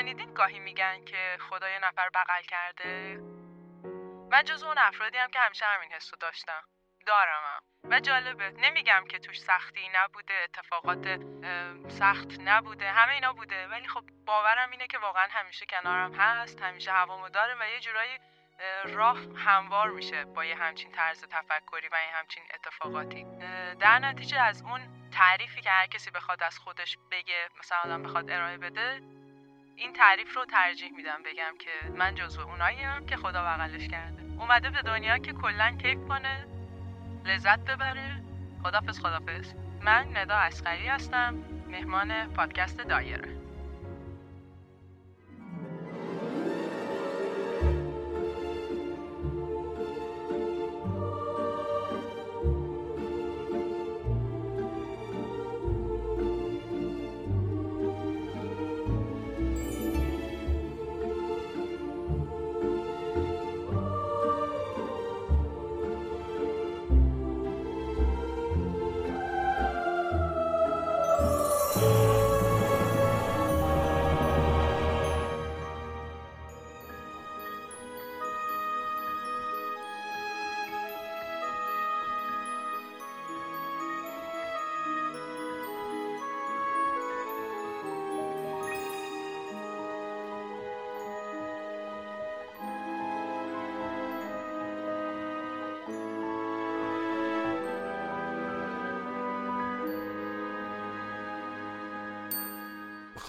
شنیدین گاهی میگن که خدا یه نفر بغل کرده؟ من جز اون افرادی هم که همیشه همین حسو داشتم. دارم و جالبه نمیگم که توش سختی نبوده اتفاقات سخت نبوده همه اینا بوده. ولی خب باورم اینه که واقعا همیشه کنارم هست همیشه هوامو داره و یه جورایی راه هموار میشه با یه همچین طرز تفکری و یه همچین اتفاقاتی. در نتیجه از اون تعریفی که هر کسی بخواد از خودش بگه مثلا آدم بخواد ارائه بده این تعریف رو ترجیح میدم بگم که من جزو اوناییم که خدا بغلش کرده. اومده به دنیا که کلا کیف کنه لذت ببره. خدافز خدافز من ندا اسقری هستم مهمان پادکست دایره.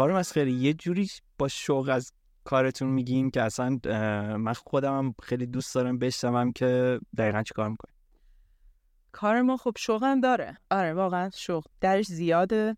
خانم خیلی یه جوری با شوق از کارتون میگین که اصلا من خودم هم خیلی دوست دارم بشنوم که دقیقا چی کار می‌کنیم کار ما خب شوق داره. آره واقعا شوق درش زیاده.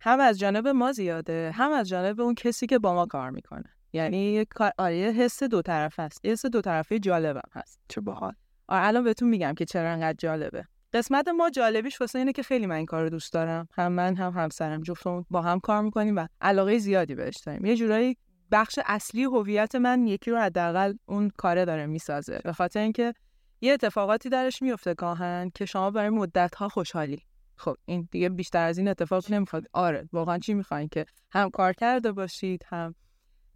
هم از جانب ما زیاده هم از جانب اون کسی که با ما کار می‌کنه. یعنی آره یه حس دو طرف هست. یه حس دو طرفه جالبم هست. چه باحال. آره الان بهتون میگم که چرا انقدر جالبه. قسمت ما جالبیش واسه اینه که خیلی من این کار دوست دارم. هم من هم همسرم. جفتمون با هم کار می‌کنیم و علاقه زیادی بهش داریم. یه جورایی بخش اصلی هویت من یکی رو حداقل اون کاره داره می‌سازه. به خاطر اینکه یه اتفاقاتی درش میفته گاهن که شما برای مدت ها خوشحالی. خب این دیگه بیشتر از این اتفاق نمی‌خواد. آره واقعا چی می‌خواین که هم کار کرده باشید هم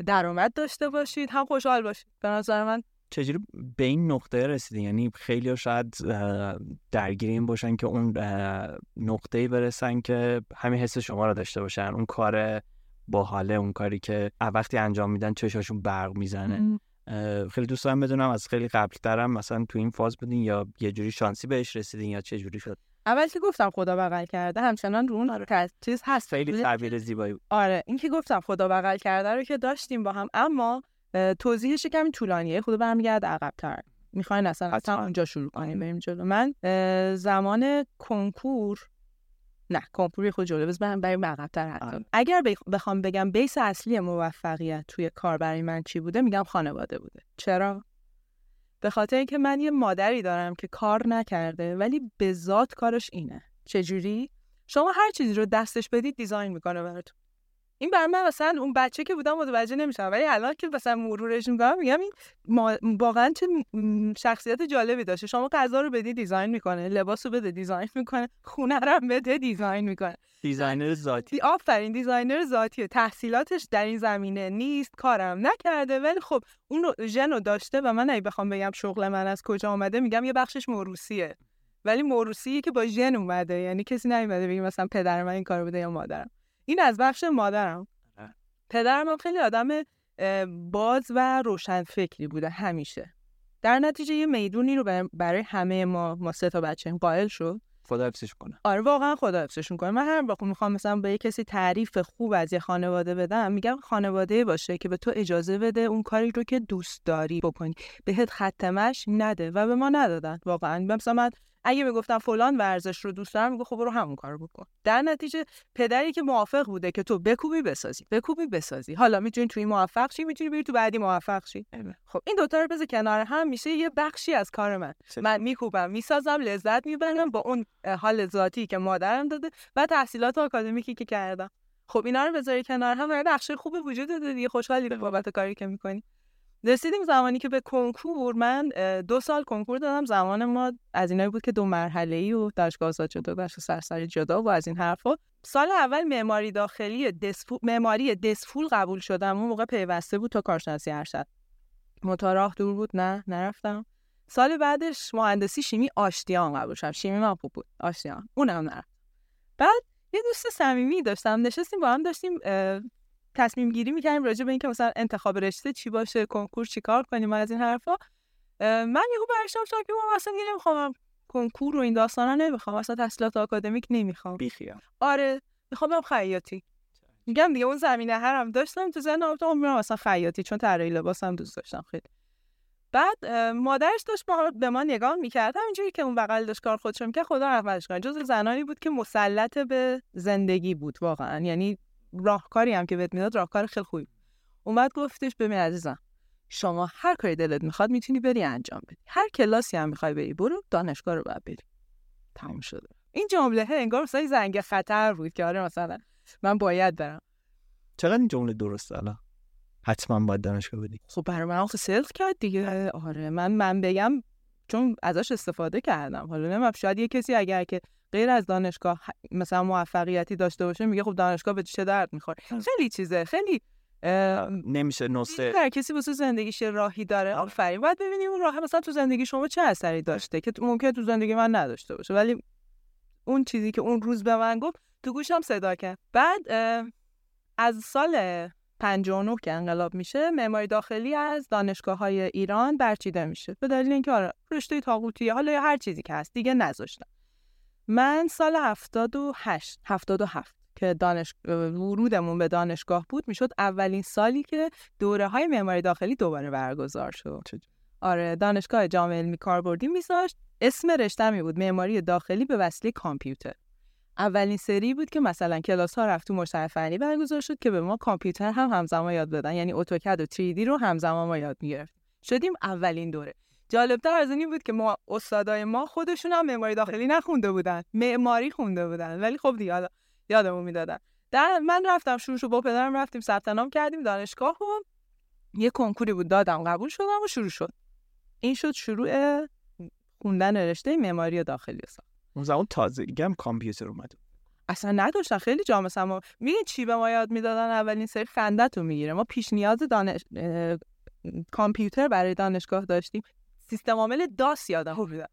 درآمد داشته باشید هم خوشحال باشید. به نظر من چجوری به این نقطه رسیدین؟ یعنی خیلی شاید درگیر این باشن که اون نقطه برسن که همین حس شما رو داشته باشن. اون کار باحاله اون کاری که وقتی انجام میدن چشاشون برق می‌زنه. خیلی دوست دارم بدونم از خیلی قبل ترم مثلا تو این فاز بودین یا یه جوری شانسی بهش رسیدین یا چه جوری شد؟ اول که گفتم خدا بغل کرده همچنان رو اون آره. چیز هست. خیلی تعبیر زیبایی آره این که گفتم خدا بغل کرده رو که داشتیم با هم. اما توضیحش کمی طولانیه. خود برمیگرد عقبتر. می‌خواین اصلا اصلا اونجا شروع کنیم بریم جلو. من زمان کنکور نه کنکور خود جلو. بذار بریم بریم عقبتر حتی. آره. اگر بخوام بگم base اصلی موفقیت توی کار برای من چی بوده میگم خانواده بوده. چرا؟ به خاطر اینکه من یه مادری دارم که کار نکرده ولی به ذات کارش اینه. چجوری؟ شما هر چیزی رو دستش بدید design می‌کنه براتون. این برای من مثلا اون بچه که بودم متوجه نمیشم ولی الان که مثلا مرورش می‌کنم میگم این واقعا چه شخصیت جالبی داشته. شما غذا رو بدی design می‌کنه. لباس رو بده design می‌کنه. خونه رو بده design می‌کنه. designer ذاتی. آفرین designer ذاتیه تحصیلاتش در این زمینه نیست کارم نکرده. ولی خب اون ژن داشته و من اگه بخوام بگم شغل من از کجا آمده میگم یه بخشش موروثیه ولی موروثی که با ژن اومده. یعنی کسی نیومده بگه مثلا پدر من این کاره بوده یا مادرم. این از بخش مادرم. آره. پدرم هم خیلی آدم باز و روشن فکری بوده همیشه. در نتیجه یه میدونی رو برای همه ما ما سه تا بچه قائل شد خدا حفظش کنه. آره واقعا خدا حفظشون کنه من هر وقت می‌خوام مثلا به یه کسی تعریف خوب از یه خانواده بدم میگم خانواده باشه که به تو اجازه بده اون کاری رو که دوست داری بکنی. بهت ختمش نده و به ما ندادن. واقعا. مثلا من اگه می‌گفتم فلان ورزش رو دوست دارم میگه خب برو همون کارو بکن. در نتیجه پدری که موافق بوده که تو بکوبی بسازی. بکوبی بسازی. حالا می‌تونی توی موفق شی می‌تونی بری تو بعدی موفق شی. خب این دوتا رو بذار کنار هم میشه یه بخشی از کار من. من میکوبم می‌سازم لذت می‌برم با اون حال ذاتی که مادرم داده و تحصیلات آکادمیکی که کردم. خب اینا رو بذاری کنار هم بخش خوب وجود داده دیگه. خوشحالی بابت کاری که می‌کنی. رسیدیم زمانی که به کنکور من دو سال کنکور دادم. زمان ما از اینایی بود که دو مرحله ای و دانشگاه آزاد جدا دانشگاه سرسری جدا و از این حرفا. سال اول معماری داخلی دسفول معماری دسفول قبول شدم. اون موقع پیوسته بود تا کارشناسی ارشد متاراه دور بود. نه نرفتم. سال بعدش مهندسی شیمی آشتیان قبول شدم. شیمی من خوب بود. آشتیان. اونم نرفت. بعد یه دوست صمیمی داشتم. نشستیم با هم داشتیم تصمیم گیری می‌کردیم راجع به اینکه مثلا انتخاب رشته چی باشه کنکور چیکار کنیم از این حرفا. من یهو برشتم شدم که من اصلا نمی‌خوام کنکور و این داستانا نمی‌خوام اصلا تحصیلات آکادمیک نمی‌خوام. بیخیال. آره می‌خوام برم خیاطی. میگم دیگه اون زمینه هرم داشتم تو ذهنم گفتم میرم اصلا خیاطی چون طراحی لباسم دوست داشتم خیلی. بعد مادرش داشت به ما نگاه می‌کرد. همینجوری که اون بغل داشت کار خودش می‌کرد خدا رحمتش کنه. جز زنانی بود که مسلط به زندگی بود واقعا. یعنی راهکاری هم که بهت می‌داد راهکار خیلی خوبی اومد گفتش ببین عزیزم شما هر کاری دلت می‌خواد می‌تونی بری انجام بدی. هر کلاسی هم می‌خوای بری برو دانشگاه رو باید بری. تموم شده. این جمله انگار مثلا زنگ خطر بود که آره مثلا من باید برم. چقدر این جمله درسته الان؟ حتما باید دانشگاه بدی. خب برای من آخه سلف کرد دیگه. آره من من بگم چون ازش استفاده کردم. حالا نمیم شاید یه کسی اگر که غیر از دانشگاه مثلا موفقیتی داشته باشه میگه خب دانشگاه به چه درد می‌خوره؟ خیلی چیزه خیلی نمیشه نسته هر کسی واسه زندگیش راهی داره؟ آفرین. باید ببینیم اون راه مثلا تو زندگی شما چه اثری داشته که ممکنه تو زندگی من نداشته باشه. ولی اون چیزی که اون روز به من گفت تو گوشم صدا کرد. بعد از سال 59 که انقلاب میشه معماری داخلی از دانشگاه های ایران برچیده میشه. به دلیل اینکه آره رشته تاقوتی حالا یا هر چیزی که هست دیگه نذاشتم. من سال 78 77 که دانش ورودمون به دانشگاه بود می‌شد اولین سالی که دوره های معماری داخلی دوباره برگزار شد. آره دانشگاه جامعه علمی کاربردی میذاشت. اسم رشته می بود معماری داخلی به وسیله کامپیوتر. اولین سری بود که مثلا کلاس ها رفت تو مشترک فنی برگزار شد که به ما کامپیوتر هم همزمان یاد بدن یعنی اتوکد و 3D رو همزمان ما یاد می‌گرفتیم شدیم اولین دوره. جالبتر از این بود که ما استادای ما خودشون هم معماری داخلی نخونده بودن. معماری خونده بودن. ولی خب دیگه یادمون می‌دادن. در من رفتم شروع شو با پدرم رفتیم ثبت نام کردیم دانشگاه و یه کنکوری بود. دادم قبول شدم و شروع شد. این شد شروع خوندن رشته معماری داخلی ساخت. اون زمان تازگی هم کامپیوتر اومد. اصلا نداشتن. خیلی جا مثلا میگه چی به ما یاد می‌دادن؟ اولین سری خندت رو می‌گیره. ما پیش نیاز دانش کامپیوتر برای دانشگاه داشتیم. سیستم عامل داس یادم میاد.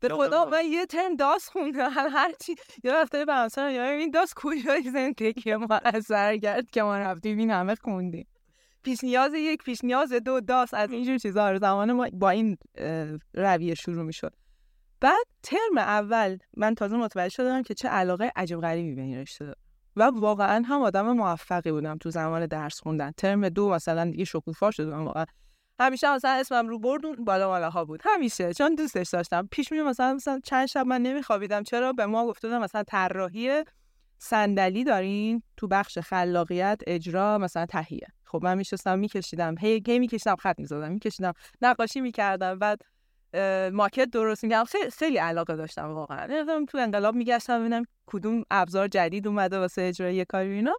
به خدا من یه ترم داس خوندم. هر چی یه هفته به همسرم یا این داس کجای زندگی ما؟ از گرد که ما رفتیم این همه خوندیم. پیش نیاز یک پیش نیاز دو داس از اینجور چیزا. رو زمان ما با این رویه شروع می‌شد. بعد ترم اول من تازه متوجه شدم که چه علاقه عجب غریبی به این رشته و واقعا هم آدم موفقی بودم تو زمان درس خوندن. ترم دو مثلا دیگه شکوفا شدم واقعا. همیشه مثلا اسمم رو بردون بالا بالا ها بود. همیشه. چون دوستش داشتم. پیش می مثلا مثلا چند شب من نمیخوابیدم. چرا؟ به ما گفته بودن مثلا طراحی صندلی دارین؟ تو بخش خلاقیت اجرا مثلا تهیه. خب من میشستم میکشیدم. هی هی میکشیدم خط می‌زدم میکشیدم. نقاشی می‌کردم. بعد ماکت درست می‌کردم. خیلی, خیلی علاقه داشتم واقعا. تو انقلاب میگشتم ببینم کدوم ابزار جدید اومده واسه اجرای کاری اینا.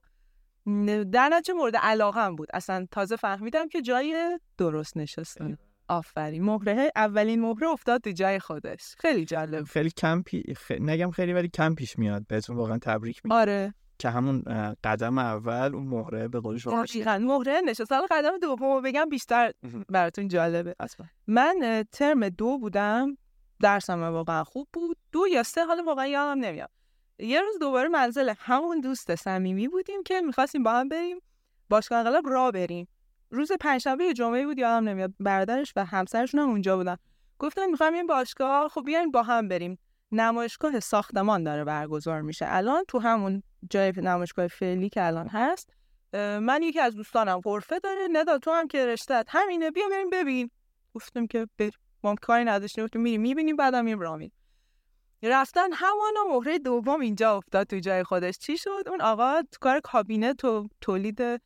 در نتیجه مورد علاقه هم بود. اصلا تازه فهمیدم که جای درست نشستن. آفرین. مهره اولین مهره افتاد تو جای خودش. خیلی جالب. خیلی کم پی... نگم خیلی ولی کم پیش میاد. بهتون واقعا تبریک میگم. آره. که همون قدم اول اون مهره به قول شما دقیقاً. مهره نشست. حالا قدم دومو بگم بیشتر براتون جالبه. اصلا. من ترم دو بودم. درسم واقعا خوب بود. دو یا سه حالا واقعا یادم نمیاد. یه روز دوباره منزل همون دوست صمیمی بودیم که می‌خواستیم با هم بریم باشگاه انقلاب را بریم. روز پنجشنبه جمعه بود یادم نمیاد. برادرش و همسرشون هم اونجا بودن. گفتن می‌خوایم این باشگاه خب بیاین با هم بریم. نمایشگاه ساختمان داره برگزار میشه. الان تو همون جای نمایشگاه فعلی که الان هست من یکی از دوستانم غرفه داره. ندا تو هم که رشتت همینه بیا بریم ببین. گفتم که بریم. ما کاری نداشتیم. گفتم میریم. می‌بینیم بعدم میریم رامین رفتن همانا مهره دوم اینجا افتاد تو جای خودش. چی شد؟ اون آقا تو کار کابینت و تولید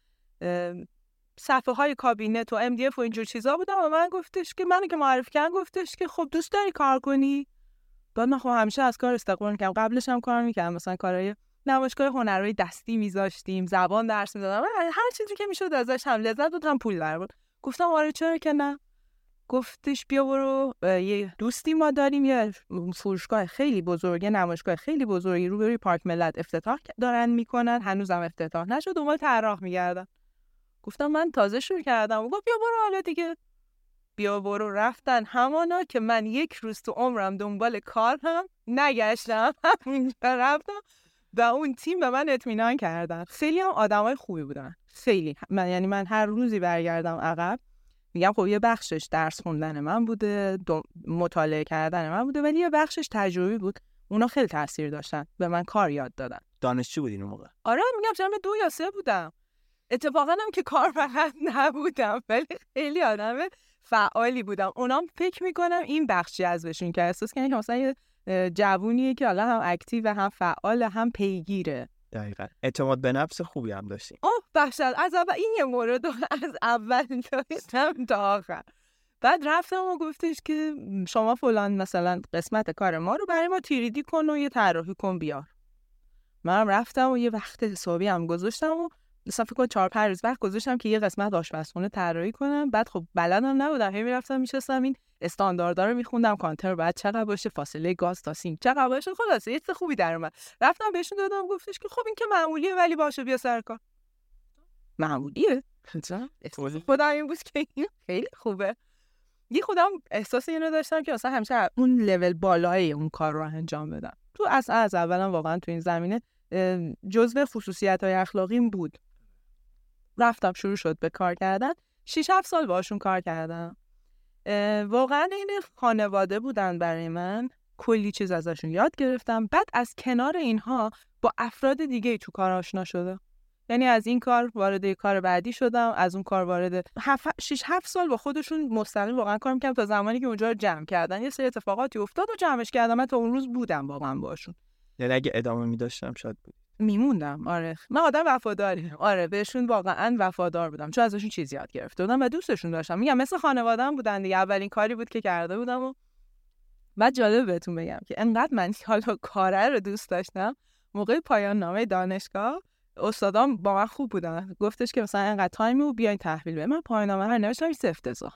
صفحه های کابینت و ام دی و اینجور چیزا بودم و من گفتش که منو که معرفی کردن گفتش که خب دوست داری کار کنی؟ بعد من خب همیشه از کار استقبال می‌کردم. قبلش هم کار می‌کردم. مثلا کارهای نمایشگاه هنرهای دستی میذاشتیم زبان درس می‌دادم. هر چیزی که می‌شد ازش هم لذت بود هم پول در بود گفتم آره چرا که نه؟ گفتش بیا برو یه دوستی ما داریم یه فروشگاه خیلی بزرگه نمایشگاه خیلی بزرگی روبروی پارک ملت افتتاح دارن می‌کنن. هنوزم افتتاح نشد دنبال طراح میگردن گفتم من تازه شروع کردم. گفت بیا برو حالا دیگه. بیا برو. رفتن همانا که من یک روز تو عمرم دنبال کار هم نگشتم رفتم و اون تیم به من اطمینان کردن. خیلی هم آدمای خوبی بودن. خیلی. من یعنی من هر روزی برگردم عقب میگم خب یه بخشش درس خوندن من بوده مطالعه کردن من بوده ولی یه بخشش تجربی بود. اونا خیلی تاثیر داشتن به من کار یاد دادن. دانشجو بودین اون موقع؟ آره میگم جمع دو یا سه بودم. اتفاقا هم که کار فقط نبودم ولی خیلی آدم فعالی بودم. اونام فکر می‌کنم این بخشی ازشون که احساس کنم که مثلا یه جوونیه که حالا هم اکتیو و هم فعال هم پیگیره. دقیقا. اعتماد به نفس خوبی هم داشتیم اوه بخشد از اول این یه مورد از اول داشتم تا آخر. بعد رفتم و گفتش که شما فلان مثلا قسمت کار ما رو برای ما تیریدی کن و یه طراحی کن بیار. منم رفتم و یه وقت حسابی هم گذاشتم و مثلا فکر کنم چهار پنج روز بعد گذاشتم که یه قسمت آشپزخونه طراحی کنم. بعد خب بلدم نبودم هی می‌رفتم میشستم این استانداردها رو میخوندم. کانتر بعد چقدر باشه فاصله گاز تا سینک چقدر باشه. خلاصه یه خوبی در اومد. رفتم بهشون دادم گفتش که خب این که معمولیه ولی باشه بیا سر کار. معمولیه؟ خودم این بود که این خیلی خوبه. یه خودم احساس اینو داشتم که مثلا همیشه اون لول بالای اون کار رو انجام بدم. تو از از اولم واقعا تو این زمینه جزء خصوصیت های اخلاقیم بود. رفتم شروع شد به کار کردن. 6 7 سال باشون کار کردم. واقعا این خانواده بودن برای من. کلی چیز ازشون یاد گرفتم. بعد از کنار اینها با افراد دیگه تو کار آشنا شده یعنی از این کار وارد کار بعدی شدم. از اون کار وارد 6 7 سال با خودشون مستقیم واقعا کار می‌کردم تا زمانی که اونجا رو جمع کردن. یه سری اتفاقاتی افتاد و جمعش کردم. من تا اون روز بودم واقعا باشون یعنی اگه ادامه میداشتم شاید بود. میموندم. آره. من آدم وفاداری آره بهشون واقعا وفادار بودم. چون ازشون چیزی یاد گرفته بودم و دوستشون داشتم. میگم مثل خانواده‌ام بودن دیگه. اولین کاری بود که کرده بودم و بعد جالب بهتون بگم که انقدر من حالا کاره رو دوست داشتم. موقع پایان نامه دانشگاه استادام با من خوب بودن. گفتش که مثلا انقدر تایمی و بیاین تحویل به من پایان نامه هر نوشتم این افتضاح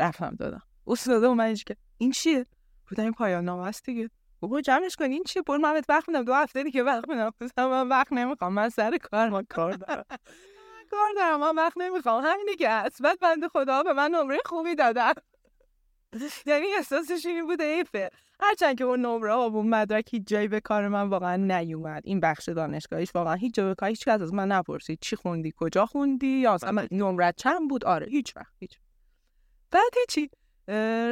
رفتم دادم. استاد اومدش که این چیه؟ بودم این پایان نامه است دیگه. بابا جمعش کن این چیه؟ پر من وقت میدم. دو هفته دیگه وقت میدم. من وقت نمی‌خوام. من سر کار ما کار دارم. کار دارم. من وقت نمی‌خوام. همینه که هست بعد بنده خدا به من نمره خوبی دادن. یعنی احساسش این بوده ایفه هرچند که اون نمره ها و اون مدرک هیچ جایی به کار من واقعا نیومد. این بخش دانشگاهیش واقعا هیچ جایی به کار هیچ از من نپرسید. چی خوندی؟ کجا خوندی؟ یا اصلا نمره چند بود؟ آره هیچ وقت هیچ بعد چی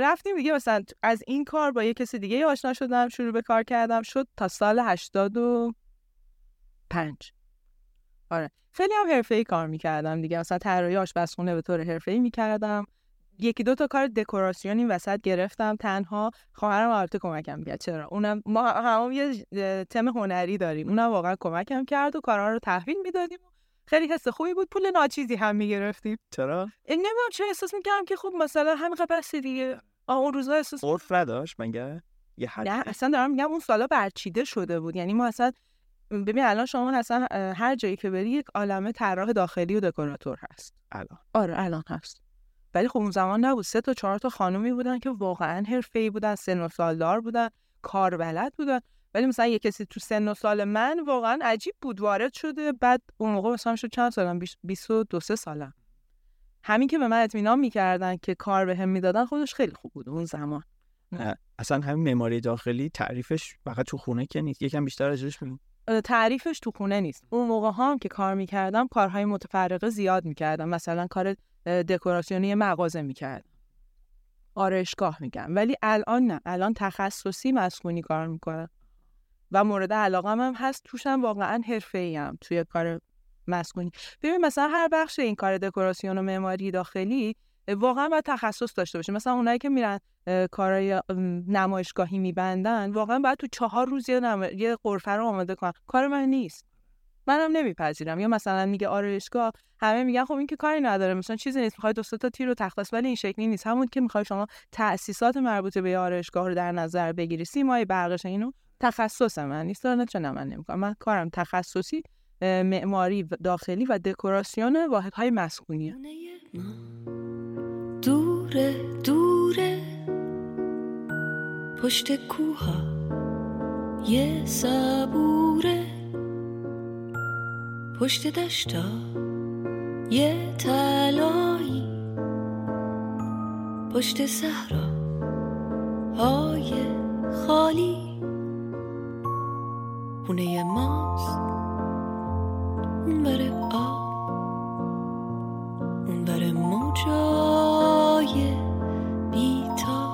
رفتیم دیگه مثلا از این کار با یه کسی دیگه آشنا شدم شروع به کار کردم شد تا سال 85 آره. خیلی هم حرفه‌ای کار می‌کردم دیگه مثلا طراحی آشپزخونه به طور حرفه‌ای می‌کردم. یکی دو تا کار دکوراسیون این وسط گرفتم تنها خواهرم البته کمکم کرد چرا؟ اونم ما هم یه تم هنری داریم. اونم واقعا کمکم کرد و کارها رو تحویل می‌دادیم. خیلی حس خوبی بود پول ناچیزی هم می‌گرفتیم. چرا؟ نمی‌دونم چه احساس می‌کردم که خب مثلا همین بس دیگه. آه اون روزا احساس عرف نداشت مگه؟ یه حد نه اصلا دارم میگم اون سالا برچیده شده بود. یعنی ما اصلا ببین الان شما اصلا هر جایی که بری یک عالمه طراح داخلی و دکوراتور هست. الان. آره الان هست. ولی خب اون زمان نبود. سه تا چهار تا خانومی بودن که واقعا حرفه‌ای بودن سن و سالدار بودن کار بلد بودن. ولی مثلا یه کسی تو سن و سال من واقعا عجیب بود وارد شده. بعد اون موقع مثلا شد چند سالم؟ 22 سه سالم. همین که به من اطمینان می‌کردن که کار بهم به می‌دادن خودش خیلی خوب بود اون زمان. اصلا همین معماری داخلی تعریفش فقط تو خونه که نیست یکم بیشتر ازش بگو. تعریفش تو خونه نیست. اون موقع هم که کار می‌کردم کارهای متفرقه زیاد می‌کردم. مثلا کار دکوراسیونی مغازه می‌کردم. آرایشگاه میگم. ولی الان نه. الان تخصصی مسکونی کار می‌کنم. و مورد علاقه هم هست. توشم واقعا حرفه هم توی کار مسکونی. ببین مثلا هر بخش این کار دکوراسیون و معماری داخلی واقعا باید تخصص داشته باشه مثلا اونایی که میرن کارای نمایشگاهی میبندن واقعا باید تو چهار روز یه, نم... یه قرفه رو آماده کنن. کار من نیست. منم نمیپذیرم. یا مثلا میگه آرایشگاه همه میگن خب این که کاری نداره. مثلا چیزی نیست. می‌خوای دو تا تیر و تخت ولی این شکلی نیست. همون که می‌خوای شما تأسیسات مربوطه به آرایشگاه رو در نظر بگیری. سیمای برقش اینو تخصص من نیست دارن چه من نمی‌کنم. من کارم تخصصی معماری داخلی و دکوراسیون واحدهای مسکونیه. دوره دور دوره پشت کوها یه صبوره. پشت دشتا یه تلایی پشت صحرا های خالی. خونه ماست. اون بره آب اون بره موجای بیتا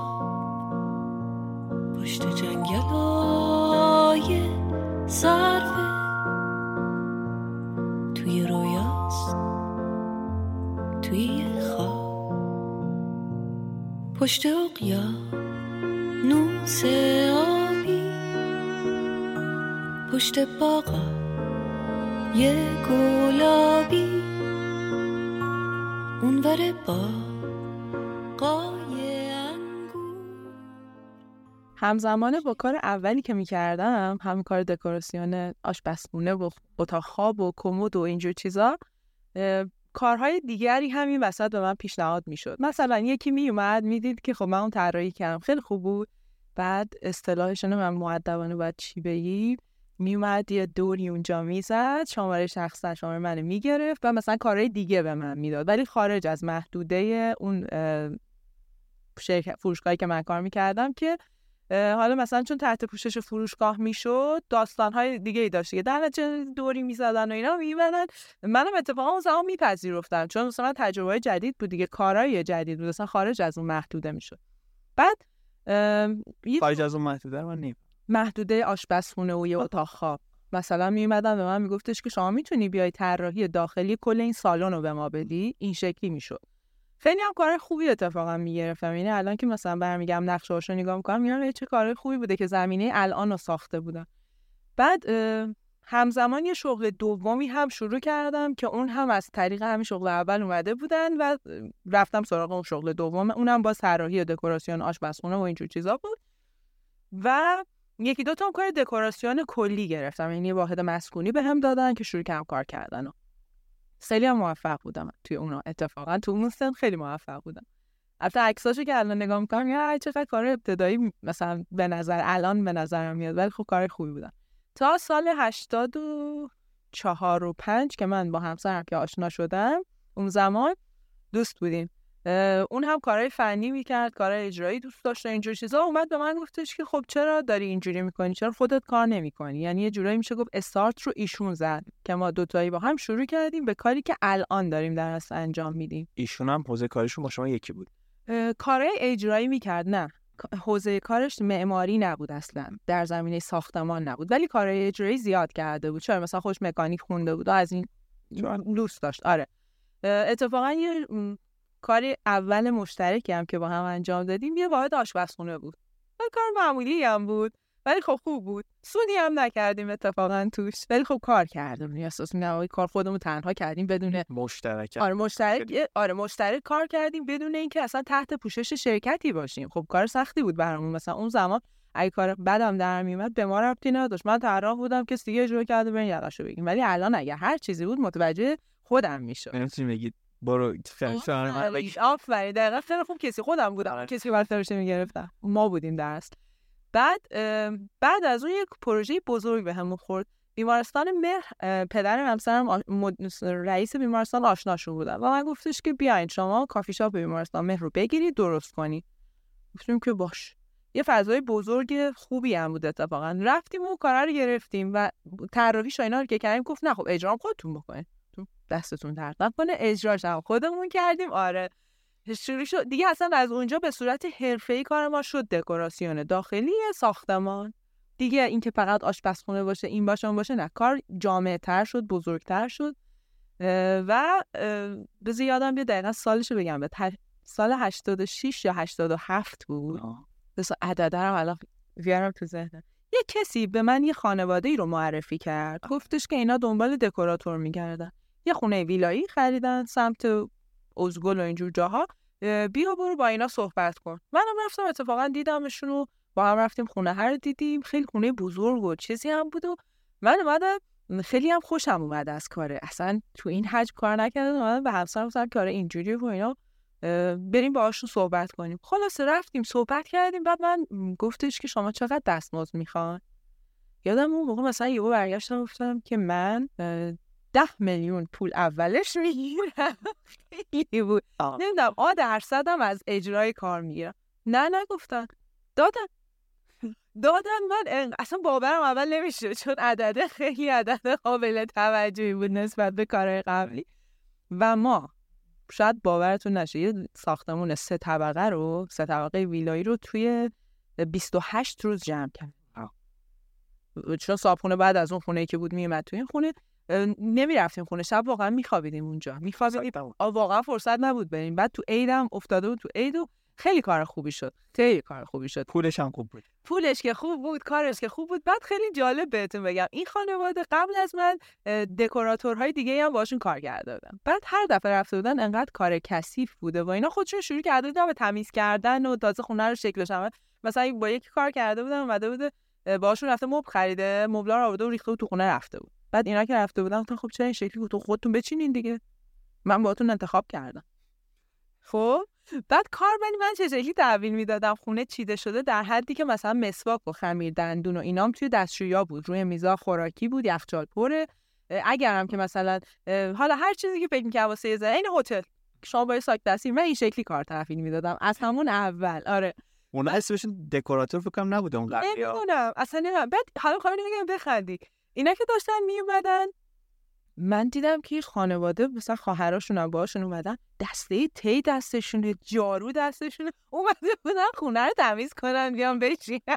پشت جنگل های صرفه توی رویاست توی خواب. پشت اقیا نوس آبی پشت باغا یه گلابی. اونور با همزمان با کار اولی که می‌کردم هم کار دکوراسیون آشپزخونه و اتاق خواب و کمد و اینجور چیزا کارهای دیگری همین وسط به من پیشنهاد می‌شد. مثلا یکی میومد می‌دید که خب من اون طراحی کردم. خیلی خوب بود. بعد اصطلاحشون من معدبانه باید چی بگی میومد یه دوری اونجا می‌زد شماره شخصا شماره منو می‌گرفت و مثلا کارهای دیگه به من می‌داد. ولی خارج از محدوده اون شرکت فروشگاهی که من کار می‌کردم که حالا مثلا چون تحت پوشش فروشگاه می‌شد داستانهای دیگه ای داشت که در دوری می‌زدن و اینا می‌برن منم اتفاقا اون زمان میپذیرفتم چون مثلا تجربه جدید بود دیگه کارهای جدید بود. اصلا خارج از اون محدوده می‌شد. بعد خارج از اون محدوده من نیم محدوده آشپزخونه و یه اتاق خواب. مثلا میومدن به من میگفتش که شما می‌تونی بیای طراحی داخلی کل این سالن رو به ما بدی؟ این شکلی می‌شد. خیلی هم کار خوبی اتفاقا می‌گرفتم. یعنی الان که مثلا برمیگم نقشه هاشو نگاه می‌کنم میگم چه کار خوبی بوده که زمینه الان رو ساخته بودم. بعد همزمان یه شغل دومی هم شروع کردم که اون هم از طریق همین شغل اول اومده بودن و رفتم سراغ اون شغل دوم. اونم با طراحی و دکوراسیون آشپزخونه و اینجور چیزا بود. و یکی دو تا کار دکوراسیون کلی گرفتم یعنی واحد مسکونی به هم دادن که شروع کردم کار کردن و خیلی هم موفق بودم توی اونا. اتفاقا تو اون سن خیلی موفق بودم. البته عکساشو که الان نگاه می‌کنم یا چقدر کار ابتدایی مثلا به نظر الان به نظرم میاد. ولی خب کار خوبی بودم. تا سال 84 و 5 که من با همسرم که آشنا شدم اون زمان دوست بودیم. اون هم کارهای فنی می‌کرد کارهای اجرایی دوست داشت اینجور چیزا. اومد به من گفتش که خب چرا داری اینجوری می‌کنی؟ چرا خودت کار نمی‌کنی؟ یعنی یه جورایی میشه گفت استارت رو ایشون زد که ما دوتایی با هم شروع کردیم به کاری که الان داریم در اصل انجام میدیم. ایشون هم حوزه کارشون با شما یکی بود. کارهای اجرایی می‌کرد. نه. حوزه کارش معماری نبود اصلا. در زمینه ساختمان نبود. ولی کارهای اجرایی زیاد کرده بود. چرا؟ مثلا خوش مکانیک خونده بود و از این دوست داشت. آره. اتفاقا یه م، کاری اول مشترکی هم که با هم انجام دادیم یه واحد آشپزخونه بود. ولی کار معمولی هم بود ولی خب خوب بود. سودی هم نکردیم اتفاقا توش. ولی خب کار کردیم یعنی احساس می‌کنم کار خودمون تنها کردیم بدون مشترک. آره مشترک آره مشترک کار کردیم بدون اینکه اصلا تحت پوشش شرکتی باشیم. خب کار سختی بود برامون. مثلا اون زمان اگه کار بدم در میومد به ما ربطی نداشت. من طراح بودم که دیگه اجرا کرده برین یقشو بگیم ولی الان اگه هر چیزی بود متوجه خودم می‌شد نمی‌تونی بگید برو. آفرین. دقیقا خیلی خوب. کسی خودم بودم. آره. کسی که برترش می‌گرفتم ما بودیم در اصل بعد بعد از اون یک پروژه بزرگ به همون خورد. بیمارستان مهر پدر همسرم رئیس بیمارستان آشناشون بودن. و من گفتش که بیاین شما کافی شاپ بیمارستان مهر رو بگیرید درست کنید گفتیم که باش. یه فضای بزرگ خوبی هم بود اتفاقا. رفتیم و کارا رو گرفتیم و طراحیش و اینا رو که کردیم گفت نه خب اجرام خودتون بکنید دستتون درد نکنه اجراش هم خودمون کردیم آره. شروع شد. دیگه اصلا از اونجا به صورت حرفه‌ای کار ما شد دکوراسیون داخلی ساختمان. دیگه اینکه فقط آشپزخونه باشه این باشه اون باشه نه. کار جامعه تر شد بزرگتر شد. و اه، بذار یادم بیاد دقیقا سالشو بگم. به سال 86 یا 87 بود. بس عددرم الان بیارم تو ذهنم. یه کسی به من یه خانواده ای رو معرفی کرد. گفتش که اینا دنبال دکوراتور میگردن. یه خونه ویلایی خریدن سمت ازگل و اینجور جاها. اه، بیا برو با اینا صحبت کن. منم رفتم اتفاقا دیدمشون و با هم رفتیم خونه هر دیدیم. خیلی خونه بزرگ و چیزی هم بود و من اومدم خیلی هم خوشم اومد از کاره. اصلا تو این حجم کار نکردم اومدم به همسرم گفتم کار اینجوری و اینا. بریم باهاشون صحبت کنیم. خلاصه رفتیم صحبت کردیم. بعد من گفتش که شما چقدر دستمزد می‌خوان؟ یادم اون موقع مثلا یهو برگشتم گفتم که من ده میلیون پول اولش می‌گیرم. خیلی بود. نمی‌دونم آ درصدم از اجرای کار می‌گیرم. نه نگفتن. دادن. دادن من اصلا باورم اول نمیشه چون عدده خیلی عدد قابل توجهی بود نسبت به کارهای قبلی. و ما شاید باورتون نشه یه ساختمون سه طبقه رو سه طبقه ویلایی رو توی 28 روز جمع کرد. چون صابخونه بعد از اون خونه که بود میومد توی این خونه. نمی‌رفتیم خونه شب واقعا میخوابیدیم اونجا. میخوابیدیم واقعا فرصت نبود بریم. بعد تو عیدم افتاده بود تو عید و خیلی کار خوبی شد. خیلی کار خوبی شد. پولش هم خوب بود. پولش که خوب بود کارش که خوب بود. بعد خیلی جالب بهتون بگم این خانواده قبل از من دکوراتورهای دیگه هم باشون کار کرده بودن. بعد هر دفعه رفته بودن انقدر کار کثیف بوده و اینا خودشون شروع کرده بودن به تمیز کردن و تازه خونه رو شکلش هم مثلا با یکی کار کرده بودن اومده بوده اه، باهاشون رفته مبل خریده مبلا رو آورده و ریخته بود تو خونه رفته بود. بعد اینا که رفته بودن گفتن خب چرا این شکلی بود تو خودتون بچینین دیگه. من باهاتون انتخاب کردم. خب؟ بعد کار ولی من چه شکلی تحویل می‌دادم؟ خونه چیده شده در حدی که مثلا مسواک و خمیر دندون و اینام توی دستشویی بود. روی میزا خوراکی بود یخچال پره. اگرم که مثلا حالا هر چیزی که فکر می‌کردم واسه زن این هتل. شما با ساک دستی من این شکلی کار تحویل می‌دادم. از همون اول. آره. اونا اسمشون دکوراتور فکر کنم نبوده اون قبلی. نمی‌دونم. اصلا نمی‌دونم. بعد حالا می‌خوام بگم بخندی. اینا که داشتن میومدن من دیدم که خانواده مثلا خواهراشون هم باهاشون اومدن دسته تی دستشونه جارو دستشونه اومده بودن خونه رو تمیز کنن بیان بچینن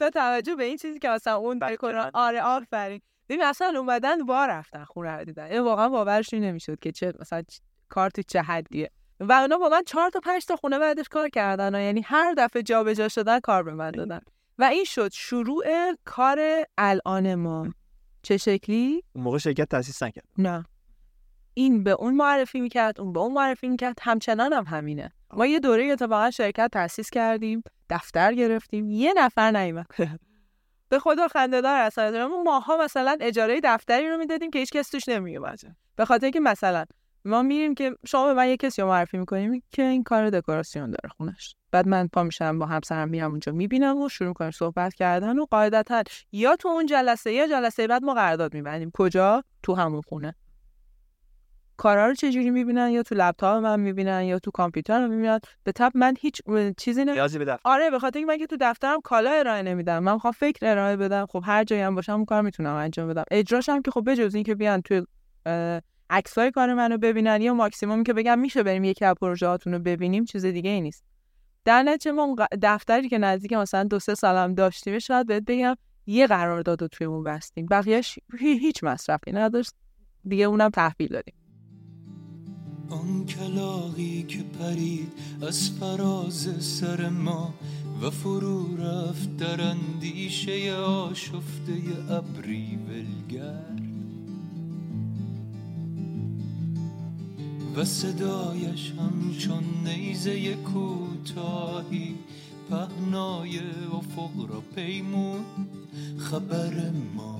با توجه به این چیزی که مثلا اون دکورا بله. آره آفرین. ببین اصلا اومدن وا رفتن خونه رو دیدن. این واقعا باورشون نمی‌شد که چه مثلا چ- کار تو چه حدیه. و اونا با من چهار تا پنج تا خونه بعدش کار کردن و یعنی هر دفعه جابجا شدن کار به من دادن. و این شد شروع کار الان ما. چه شکلی؟ اون موقع شرکت تاسیس نکرد. نه. این به اون معرفی می‌کرد اون به اون معرفی می‌کرد همچنان هم همینه. ما یه دوره اتفاقا شرکت تأسیس کردیم دفتر گرفتیم یه نفر نیومد. به خدا خنده دار اصلا ما ماها مثلا اجاره دفتری رو می‌دادیم که هیچ کس توش نمیومد به خاطر که مثلا ما میریم که شما به من یه کسی رو معرفی می‌کنیم که این کار دکوراسیون داره خونش. بعد من پا میشم با همسرم میرم اونجا می‌بینم و شروع کنیم صحبت کردن و قاعدتا یا تو اون جلسه یا جلسه بعد ما قرارداد میبندیم. کجا؟ تو همون خونه. کارا رو چجوری می‌بینن؟ یا تو لپتاپ من می‌بینن یا تو کامپیوتر من می‌بینن؟ به تب من هیچ چیزی نمی... آره به خاطر اینکه من که تو دفترم کالا ارائه نمیدم. من می‌خوام فکر ارائه بدم. خب هر جایی هم باشم اون کار می‌تونم انجام بدم. اجراش هم که خب بجز اینکه بیان تو عکسای کار منو ببینن یا ماکسیموم که بگم میشه بریم یکی از پروژه رو ببینیم چیز دیگه ای نیست. در نتیجه ما دفتری که نزدیک مثلا دو سه سالم داشتیم شاید بهت بگم یه قرارداد رو توی اون بستیم. بقیهش هی- هیچ مصرفی نداشت. دیگه اونم تحویل دادیم. آن کلاقی که پرید از فراز سر ما و فرو رفت در اندیشه آشفته ابری ولگرد و صدایش همچون نیزه کوتاهی پهنای افق را پیمون خبر ما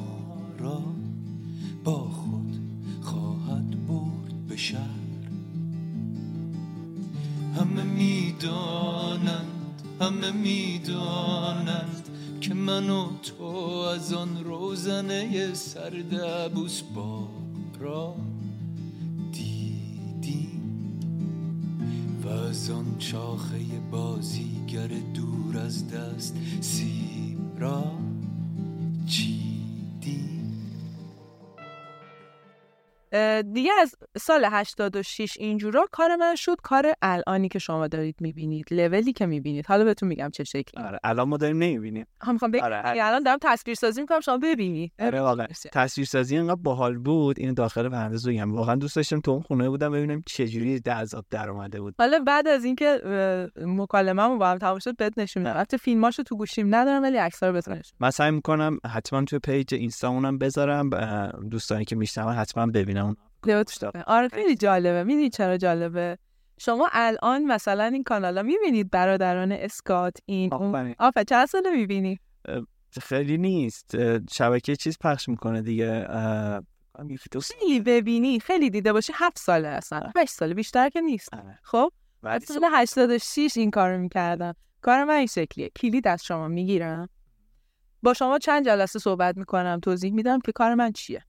را با خود خواهد برد به شهر. همه می‌دانند همه می‌دانند که من و تو از آن روزنه سرد عبوس را از آن چاخه بازیگر دور از دست سیب را چیدیم دیگه از سال 86 اینجورا کار من شد. کار الانی که شما دارید می‌بینید لولی که می‌بینید. حالا بهتون میگم چه شکلی. آره الان ما داریم نمی‌بینیم. هم می‌خوام بگم آره هر- الان دارم تصویر سازی می‌کنم شما ببینی آره واقعا. مرسی. تصویرسازی اینقدر باحال بود اینو داخل پرانتز بگم. واقعا دوست داشتم تو اون خونه بودم ببینم چجوری در ذات در اومده بود. حالا بعد از اینکه مکالمه‌مون با هم تمام شد بهت نشون میدم. البته فیلماشو تو گوشیم ندارم ولی عکس‌ها رو بهتون من سعی می‌کنم حتما توی پیج اینستامونم بذارم. دوستانی که میشنون حتما. اشتاق. آره خیلی جالبه. می‌دونی چرا جالبه؟ شما الان مثلا این کانالا می‌بینید برادران اسکات این. آفه چند ساله می‌بینی؟ خیلی نیست. شبکه چیز پخش می‌کنه دیگه. خیلی ببینی خیلی دیده باشی. هفت ساله اصلا. هشت ساله بیشتر که نیست. آره. خب؟ سال 86 این کارو می‌کردم. کار من این شکلیه. کلید از شما می‌گیرم. با شما چند جلسه صحبت می‌کنم توضیح میدم که کار من چیه.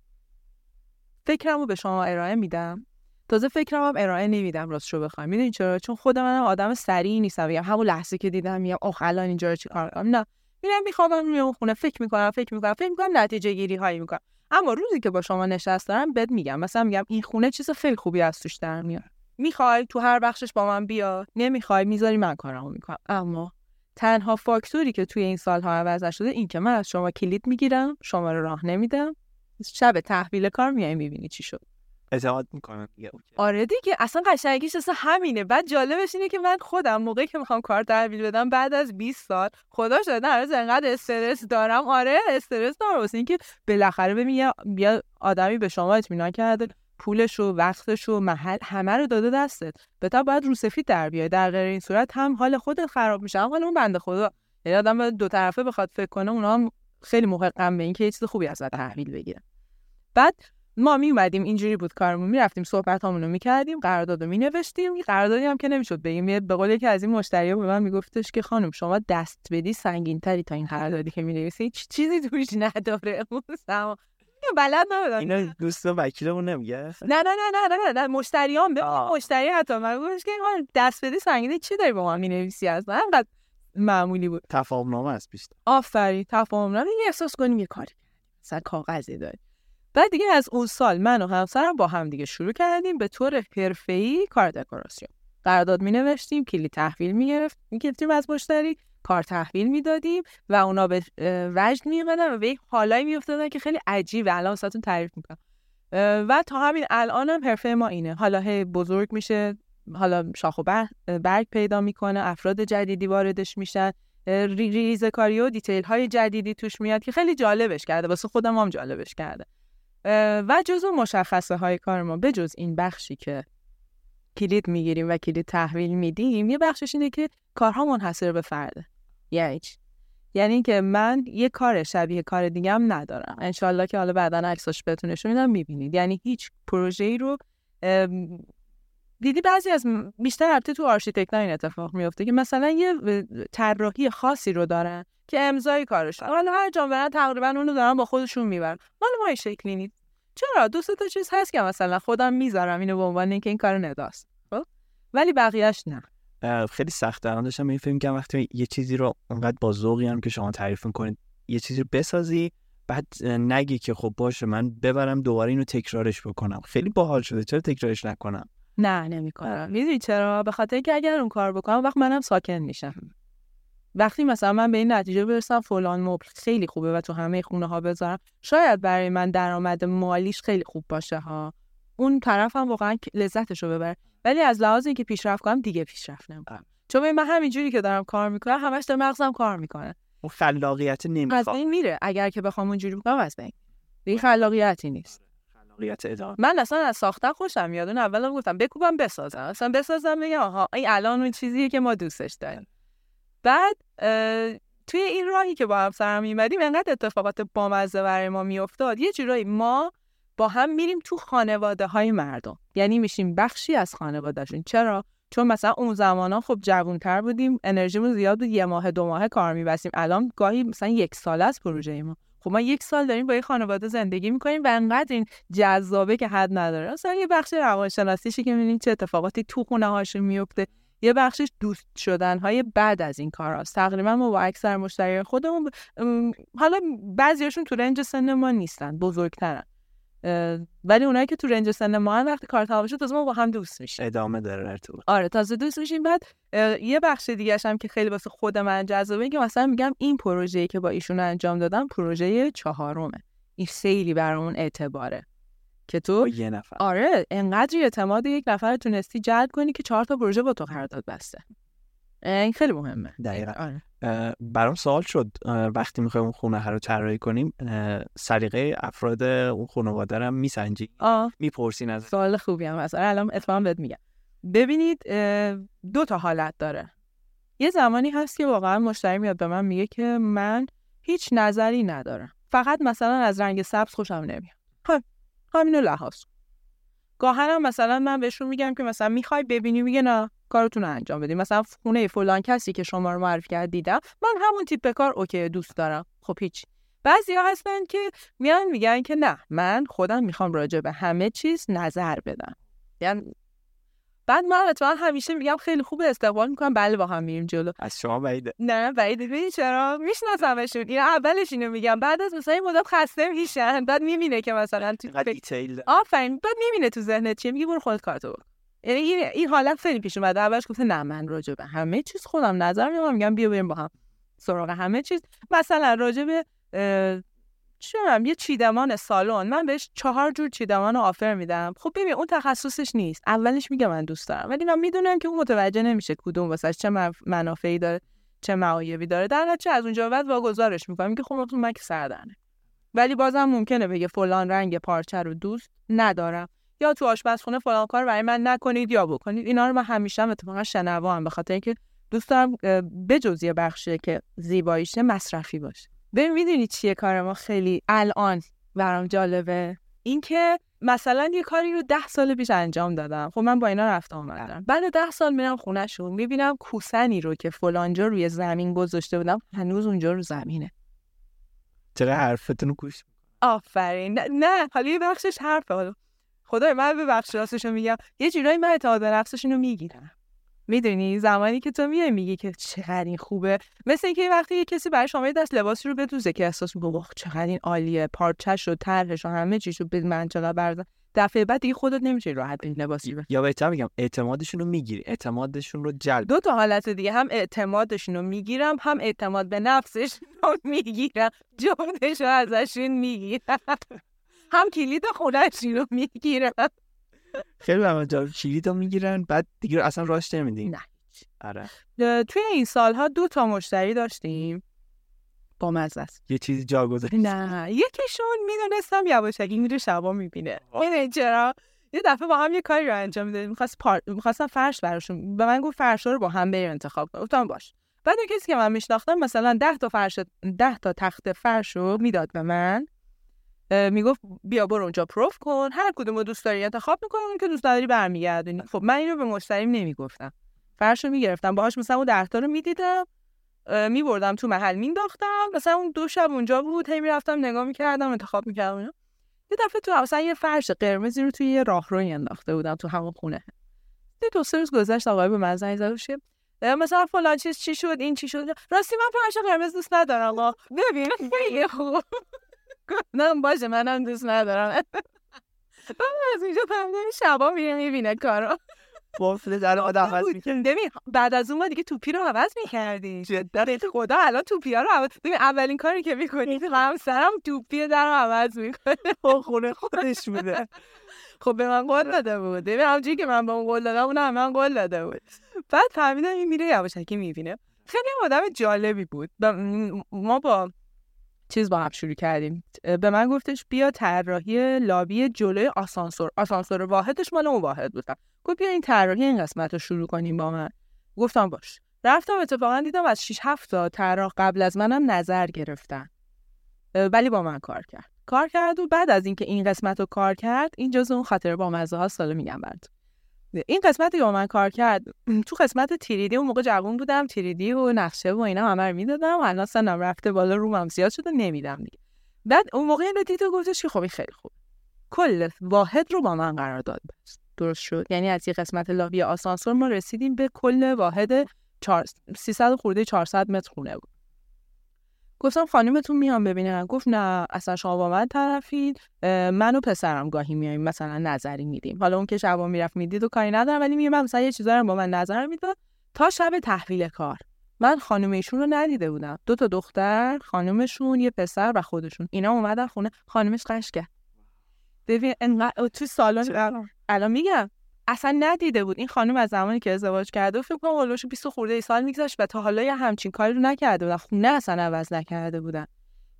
فکرم رو به شما ارائه میدم. تازه فکرم هم ارائه نمیدم راستشو بخوام می‌دونی چرا؟ چون خود منم آدم سریع نیستم. میگم همون لحظه که دیدم میگم اوه الان اینجا رو چیکار کنم نه. میرم میخوابم میام خونه فکر می‌کنم فکر می‌کنم فکر می‌کنم نتیجه گیری هایی می‌کنم. اما روزی که با شما نشستم بهت میگم. مثلا میگم این خونه چیز خیلی خوبی از توش در میاد می‌خوای تو هر بخشش با من بیا. نمی‌خوای می‌ذاری من کارمو می‌کنم. اما تنها فاکتوری که توی این سالها عوض نشده این که من از شما کلید می‌گیرم شما رو راه نمیدم. شب تحویل کار میای می‌بینی چی شد. اعتماد می‌کنم دیگه. آره دیگه اصلا قشنگیش اصلا همینه. بعد جالبش اینه که من خودم موقعی که می‌خوام کار تحویل بدم بعد از 20 سال خدا شده هنوز انقدر استرس دارم. آره استرس دارم. واسه اینکه بالاخره ببین یه آدمی به شما اطمینان کرده پولش و وقتش و محل همه رو داده دستت. بتا باید رو سفید در بیای. در غیر این صورت هم حال خودت خراب میشه هم حال اون بنده خدا. یعنی آدم باید دو طرفه بخواد فکر کنه اونا هم خیلی محقم به اینکه یه چیز خوبی ازت تحویل بگیرن. بعد ما می اومدیم اینجوری بود کارمون. می‌رفتیم صحبت رو می‌کردیم قرارداد رو مینوشتیم قراردادی هم که نمی‌شد بگیم به قول یکی از این مشتری‌ها به من میگفتش که خانم شما دست بدی سنگین تری تا این قراردادی که می‌نویسی. هیچ چیزی توش نداره. اون بلد نبودم اینو دوست وکیلمون نمیگه؟ نه نه نه نه نه نه, نه. مشتریام به. مشتری حتی من گفتش که دست بدی سنگینه چی داری با من می‌نویسی؟ اصلا انقدر معمولی بود. تفاهم نامه است بیشتر. آفرین. تفاهم نه دیگه احساس کنیم یه کاری مثلا کاغذی داریم. بعد دیگه از اون سال من و همسرم با هم دیگه شروع کردیم به طور حرفه‌ای کار دکوراسیون. قرارداد می نوشتیم کلی تحویل می گرفت از مشتری کار تحویل می‌دادیم و اونا به وجد می و به یک حالایی می افتادن که خیلی عجیبه. الان واسهتون تعریف می‌کنم. و تا همین الان هم حرفه ما اینه. حالا هی بزرگ میشه حالا شاخ و بر- برگ پیدا می‌کنه افراد جدیدی واردش میشن. اه، ری- ریزه کاری و دیتیل های جدیدی توش میاد که خیلی جالبش کرده. واسه خودم هم جالبش کرده. و جزو مشخصه های کار ما جز این بخشی که کلید می‌گیریم و کلید تحویل میدیم یه بخشش اینه که کارها منحصر به فرده. یعنی؟ یعنی که من یه کار شبیه کار دیگه هم ندارم. انشالله که حالا بعدا عکساش بهتون نشون میدم می‌بینید. یعنی هیچ پروژه ای رو دیدی بعضی از بیشتر البته تو آرشیتکت این اتفاق میفته که مثلا یه طراحی خاصی رو دارن. که امضای کارش حالا هر جا برن تقریبا اونو دارن با خودشون می‌برن. مال ما این شکلی نیست. چرا؟ دو سه تا چیز هست که مثلا خودم می‌ذارم اینو به عنوان اینکه این کار نداست. خب؟ ولی بقیهش نه. خیلی سخت. الان داشتم این فکر می‌کنم وقتی یه چیزی رو اونقدر با ذوقی هم که شما تعریف می‌کنید یه چیزی رو بسازی بعد نگی که خب باشه من ببرم دوباره اینو تکرارش بکنم. خیلی باحال شده. چرا تکرارش نکنم؟ نه نمی‌کنم. می‌دونی چرا؟ به خاطر اینکه اگر اون کار بکنم وقت منم ساکن میشم. وقتی مثلا من به این نتیجه برسم فلان مبل خیلی خوبه و تو همه خونه ها بذارم شاید برای من درآمد مالیش خیلی خوب باشه ها. اون طرف هم واقعا لذتش رو ببره. ولی از لحاظ اینکه پیشرفت کنم دیگه پیشرفت نمی‌کنم. چون من همینجوری که دارم کار می‌کنم همش داره مغزم کار می‌کنه. اون خلاقیت از نمی‌خواد بین میره. اگر که بخوام اونجوری بکنم از بین. دیگه خلاقیتی نیست. خلاقیت ادامه. من اصلا از ساختن خوشم میاد. اون اولم گفتم بکوبم بسازم. اصلا بسازم بگم آها این الان اون چیزیه که ما دوستش داریم. بعد توی این راهی که با همسرم میمدیم انقدر اتفاقات بامزه برای ما میافتاد یه جورایی ما با هم میریم تو خانواده های مردم. یعنی میشیم بخشی از خانوادهشون. چرا؟ چون مثلا اون زمان ها خب جوانتر بودیم انرژیمون زیاد بود یه ماه دو ماه کار میبستیم. الان گاهی مثلا یک سال از پروژه ما. خب ما یک سال داریم با یه خانواده زندگی می‌کنیم و انقدر این جذابه که حد نداره. مثلا یه بخش روانشناسیشی که می‌بینیم چه اتفاقاتی تو خونه هاشون میفته یه بخشش دوست شدن های بعد از این کار هست تقریبا ما با اکثر مشتری خودمون حالا بعضیاشون تو رنج سن ما نیستن بزرگترن. ولی اونایی که تو رنج سن ما هن وقتی کار تمام شد تازه ما با هم دوست میشیم. ادامه داره ارتباط آره تازه دوست میشیم. بعد یه بخش دیگه هم که خیلی واسه خود من جذابه که مثلا میگم این پروژه‌ای که با ایشون انجام دادم پروژه چهارمه. این خیلی برامون اعتباره. که تو یه نفر. آره انقدری اعتماد یک نفر تونستی جلب کنی که چهار تا پروژه با تو قرارداد بسته. این خیلی مهمه. دقیقاً. آره. برام سوال شد. وقتی می‌خوایم اون خونه رو طراحی کنیم سلیقه افراد اون خانواده رو میسنجی؟ می‌پرسین از سوال خوبی هم هست. آره، الان اتفاقا بهت میگم. ببینید دو تا حالت داره. یه زمانی هست که واقعا مشتری میاد به من میگه که من هیچ نظری ندارم. فقط مثلا از رنگ سبز خوشم نمیاد. خب همینو لحاظ کن. گاهاً هم مثلا من بهشون میگم که مثلا می‌خوای ببینی میگه نه کارتون رو انجام بدیم مثلا خونه فلان کسی که شما رو معرفی کرد دیدم من همون تیپ کار OK دوست دارم. خب هیچ. بعضی ها هستن که میان میگن که نه من خودم می‌خوام راجع به همه چیز نظر بدم. یعنی بعد من اتفاقا همیشه میگم خیلی خوب استقبال می‌کنم. بله با هم میریم جلو. از شما بعیده. نه بعید. ببین چرا؟ میشناسمشون. اینا اولش اینو میگم. بعد از مثلا این مدت خسته میشن. بعد می‌بینه که مثلا تو detail. آفرین. بعد می‌بینه تو ذهنت چیه. میگه برو خودت کارتو بکن. یعنی این این حالت خیلی پیش اومده. اولش گفته نه من راجع به همه چیز خودم نظر میدم. میگم بیا بریم با هم سراغ همه چیز. مثلا راجع به می‌دونم، یه چیدمان سالن. من بهش چهار جور چیدمان آفر میدم. خب ببین اون تخصصش نیست. اولش میگه من دوست دارم. ولی من می‌دونم که اون متوجه نمیشه کدوم واسه چه منافعی داره چه معایبی داره. در نتیجه از اونجا بعد واگذارش می‌کنم. میگه خب من که سردرنه ولی بازم ممکنه بگه فلان رنگ پارچه رو دوست ندارم. یا تو آشپزخونه فلان کار برای من نکنید یا بکنید. اینا رو من همیشه هم اتفاقا شنوا هم به خاطر اینکه دوست دارم بجز یه بخشی که زیباییشه مصرفی باشه. ببین می‌دونی چیه کار ما خیلی الان برام جالبه؟ اینکه مثلا یه کاری رو ده سال پیش انجام دادم. خب من با اینا رفتم آمدم بعد ده سال میرم خونهشون. می‌بینم کوسنی رو که فلانجا روی زمین گذاشته بودم هنوز اونجا رو زمینه. چرا حرفتون گوش آفرین. نه, نه. حالا یه بخشش حرفه. حالا خدای من به بخش راستشو میگم. یه جورایی من اعتماد به نفسشون رو می‌گیرم. می‌دونی زمانی که تو میای میگی که چقدر این خوبه مثل اینکه وقتی یه کسی برای شما یه دست لباسی رو بدوزه که احساس می‌کنه واخ چقدر این عالیه پارچش و طرحش و همه چیز رو به من چقدر برزن دفعه بعد دیگه خودت نمیشه راحت این لباسی رو. یا بهتر میگم اعتمادشون رو می‌گیری اعتمادشون رو جلب. دو تا حالت دیگه هم اعتمادشون رو می‌گیرم هم اعتماد به نفسش رو می‌گیرم. جفتش رو ازشون می‌گیرم. هم کلید خونهشون رو می‌گیرم. خیلی به من جالب. کلید رو می‌گیرن بعد دیگه اصلا راش نمیدین نه. آره. توی این سالها دو تا مشتری داشتیم. با مزه است. یه چیزی جا گذاشت. نه یکیشون می‌دونستم یواشکی میره شبا می‌بینه. می‌دونی چرا؟ یه دفعه با هم یه کاری رو انجام می‌دادیم. می‌خواست پار... می‌خواستم فرش براشون به من گفت فرش رو با هم بریم انتخاب کن گفتم باش. بعد اون کسی که من میشناختم مثلا ده تا فرش ده تا تخت فرش رو می‌داد به من. می‌گفت بیا برو اونجا پروف کن هر کدوم رو دوست داری انتخاب می‌کنی اون که دوست نداری برمیگردونی. خب من اینو به مشتریم نمی‌گفتم. فرش رو می‌گرفتم باهاش مثلا اون ده تا رو می‌دیدم میبردم تو محل مینداختم مثلا اون دو شب اونجا بود هی می‌رفتم نگاه می‌کردم انتخاب می‌کردم اینا. یه دفعه تو مثلا یه فرش قرمزی رو توی یه راهروی انداخته بودم تو همون خونه. یه دو سه روز گذشت آقای به من زنگ زد مثلا فلان چیز چی شد این چی شد؟ راستی من فرش قرمز دوست ندارم آقا. ببین خیلی خوب. گفتم باشه منم دوست ندارم از اینجا این شبا میره می‌بینه کارو بافل در آدم عوض ببین بعد از اون ما دیگه توپی رو عوض می‌کردی جدا خدا الان توپی ها رو عوض ببین اولین کاری که می‌کنی همسرم توپی در رو عوض می‌کنه خونه خودش بوده خب به من قول داده بود ببین همونجوری که من به اون قول دادم اون هم من قول داده بود بعد فهمیدم این میره یواشکی می‌بینه خیلی آدم جالبی بود ما با چیز با هم شروع کردیم. به من گفتش بیا طراحی لابی جلوی آسانسور. آسانسور واحدش مال اون واحد بودم گفت بیا این طراحی این قسمت رو شروع کنیم با من. گفتم باش. رفتم اتفاقا دیدم از 6 7 تا طراح قبل از منم نظر گرفتن. ولی با من کار کرد. کار کرد و بعد از اینکه این قسمت رو کار کرد این اون خاطر با مزه ها ساله میگم برات. این قسمتی که با من کار کرد تو قسمت تیریدی اون موقع جوون بودم تیریدی و نقشه و اینا همه رو می‌دادم الان سنم رفته بالا رومم زیاد شده نمیدم دیگه. بعد اون موقع این رو دید و گفتش که خب خیلی خوب. کل واحد رو با من قرار داد. بس. درست شد. یعنی از یه قسمت لابی آسانسور ما رسیدیم به کل واحد 4 300 خورده 400 متر خونه بود. گفتم خانومتون میان ببینن. گفت نه اصلا شما با من طرفید. من و پسرم گاهی میایم مثلا نظری میدیم. حالا اون که شبا می‌رفت می‌دید و کاری ندارم ولی میگم مثلا یه چیزا با من نظر می‌داد تا شب تحویل کار. من خانم ایشون رو ندیده بودم. دو تا دختر خانومشون یه پسر و خودشون. اینا اومدن خونه خانومش قش کرد. ببین انقدر تو سالن الان میگم. اصلا ندیده بود. این خانم از زمانی که ازدواج کرده و فکر کنم هولوش 20 خورده ای سال میگذشت و تا حالا یه همچین کاری رو نکرده بودن. خونه اصلا عوض نکرده بودن.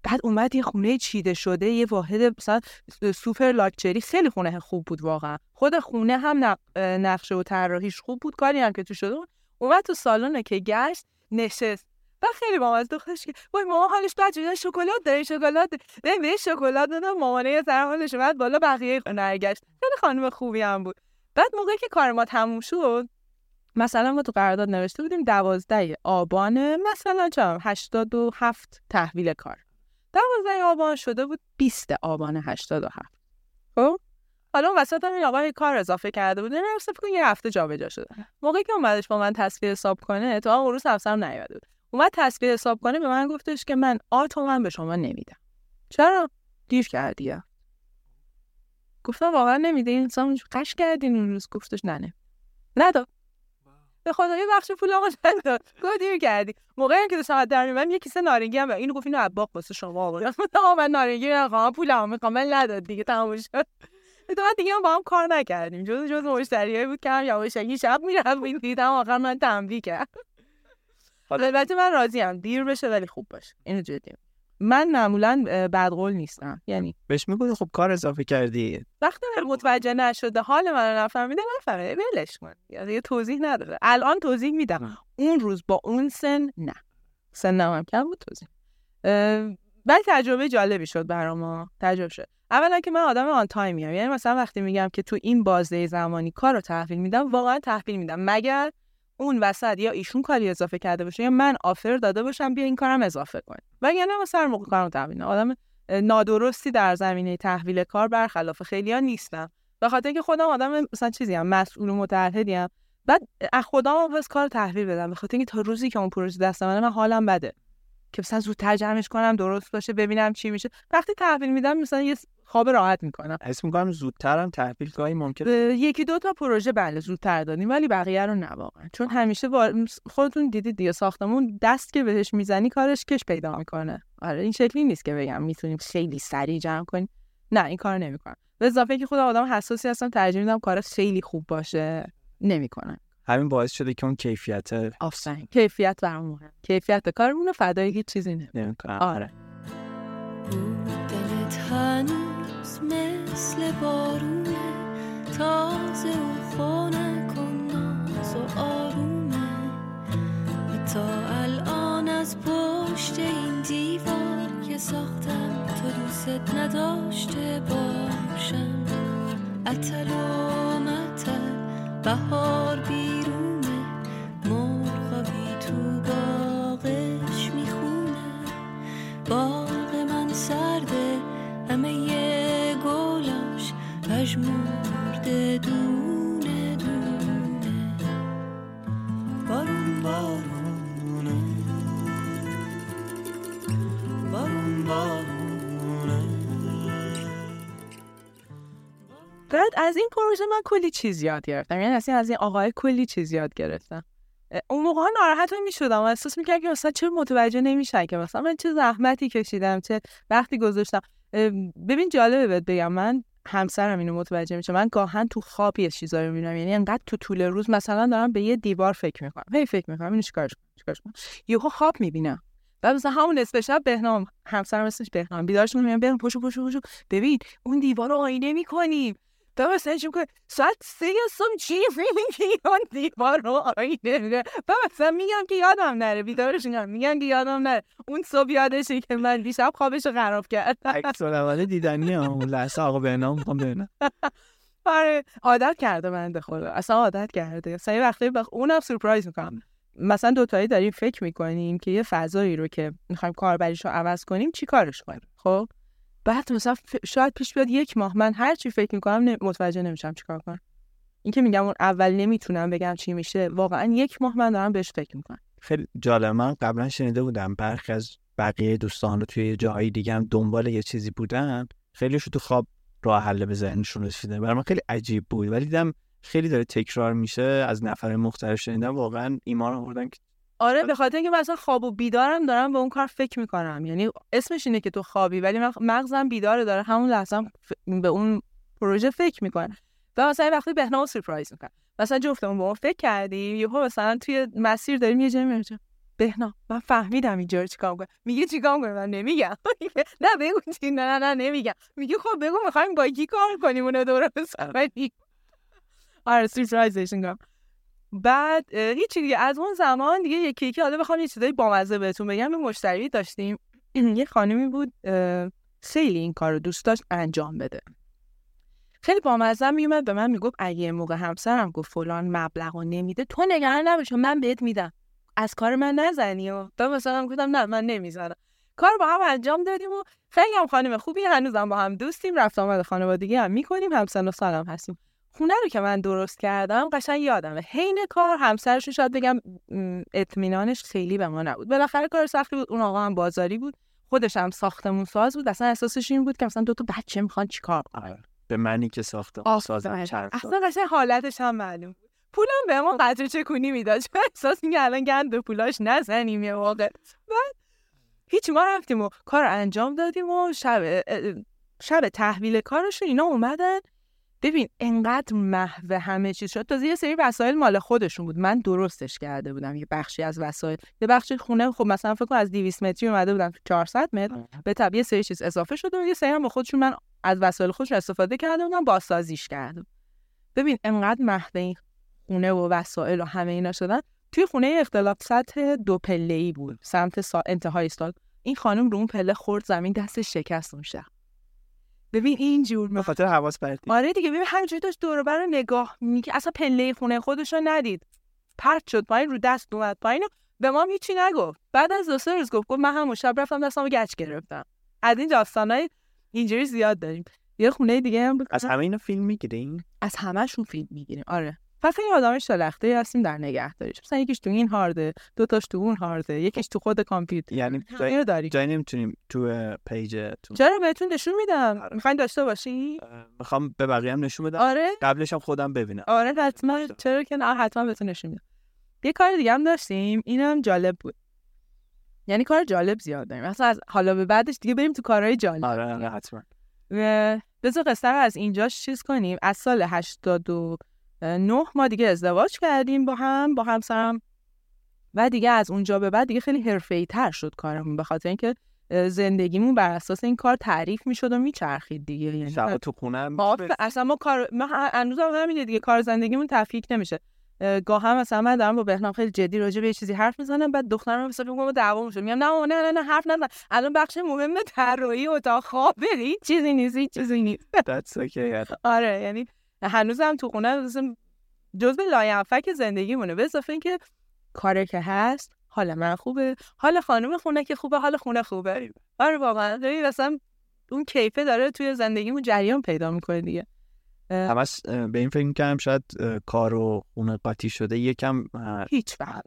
بعد اومد یه خونه چیده شده یه واحد مثلا سوپر لاکچری. خیلی خونه خوب بود واقعا. خود خونه هم نق- نقشه و طراحیش خوب بود. کاری هم که تو شده بود. اومد تو سالن که گشت نشست. بعد خیلی بامزه گفتش که وای مامان حالش بد شده شکلات داره شکلات بهش شکلات دادم مامانه یه سر حالش بعد بالا بقیه نرگشت. خیلی خانم خوبی هم بود. بعد موقعی که کار ما تموم شد مثلا ما تو قرارداد نوشته بودیم دوازده آبان مثلا چم هشتاد و هفت تحویل کار. دوازده آبان شده بود 20 آبان هشتاد و هفت. خب؟ حالا اون وسط هم این آقا یه کار اضافه کرده بود. یعنی فکر کن یه هفته جابجا شده. موقعی که اومدش با من تصویر حساب کنه تو اون روز افسرم نیومده بود. اومد تصویر حساب کنه به من گفتش که من آتو من به شما نمیدم. چرا؟ دیر کردی؟ گفتم واقعا نمیده. این انسان قش کردین اون روز. گفتش نه نه. نداد. به خدا یه بخش پول آقا نداد گفت دیر کردی. موقعی که داشتم در میمم یه کیسه نارنگی هم اینو گفت اینو عباق واسه شما آقا آقا من نارنگی نخوام پولمو می‌خوام. من نداد دیگه تموم شد. تو دیگه هم با هم کار نکردیم. جز جز مشتریایی بود که هم یواشکی شب می‌رفتیم دیدم آخر من تنبیه کرد. البته من راضیم. دیر بشه ولی خوب باشه. اینو جدی میگم. من معمولا بدقول نیستم. یعنی بهش می‌گفتی خب کار اضافه کردی. وقتی من متوجه نشده حال من نفهمیده نفهمیده ولش کن. یعنی یه توضیح نداره. الان توضیح میدم. اون روز با اون سن نه. سن هم کم بود توضیح. ولی تجربه جالبی شد برام. ها. تجربه شد. اولا که من آدم آن تایم یعنی مثلا وقتی میگم که تو این بازه زمانی کار رو تحویل میدم واقعا تحویل میدم. مگر اون وسط یا ایشون کاری اضافه کرده باشه یا من آفر داده باشم بیا این کارم اضافه کن. وگرنه مثلا موقع کارم تحویل آدم نادرستی در زمینه تحویل کار برخلاف خیلیا نیستم. به خاطر اینکه خودم آدم مثلا چیزی هم مسئول و متعهدی هم بعد از خودم پس کار تحویل بدم. به خاطر اینکه تا روزی که اون پروژه دست منه من حالم بده. که مثلا زودتر جمعش کنم درست باشه ببینم چی میشه. وقتی تحویل میدم مثلا یه خواب راحت می‌کنم. حس می‌کنم زودتر هم تحویل گاهی ممکنه. یکی دو تا پروژه بله زودتر دادیم ولی بقیه رو نه واقعا چون همیشه با- خودتون دیدید دیگه ساختمون دست که بهش می‌زنی کارش کش پیدا می‌کنه. آره این شکلی نیست که بگم می‌تونیم خیلی سریع جمع کنیم. نه این کار نمی‌کنم. به اضافه که خودم آدم حساسی هستم ترجیح میدم کار خیلی خوب باشه. نمی‌کنم. همین باعث شده که اون کیفیت آفرین. کیفیت برام مهم. کیفیت کارمون فدای هیچ چیزی نمی‌کنم. آره. مثل بارونه تازه و خونه کن ناز و آرومه حتی الان از پشت این دیوار که ساختم تو دوست نداشته باشم. اتل و متل بهار بیرونه مرغابی تو باغش می‌خونه. باغ من سرده همه پژمرده دونه دونه. بارون بارونه. بارون بارونه. بعد از این پروژه من کلی چیز یاد گرفتم. یعنی اصلا از این آقای کلی چیز یاد گرفتم. اون موقع ناراحت می شدم و احساس که مثلا چرا متوجه نمیشن که مثلا من چه زحمتی کشیدم چه وقتی گذاشتم. ببین جالبه بهت بگم. من همسرم اینو متوجه میشه. من گاهن تو خواب یه چیزایی می‌بینم. یعنی انقدر تو طول روز مثلا دارم به یه دیوار فکر می‌کنم. هی فکر می‌کنم اینو چیکارش چیکارش یهو خواب می‌بینم. بعد مثلا همون نصف شب بهنام همسرم اسمش بهنام. بیدارش میگم بهنام پشو پشو پشو. ببین اون دیوار رو آینه می‌کنیم. مثلا می‌کنه ساعت سه صبح چی میگی اون دیوار رو آینه بعد مثلا میگم که یادم نره بیدارش میگم میگم که یادم نره اون صبح یادشه که من دیشب خوابش رو خراب کردم عکس العمل دیدنی هم اون لحظه آقا به نام می‌خوام ببینم آره عادت کرده بنده خدا اصلا عادت کرده یه وقتی بخ... اونم سورپرایز می‌کنم مثلا دوتایی داریم فکر می‌کنیم که یه فضایی رو که می‌خوایم کاربریش رو عوض کنیم چی کارش کنیم خب بعد مثلا شاید پیش بیاد یک ماه من هر چی فکر می‌کنم متوجه نمیشم چیکار کنم. این که میگم اون اول نمی‌تونم بگم چی میشه واقعا یک ماه من دارم بهش فکر می‌کنم. خیلی جالب. من قبلا شنیده بودم برخی از بقیه دوستان رو توی جاهای دیگه هم دنبال یه چیزی بودن خیلیشو تو خواب راه حل به ذهنشون رسیده. برای من خیلی عجیب بود. ولی دیدم خیلی داره تکرار میشه. از نفر مختلف شنیدم واقعا ایمان آوردن که آره به خاطر اینکه مثلا خواب و بیدارم دارم به اون کار فکر می‌کنم. یعنی اسمش اینه که تو خوابی ولی من مغزم بیداره داره همون لحظه هم ف- به اون پروژه فکر می‌کنم و مثلا وقتی بهنامو سورپرایز می‌کنم مثلا جفتمون با اون فکر کردیم یهو مثلا توی مسیر داریم یه جایی میریم. بهنام من فهمیدم اینجا رو چیکار کنم میگه چیکار کنم من نمیگم. نه بگو چی نه نه نه نمیگم. میگه خب بگو می‌خوایم با کی کار کنیم اونو درست آره سورپرایزش می‌کنم بعد هیچی دیگه. از اون زمان دیگه یکی یکی حالا بخوام یه چیزای بامزه بهتون بگم. یه مشتری داشتیم. یه خانمی بود خیلی این کار رو دوست داشت انجام بده. خیلی بامزه میومد به من می‌گفت اگه موقع همسرم گفت فلان مبلغ نمیده تو نگران نباش من بهت میدم. از کار من نزنی و تا مثلا گفتم نه من نمی‌زنم کار با هم انجام دادیم و خیلی هم خانم خوبی هنوزم با هم دوستیم. رفت آمد خانوادگی هم می‌کنیم همسن و سالم هستیم. خونه رو که من درست کردم قشنگ یادمه. حین کار همسرش شاید بگم اطمینانش خیلی به ما نبود. بالاخره کار سختی بود. اون آقا هم بازاری بود. خودش هم ساختمون ساز بود. اصلا احساسش این بود که مثلا دو تا بچه می‌خوان چیکار کنن. به منی که ساختم ساز. اصلا قشنگ حالتش هم معلوم بود. پولم به ما قدر چکونی می‌داد. چون احساس میگه الان گند به پولاش نزنیم یه موقع بعد هیچ ما رفتیم و کار انجام دادیم و شب شب تحویل کارشون اینا اومدن. ببین انقدر محو همه چیز شد. تازه یه سری وسایل مال خودشون بود. من درستش کرده بودم. یه بخشی از وسایل. یه بخشی خونه. خب مثلا فکر کن از 200 متری اومده بودم 400 متر. به طبع یه سری چیز اضافه شده و یه سری هم با خودشون من از وسایل خودشون استفاده کرده بودم. بازسازیش کردم ببین انقدر محو این خونه و وسایل و همه اینا شدن. توی خونه اختلاف سطح دو پله ای بود. سمت سا... انتهای سال. این خانم رو اون پله خورد. زمین دستش شکست اون شب. ببین اینجور به خاطر حواس پرتی. آره دیگه ببین همینجوری داشت دور رو نگاه میگه اصلا پله خونه خودش رو ندید. پرت شد پایین رو دست اومد پایین به ما هیچی نگفت. بعد از دو سه روز گفت گفت من همون شب رفتم دستمو گچ گرفتم. از این داستانای اینجوری زیاد داریم. یه خونه دیگه هم از همه اینا فیلم می‌گیرین؟ از همهشون فیلم می‌گیریم. آره. فقط یه آدم شلخته هستیم در نگهداریش. مثلا یکیش تو این هارده دو تاش تو اون هارده یکیش تو خود کامپیوتر. یعنی جای, رو داریم. جای نمی‌تونیم تو پیجتون چرا بهتون نشون میدم؟ آره. می‌خواین داشته باشی می‌خوام به بقیه هم نشون بدم. آره. قبلش هم خودم ببینم. آره حتما. چرا که نه حتما بهتون نشون میدم. یه کار دیگه هم داشتیم. اینم جالب بود. یعنی کار جالب زیاد داریم. مثلا از حالا به بعدش دیگه بریم تو کارهای جالب. آره آره حتما. و بذار قصه از اینجاش چیز کنیم. از سال 89 ما دیگه ازدواج کردیم با هم با همسرم. و دیگه از اونجا به بعد دیگه خیلی حرفه‌ای تر شد کارمون به خاطر اینکه زندگیمون بر اساس این کار تعریف می‌شد و میچرخید دیگه یعنی شب تو خونه اصلا ما کار ما هنوز هم همینه دیگه کار زندگیمون تفکیک نمیشه. اه، گاه هم مثلا من دارم با بهنام خیلی جدی راجع به یه چیزی حرف می‌زنم بعد دخترم مثلا میگم دعوا میشه میگم نه نه نه نه حرف نزن. الان بخش مهم طراحی اتاق خوابه هیچ چیزی نیست هیچ چیزی نیست. That's okay. آره یعنی هنوزم تو خونه جزء لاینفک زندگیمونه. به اضافه اینکه کاری که هست حال من خوبه. حال خانم خونه که خوبه حال خونه خوبه. آره واقعا. ببین مثلا اون کیفه داره توی زندگیمون جریان پیدا می‌کنه دیگه. همش به این فکر می‌کردم شاید کار و خونه قاطی شده یکم هیچ وقت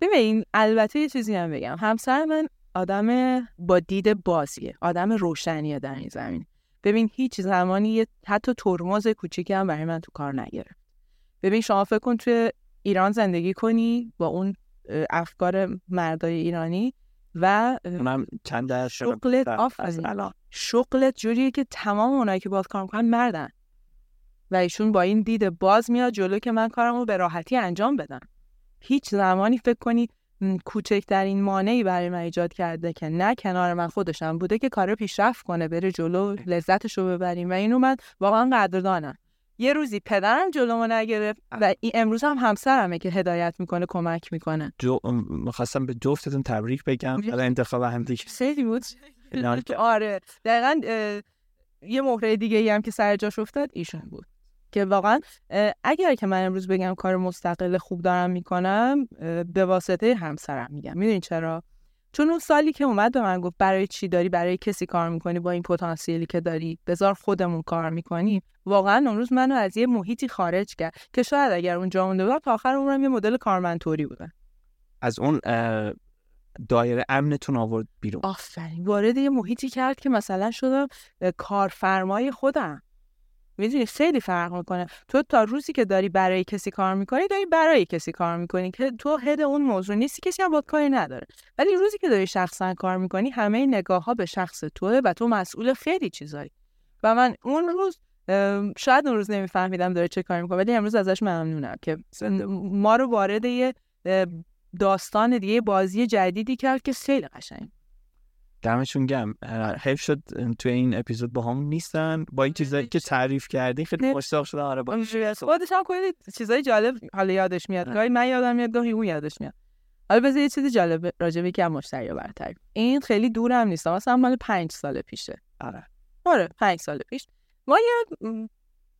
ببین البته یه چیزی هم بگم. همسر من آدم با دید بازیه. آدم روشنیه در این زمین. ببین هیچ زمانی یه حتی ترمز کوچیکی هم برای من تو کار نگرفت. ببین شما فکر کن توی ایران زندگی کنی با اون افکار مردای ایرانی و چند شغلت آفرین. از شغلت جوریه که تمام اونایی که باید کار می‌کنن مردن. و ایشون با این دید باز میاد جلو که من کارم رو به راحتی انجام بدم. هیچ زمانی فکر کنی م، کوچکترین مانعی برای من ایجاد کرده که نه کنار من خودشم بوده که کار پیشرفت کنه بره جلو لذتش رو ببریم. و اینو من واقعا قدردانم. یه روزی پدرم جلومو نگرفت و این امروز هم همسرمه که هدایت می‌کنه کمک می‌کنه. جو... می‌خواستم به جفتتون تبریک بگم. برای انتخاب هم دیگه خیلی بود. آره. دقیقا اه، یه مهره دیگه ای هم که سر جاش افتاد ایشون بود. که واقعا اگر که من امروز بگم کار مستقل خوب دارم می‌کنم به واسطه همسرم میگم. می‌دونی چرا؟ چون اون سالی که اومد به من گفت برای چی داری؟ برای کسی کار می‌کنی؟ با این پتانسیلی که داری بذار خودمون کار می‌کنیم. واقعا اون روز منو از یه محیطی خارج کرد که شاید اگر اونجا مونده بودم تا آخر عمرم یه مدل کارمنتوری بودم. از اون دایره امنتون آورد بیرون. آفرین. وارد یه محیطی کرد که مثلا شدم کارفرمای خودم. می‌دونی خیلی فرق می‌کنه. تو تا روزی که داری برای کسی کار می‌کنی داری برای کسی کار می‌کنی. که تو هد اون موضوع نیستی کسی هم باید کاری نداره. ولی روزی که داری شخصا کار می‌کنی همه نگاه ها به شخص توه و تو مسئول خیلی چیزایی. و من اون روز شاید اون روز نمیفهمیدم داره چه کاری می‌کنه ولی امروز ازش ممنونم که ما رو وارد یه داستان دیگه بازی جدیدی کرد که خیلی قشنگ. دمشون گم حیف شد توی این اپیزود با هم نیستن. با این چیزایی که تعریف کردی خیلی. مشتاق شدم آره با خودش هم کلی چیزای جالب حالا یادش میاد. گاهی من یادم میاد گاهی اون یادش میاد. حالا بذار یه چیزی جالب راجع به یکی از مشتری برتر این خیلی دورم نیست. مثلا مال پنج سال پیشه. آره. آره پنج سال پیش. ما یه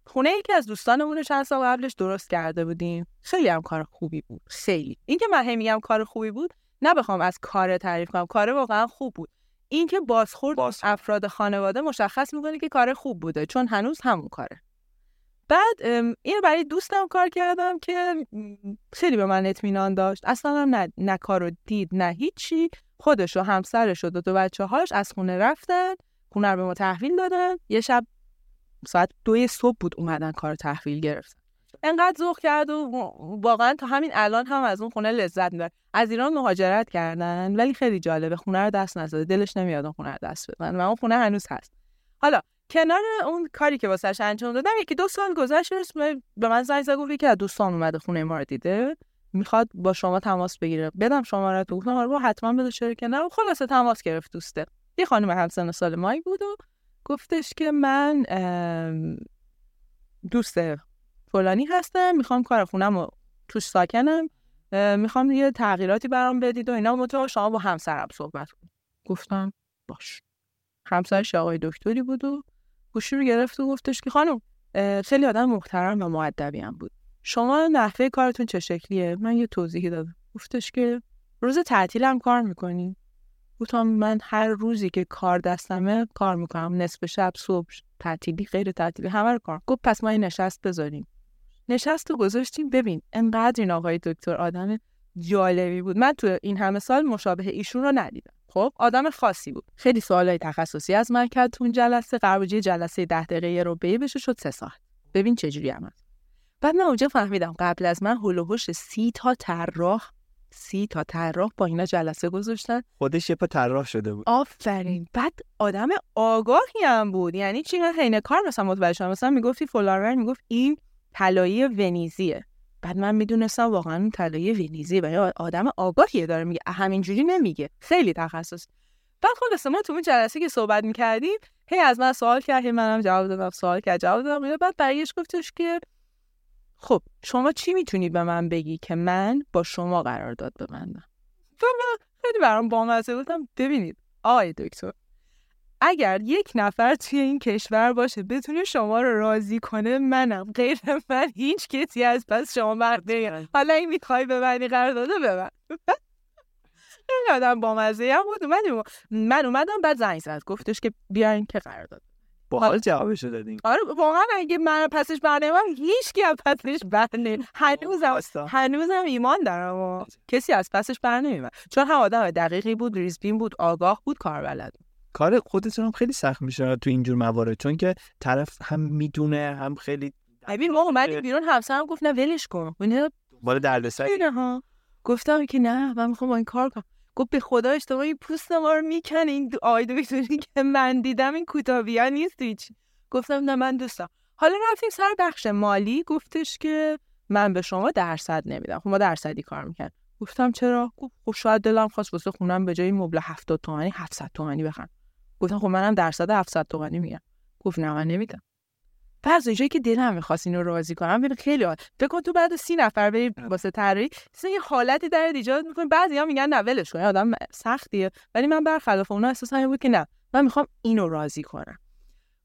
خونه یکی از دوستانمون رو چند سال قبلش درست کرده بودیم. خیلی هم کار خوبی بود. خیلی. اینکه من هی میگم کار خوبی بود نه بخوام از کار تعریف کنم. کار واقعا خوب بود. اینکه بازخورد بازخورد. افراد خانواده مشخص می‌کنه که کار خوب بوده چون هنوز همون کاره. بعد ام، اینو برای دوستم کار کردم که خیلی به من اطمینان داشت. اصلا هم نه, نه کار رو دید نه هیچی. خودش و همسرش و دو تا بچه هاش از خونه رفتن خونه رو به ما تحویل دادن. یه شب ساعت دوی صبح بود اومدن کار تحویل گرفتن. انقدر ذوق کرد و واقعا تا همین الان هم از اون خونه لذت می‌بره از ایران مهاجرت کردن ولی خیلی جالبه. خونه رو دست نزده. دلش نمیاد اون خونه رو دست بدن و اون خونه هنوز هست. حالا کنار اون کاری که واسش انجام دادم یکی دو سال گذشت به من زنگ زد گفت یکی از دوستان اومده خونه ما رو دیده. می‌خواد با شما تماس بگیره. بدم شماره تو گفتم آره حتما بده چرا که نه. خلاصه تماس گرفت دوسته. یه خانم همسن سال مایی بود و گفتش که من دوست فلانی هستم می‌خوام کار خونم رو توش ساکنم می‌خوام یه تغییراتی برام بدید و اینا مطمئن شما با همسرم صحبت کن گفتم باش. همسرش آقای دکتری بود و گوشی رو گرفت و گفتش که خانم خیلی آدم محترم و معدبی هم بود. شما نحوه کارتون چه شکلیه؟ من یه توضیحی دادم. گفتش که روز تعطیلم کار می‌کنی. گفتم من هر روزی که کار دستمه کار می‌کنم. نصف شب صبح تعطیلی غیر تعطیلی همه رو کار گفت پس ما یه نشست بذاریم. نشست رو گذاشتیم. ببین انقدر این آقای دکتر آدم جالبی بود. من تو این همه سال مشابه ایشون رو ندیدم. خب آدم خاصی بود. خیلی سوالای تخصصی از من کرد تو اون جلسه. یه جلسه ده دقیقه یه ربعی بشه شد سه ساعت. ببین چجوری هم هست. بعد من اونجا فهمیدم قبل از من هول و هوش سی تا طراح سی تا طراح با اینا جلسه گذاشتن. خودش یه پا طراح شده بود. آفرین. بعد آدم آگاهی هم بود. یعنی چی؟ من حین کار مثلا متوجه شدم. مثلا می‌گفتی فلان رنگ می‌گفت این طلایی ونیزیه. بعد من می‌دونستم واقعا اون طلایی ونیزیه و آدم آگاهیه داره میگه. همینجوری نمیگه. خیلی تخصص. بعد خلاصه ما تو اون جلسه که صحبت می‌کردیم هی از من سوال کرد هی منم جواب دادم سوال کرد جواب دادم. بعد برگشت گفتش که خب شما چی می‌تونی به من بگی که من با شما قرارداد ببندم خیلی برام بامزه بودم. ببینید آقای دکتر اگر یک نفر توی این کشور باشه بتونه شما رو راضی کنه منم. غیر من هیچ کسی از پس شما مرده حالا این می‌خوای ببندی قرارداد ببند این آدم بامزه هم بود. اومدیم من اومدم بعد زنگ زد. گفتش که بیاین که قرارداد با حال جوابشو دادیم آره واقعا اگه من پسش برنامه هیچ کی از پسش برنامه هنوزم واستا. هنوزم ایمان دارم و کسی از پسش بر نمیاد چون هم آدم دقیقی بود ریزبین بود آگاه بود کار بلد بود. کار خودتون هم خیلی سخت میشه تو اینجور موارد چون که طرف هم می‌دونه هم خیلی ببین ما اومدیم بیرون همسرم گفت نه ولش کن. اینا دنبال دردسر. ها. گفتم که نه من می‌خوام با این کار کنم. گفت به خدا اشتباه این پوست ما رو می‌کنه این دو- آی دکتری که من دیدم این کوتاهی ها نیست هیچ. گفتم نه من دوستم. حالا رفتیم سر بخش مالی. گفتش که من به شما درصد نمیدم. خب ما درصدی کار می‌کنم گفتم چرا؟ گفت خب شاید دلم خواست واسه خونم به جای مبل 70 تومانی 700 تومانی بخرم. گفتم خب منم درصد 700 تومانی میگم. گفت نه من نمیدم. بعض جایی که دلم می‌خواست اینو راضی کنم ببین خیلی عالی. فکر کن تو بعد سی نفر بری واسه طراحی یه حالتی در ایجاد می‌کنه بعضی ها میگن نه ولش کن آدم سختیه. ولی من برخلاف اونا احساس این بود که نه من می‌خوام اینو راضی کنم.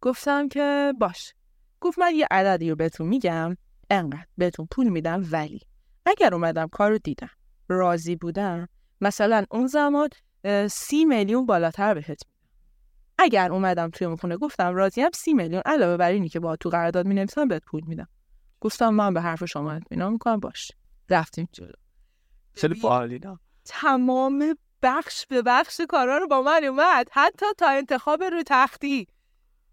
گفتم که باش. گفت من یه عددی رو بهتون میگم انقدر بهتون پول میدم ولی اگر اومدم کار رو دیدم راضی بودم مثلا اون زمان سی میلیون بالاتر بهت اگر اومدم توی اون خونه گفتم راضیم سی میلیون علاوه بر اینی که با تو قرارداد می‌نویسم بهت پول میدم. گفتم من به حرف شما اطمینان می‌کنم باش. رفتیم جلو. خیلی تمام بخش به بخش کارا رو با من اومد. حتی تا انتخاب رو تختی.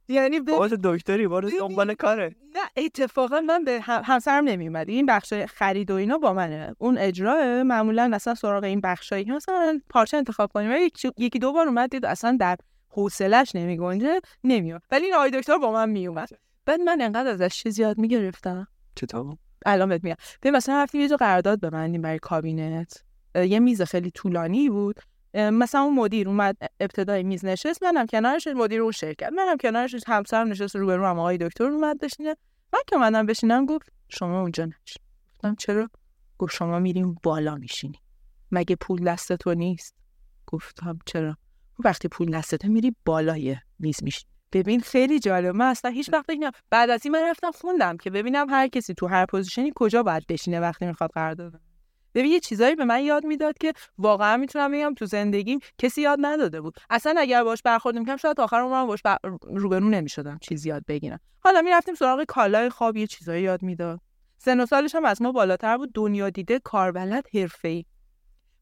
یعنی به باز دکتری ببین. دنبال کاره. نه اتفاقا من به هم- همسرم نمیومد این بخش خرید و اینا با منه. اون اجرا معمولا مثلا سراغ این بخشایی مثلا پارچه انتخاب کنیم. یکی دو بار اومد دید اصلا در حوصلش نمیگنجه نمیاد. ولی این آقای دکتر با من میومد بعد من انقدر ازش چیزی یاد می‌گرفتم. چطور؟ الان بهت میگم. ببین مثلا رفتیم یه جا قرارداد ببندیم برای کابینت. یه میز خیلی طولانی بود. مثلا اون مدیر اومد ابتدای میز نشست. منم کنارش مدیر اون شرکت. منم کنارش همسرم نشست روبرو هم آقای دکتر اومد بشینه. من که اومدم بشینم گفت شما اونجا نش گفتم چرا؟ گفت شما میریم بالا میشینی. مگه پول دست تو نیست؟ گفتم چرا؟ وقتی پول دستته میری بالای میز میشینی ببین خیلی جالب. من اصلا هیچ وقت نم- بعد از این من رفتم خوندم که ببینم هر کسی تو هر پوزیشنی کجا باید بشینه وقتی می‌خواد قرارداد. ببین یه چیزایی به من یاد می‌داد که واقعا می‌تونم بگم تو زندگیم کسی یاد نداده بود. اصلا اگر باش برخورد می‌کنم شاید آخر عمرم باش بر... روبرو نمی‌شدم چیزی یاد بگیرم. حالا می‌رفتیم سراغ کالای خواب یه چیزایی یاد می‌داد. سن و سالش هم از ما بالاتر بود. دنیا دیده کاربلد حرفه‌ای.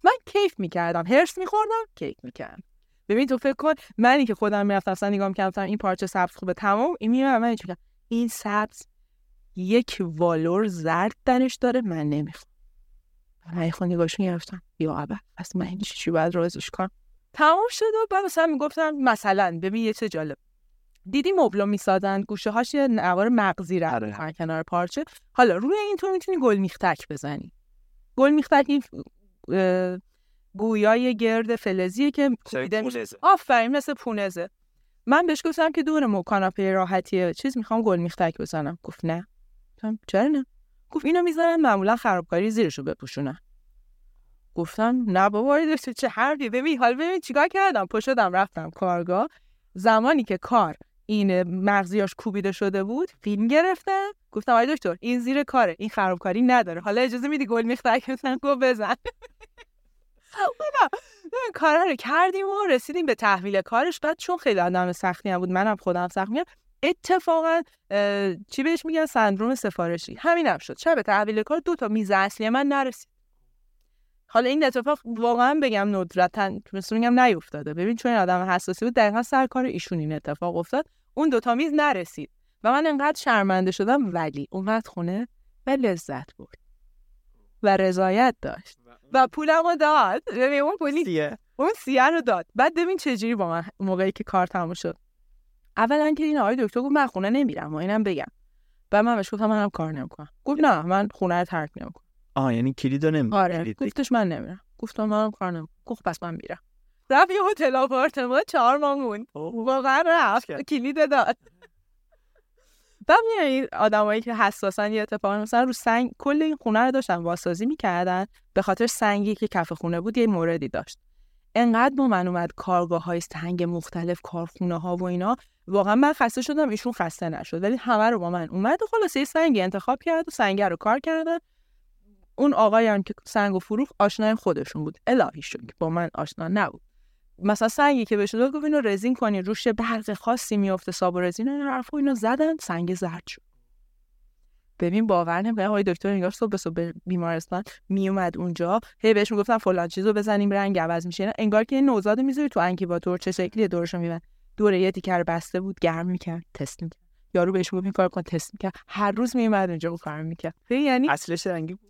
من کیف می‌کردم. هرس میخوردم کیف می‌کردم. ببین تو فکر کن منی که خودم می‌رفتم اصلا نگاه می‌کردم این پارچه سبز خوبه. تمام این میرم من می‌کردم، این سبز یک والور زرد درش داره من نمی‌خوام. من خود نگاهش می‌گرفتم یا اول پس من این چی باید رازش کنم؟ تمام شد و بعد مثلا می‌گفتم مثلا ببین یه چه جالب. دیدی مبلو می‌سازن؟ گوشه هاش یه نوار مغزی رد آره. می‌کنن کنار پارچه. حالا روی این تو می‌تونی گل میختک بزنی. گل میختک این گویای گرد فلزیه که کوبیده میشه. آفرین مثل پونزه. من بهش گفتم که دور کاناپه راحتی چیز می‌خوام گل میختک بزنم. گفت نه. چرا نه؟ گفت اینو می‌ذارن معمولا خرابکاری زیرشو بپوشونن. گفتم نه بابا دکتر چه حرفی؟ ببین حال ببین چیکار کردم. پا شدم رفتم کارگاه. زمانی که کار این مغزیاش کوبیده شده بود فیلم گرفتم گفتم آی دکتر این زیر کاره. این خرابکاری نداره. حالا اجازه میدی گل میختک بزن گفت بزن. ببین، کارا رو کردیم و رسیدیم به تحویل کارش. بعد چون خیلی آدم سختی هم بود منم خودم سخت میگم اتفاقا چی بهش میگن؟ سندروم سفارشی. همین هم شد. شب تحویل کار دو تا میز اصلی من نرسید. حالا این اتفاق واقعا بگم ندرتا مثل میگم نیفتاده. ببین چون این آدم حساسی بود دقیقا سر کار ایشون این اتفاق افتاد. اون دوتا میز نرسید و من انقدر شرمنده شدم ولی اومد خونه و لذت برد و رضایت داشت. و پولمو داد. ببین اون پولی اون سیه رو داد. بعد ببین چجوری با من موقعی که کار تموم شد. اولا که این آقای دکتر گفت من خونه نمیرم و اینم بگم. بعد من بهش گفتم منم کار نمی‌کنم. گفت نه من خونه رو ترک نمی‌کنم. آه یعنی کلیدو نمی آره گفتش من نمیرم. گفتم منم کار نمی‌کنم. گفت پس من میرم. رفت یه هتل آپارتمان چهار ماه موند. واقعا رفت. کلید داد. بعد می‌بینی آدمایی که حساسن یه اتفاقی مثلا رو سنگ کل این خونه رو داشتن واسازی می‌کردن. به خاطر سنگی که کف خونه بود یه موردی داشت. انقدر با من اومد کارگاه های سنگ مختلف کارخونه ها و اینا. واقعا من خسته شدم ایشون خسته نشد. ولی همه رو با من اومد و خلاصه یه سنگی انتخاب کرد و سنگ رو کار کردن اون آقایی هم که سنگ و فروخت آشنای خودشون بود. الهی شد که با من آشنا نبود. مثلا سنگی که بهش داد گفت اینو رزین کنی روش برق خاصی میفته ساب و رزین. این حرفا اینو زدن سنگ زرد شد. ببین باور نمی‌کنه آقای دکتر انگار صبح صبح بیمارستان میومد اونجا. هی بهش می‌گفتن فلان چیزو بزنیم رنگ عوض میشه. انگار که نوزاد می‌ذاری تو انکیباتور چه شکلی دورشو میبند. دوره یه تیکر بسته بود گرم می‌کرد تست می‌کرد. یارو بهش می‌گفت این کار کن تست می‌کرد. هر روز میومد اونجا و کار می‌کرد. یعنی اصلش رنگی بود.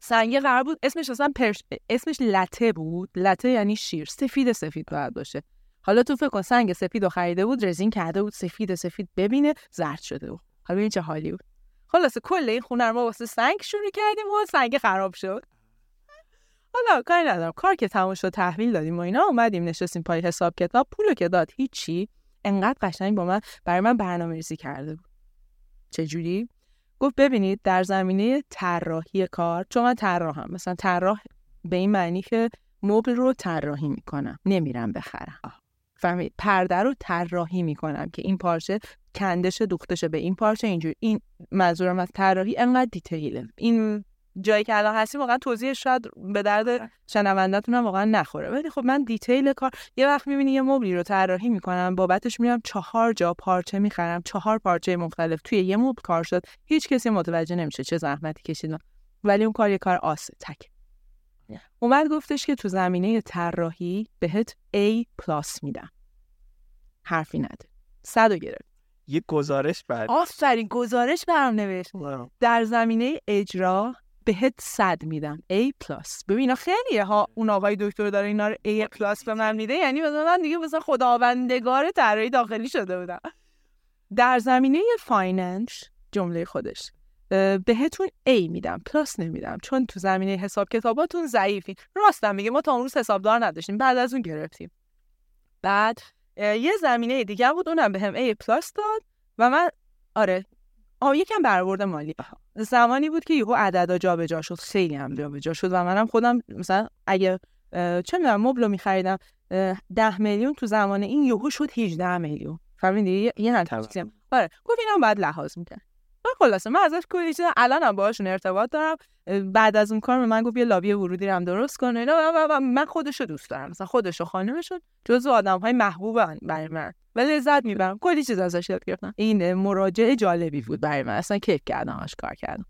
سنگی قرار بود اسمش اصلا پرش... اسمش لته بود. لته یعنی شیر. سفید سفید باید باشه. حالا تو فکر کن سنگ سفید خریده بود رزین کرده بود سفید سفید ببینه زرد شده بود. حالا ببین چه حالی بود. خلاصه کل این خونه رو ما واسه سنگ شروع کردیم و سنگ خراب شد. حالا کاری ندارم. کار که تموم شد تحویل دادیم و اینا اومدیم نشستیم پای حساب کتاب. پولو که داد هیچی. انقدر قشنگ با من برای من برنامه ریزی کرده بود. چجوری؟ گفت ببینید در زمینه طراحی کار چون من طراحم مثلا طراح به این معنی که مبل رو طراحی می‌کنم نمیرم بخرم. فهمید؟ پرده رو طراحی می‌کنم که این پارچه کندش دوختشه به این پارچه اینجور. این منظورم از طراحی انقدر detail ه این جایی که الان هستیم واقعا توضیح شاید به درد شنوندهتون هم واقعا نخوره. ولی خب من detail کار یه وقت می‌بینی یه مبلی رو طراحی می‌کنم بابتش میرم چهار جا پارچه می‌خرم چهار پارچه مختلف توی یه مبل کار شد. هیچ کسی متوجه نمیشه چه زحمتی کشیدم ولی اون کار یه کار خاصه. تک. اومد گفتش که تو زمینه طراحی بهت A plus میدم. حرفی نده. صد و گرفت. یه گزارش بعد آفرین گزارش برام نوشت در زمینه اجرا بهت صد میدم. A plus ببین خیلیه ها اون آقای دکتر داره اینا رو A plus به من میده. یعنی مثلا من دیگه مثلا خداوندگار طراحی داخلی شده بودم. در زمینه finance جمله خودش بهتون A میدم. plus نمیدم. چون تو زمینه حساب کتاباتون ضعیفین راستم میگه ما تا اون روز حسابدار نداشتیم. بعد از اون گرفتیم. بعد یه زمینه دیگه بود. اونم بهم A پلاس داد و من آره آه یکم برآورد مالی. زمانی بود که یهو عددا جابجا شد. خیلی هم جابجا شد و منم خودم مثلا اگه چه می‌دونم مبل رو میخریدم ده میلیون تو زمان این یهو شد 18 میلیون. فهمیدی؟ یه- هم. آره گفت اینم باید لحاظ می‌کرد. و خلاصه من ازش کلی چیز الانم باهاشون ارتباط دارم. بعد از اون کار به من گفت یه لابی ورودی رو هم درست کن. و اینا من خودشو دوست دارم. مثلا خودش و خانمشون جزو آدم های محبوبن برای من. و لذت می‌برم. کلی چیز ازش یاد گرفتم. این مراجعه جالبی بود برای من. اصلا کیف کردم هاش کار کردم.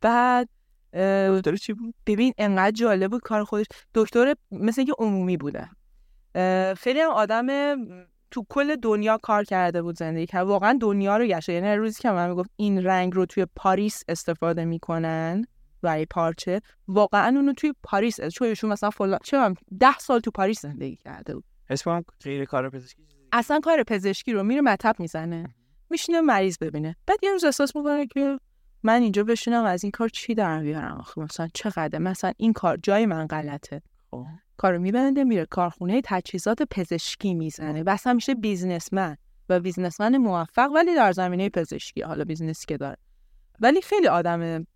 بعد داره چی بود؟ ببین انقدر جالب بود کار خودش. دکتر مثل اینکه عمومی بوده. خیلی هم آدم تو کل دنیا کار کرده بود زندگی کرد. واقعا دنیا رو گشته یعنی روزی که من می‌گفت این رنگ رو توی پاریس استفاده می‌کنن برای پارچه واقعا اونو توی پاریس چون ایشون مثلا فلان چه می‌دونم، ده سال تو پاریس زندگی کرده بود. کنم غیر کار پزشکی اصلا کار پزشکی رو میره مطب می‌زنه. میشینه مریض ببینه. بعد یه روز احساس می‌کنه که من اینجا بشینم از این کار چی در بیارم؟ آخه مثلا چقدر مثلا این کار جای من غلطه. خب. کارو میبنده میره کارخونه تجهیزات پزشکی می‌زنه. و اصلا میشه businessman و businessman موفق ولی در زمینه پزشکی. حالا business ی که داره. ولی خیلی آدم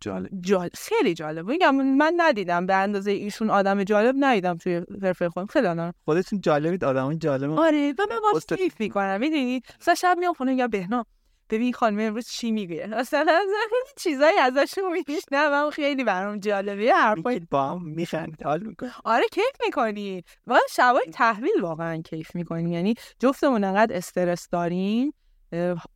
جالب. جالب خیلی جالب. میگم من ندیدم به اندازه ایشون آدم جالب ندیدم توی حرفه خودم. خیلی آدم خودتون جالبید آدمای جالب. آره و من باش کیف می‌کنم می‌دونی؟ مثلا شب میام خونه یا بهنام ببین خانم امروز چی میگه؟ مثلا چیزایی ازشون میشنوم من خیلی برام جالبه حرفای با هم میخندید حال می‌کنید آره کیف می‌کنی. و شبای تحویل واقعا کیف می‌کنیم یعنی جفتمون انقدر استرس داریم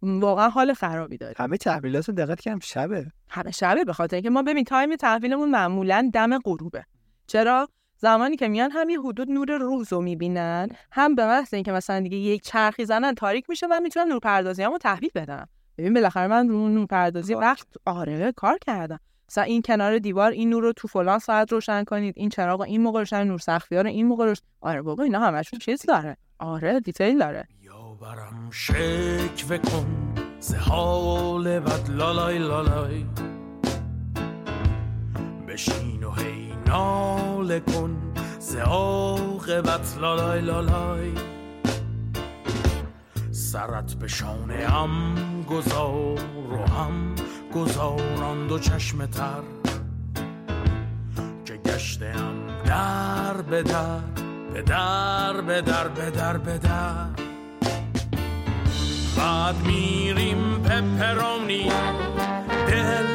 واقعا حال خرابی داریم همه تحویلاتون دقت کردم شبه. همه شبه به خاطر اینکه ما ببین time تحویلمون معمولا دم غروبه. چرا؟ زمانی که میان هم یه حدود نور روز رو می‌بینن هم به محض اینکه مثلا دیگه یک چرخی زنن تاریک میشه و می‌تونن نور پردازی هم تحویل بدن. ببین بالاخره من رو نور پردازی وقت آره کار کردم. مثلا این کنار دیوار این نور رو تو فلان ساعت روشن کنید این چراغ رو این موقع روشن نور سقفی رو این موقع روشن آره بابا اینا همشون چیز داره. آره detail داره. برم شکوه کن ز حال بد لالای لالای. بشین و هی ناله کن ز عاقبت لالای لالای. سرت به شانه هم گذار و هم گذاران دو چشم تر. که گشتم در به در به در به در به در به در. بعد میریم پپرونی. دل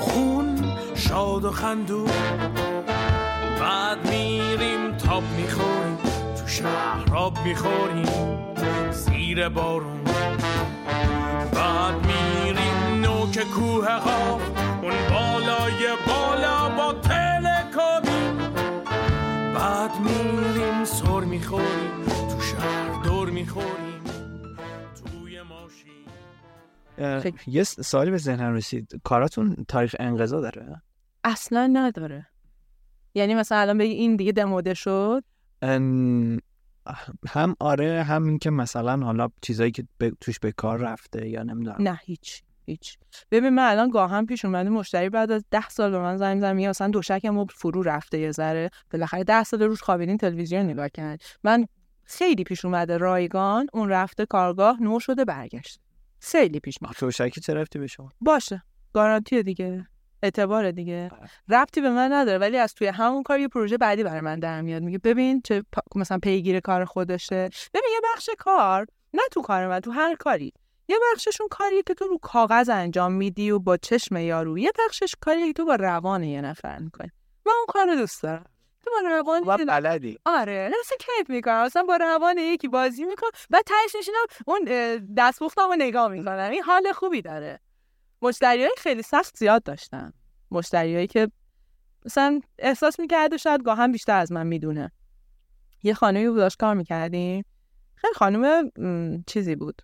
خون شاد و خندون. بعد میریم تاب می‌خوریم تو شهر آب می‌خوریم زیر بارون. بعد میریم نوک کوه قاف اون بالای بالا با تلکابی بعد میریم سر می‌خوریم تو شهر دور می‌خوریم. یه سوالی به ذهنم رسید. کاراتون تاریخ انقضا داره؟ اصلا نداره. یعنی مثلا الان بگی این دیگه دموده شد؟ ان- هم آره هم این که مثلا حالا چیزایی که به- توش به کار رفته یا نمی‌دونم. نه هیچ هیچ. ببین من الان گاهم پیش اومده مشتری بعد از ده سال به من زنگ می‌زنه میگه مثلا دوشک مبل فرو رفته یه ذره. بالاخره ده سال روش خوابیدین تلویزیون نگاه کرد. من خیلی پیش اومده رایگان اون رفته کارگاه نو شده برگشت. خیلی پیش میاد توشکی چه رفتی به شما؟ باشه. گارانتی دیگه. اعتبار دیگه. ربطی به من نداره ولی از توی همون کار یه پروژه بعدی برای من در میاد. میگه ببین چه پا- مثلا پیگیر کار خودشه. ببین یه بخش کار نه تو کار من تو هر کاری. یه بخششون کاریه که تو رو کاغذ انجام میدی و با چشم یارو. یه بخشش کاریه که تو با روان یه نفر می‌کنی. من اون کار رو دوست دارم. تو با روان و یه بلدی. آره اصلا کیف می‌کنم اصلا با روان یکی بازی می‌کنم و تهش نشینم اون اه، دستپختم رو نگاه می‌کنم این حال خوبی داره. مشتری های خیلی سخت زیاد داشتم مشتریایی که مثلا احساس می‌کرده شاید گاهم بیشتر از من می‌دونه. یه خانمی بود داشت کار می‌کردیم. خیلی خانم چیزی بود.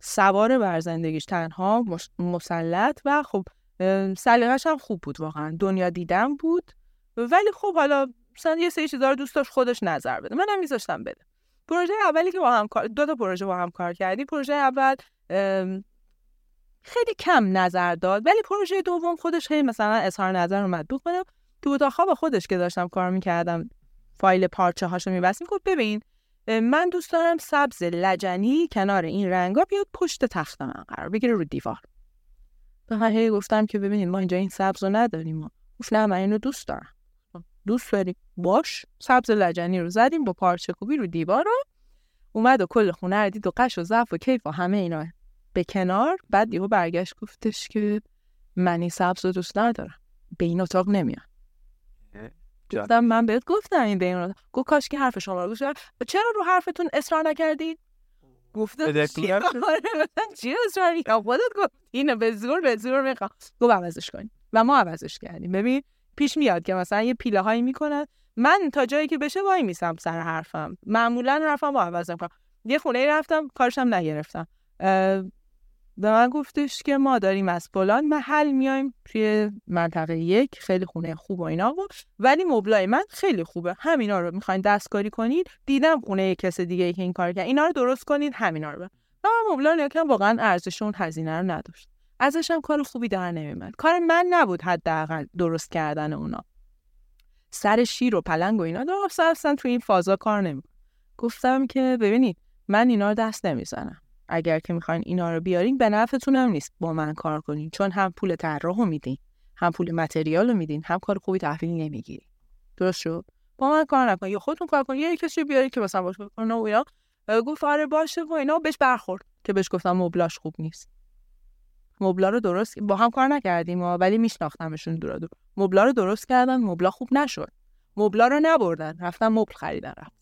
سوار بر زندگیش تنها مسلط و خب اه، سلیقه‌ش هم خوب بود واقعا. دنیا دیدم بود. ولی خب حالا مثلا یه سری چیزا رو دوست داشت خودش نظر بده. منم میذاشتم بده پروژه اولی که با هم کار دو تا پروژه با هم کار کردیم. پروژه اول خیلی کم نظر داد ولی پروژه دوم خودش خیلی مثلا اظهار نظر اومد. بود کنم تو اتاق خواب خودش که داشتم کار می‌کردم فایل پارچه هاشو میبستیم گفت ببین من دوست دارم سبز لجنی کنار این رنگا بیاد پشت تخت من قرار بگیره رو دیوار. به هی گفتم که ببینید ما اینجا این سبز رو نداریم. گفت نه من اینو دوست دارم. دوست داری باش سبز لجنی رو زدیم با پارچه کوبی رو دیوار رو اومد و کل خونه رو دید و قش و ضعف و کیف و همه اینا. به کنار بعد یهو برگشت گفتش که من این سبز رو دوست ندارم. به این اتاق نمیاد گفتم من بهت گفتم این به این اتاق. گفت کاش که حرف شما رو گوش چرا رو حرفتون اصرار نکردید گفتم چی؟ آره، چی اصرار خودت گفت اینو به زور به زور می‌خوام. گفت عوضش کنیم و ما عوضش کردیم. ببین پیش میاد که مثلا یه پیله هایی می‌کنن. من تا جایی که بشه وای میسم سر حرفم. معمولا حرفم با عوض می‌کنم یه خونه رفتم کارشم نگرفتم. به من گفتش که ما داریم از فلان محل میایم توی منطقه یک خیلی خونه خوب و اینا بود ولی مبلای من خیلی خوبه. همینا رو می‌خواین دستکاری کنید دیدم خونه کس دیگه ای که این کار کرد. اینا رو درست کنید همینا رو من مبلا که واقعا ارزش اون هزینه رو نداشت. ازش کار خوبی در نمیمد کار من نبود حداقل درست کردن اونا. سر شیر و پلنگ و اینا درست اصلا تو این فازا کار نمی گفتم که ببینید من اینا رو دست نمی‌زنم. اگر که می‌خواین اینا رو بیارین به نفعتون هم نیست با من کار کنین. چون هم پول طراح رو میدین هم پول متریال رو میدین هم کار خوبی تحویل نمی‌گیرین. درست شد؟ با من کار نکن. یا خودتون کار کن یه کسی بیاری که مثلا باشه کنه و اینا. گفت آره باشه. و اینا بهش برخورد که بهش گفتم مبلاش خوب نیست. مبلا رو درست با هم کار نکردیم ولی میشناختمشون دورا دور مبلا رو درست کردن مبلا خوب نشد. مبلا رو نبردن رفتن مبل خریدن رفت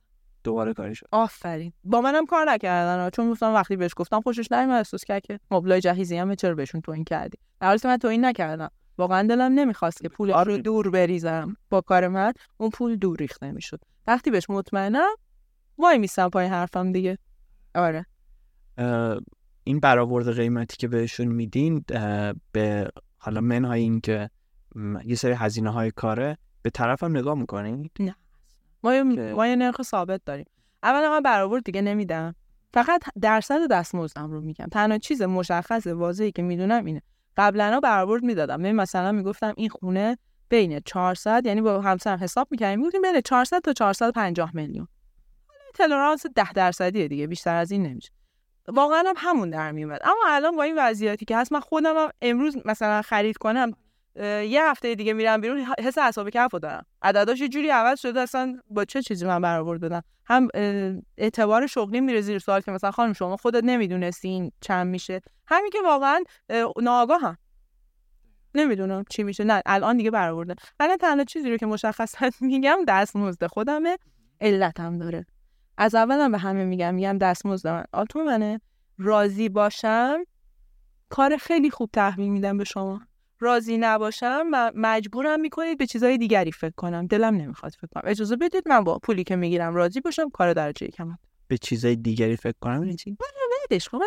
دوباره کاری شد. آفرین. با منم کار نکردن چون گفتم وقتی بهش گفتم خوشش نمیاد احساس کرد که مبلای جهیزی هم چرا بهشون توین کردی؟ در حالی که من توین نکردم. واقعا دلم نمی‌خواست که پول رو دور بریزم با کار من. اون پول دور ریخته می‌شد. وقتی بهش مطمئنم وای میسم پای حرفم دیگه. آره. این برآورد قیمتی که بهشون میدین به حالا منهای این که یه سری هزینه های کاره به طرف هم نگاه می‌کنین نه. ما یه, ما یه نرخ ثابت داریم. اولا من برآورد دیگه نمیدم. فقط درصد دستمزدم رو میگم. تنها چیز مشخص واضحی که می‌دونم اینه. قبلا برآورد می‌دادم. مثلا می‌گفتم این خونه بین 400 یعنی با همسرم حساب می‌کردیم. می‌گفتیم بین 400 تا 450 میلیون. تلرانس 10 درصدیه دیگه بیشتر از این نمیشه. واقعا هم همون در میومد اما الان با این وضعیتی که هست من خودم هم امروز مثلا خرید کنم یه هفته دیگه میرم بیرون حس اعصاب کفو دارم. عدداش یه جوری عوض شده اصلا با چه چیزی من برآورد هم اعتبار شغلی میره زیر سوال که مثلا خانم شما خودت نمی‌دونستی این چند میشه؟ همین که واقعا ناآگاهم نمی‌دونم چی میشه. نه الان دیگه برآورده. من تنها چیزی رو که مشخصا میگم دستمزد خودمه علتم داره. از اولم به همه میگم میگم دستمزد من. آتو منه. راضی باشم کار خیلی خوب تحویل میدم به شما. راضی نباشم مجبورم می‌کنید به چیزهای دیگری فکر کنم. دلم نمی‌خواد فکر کنم. اجازه بدید من با پولی که می‌گیرم راضی باشم کار درجه یکم به چیزهای دیگری فکر کنم؟ این چی؟ بدش خب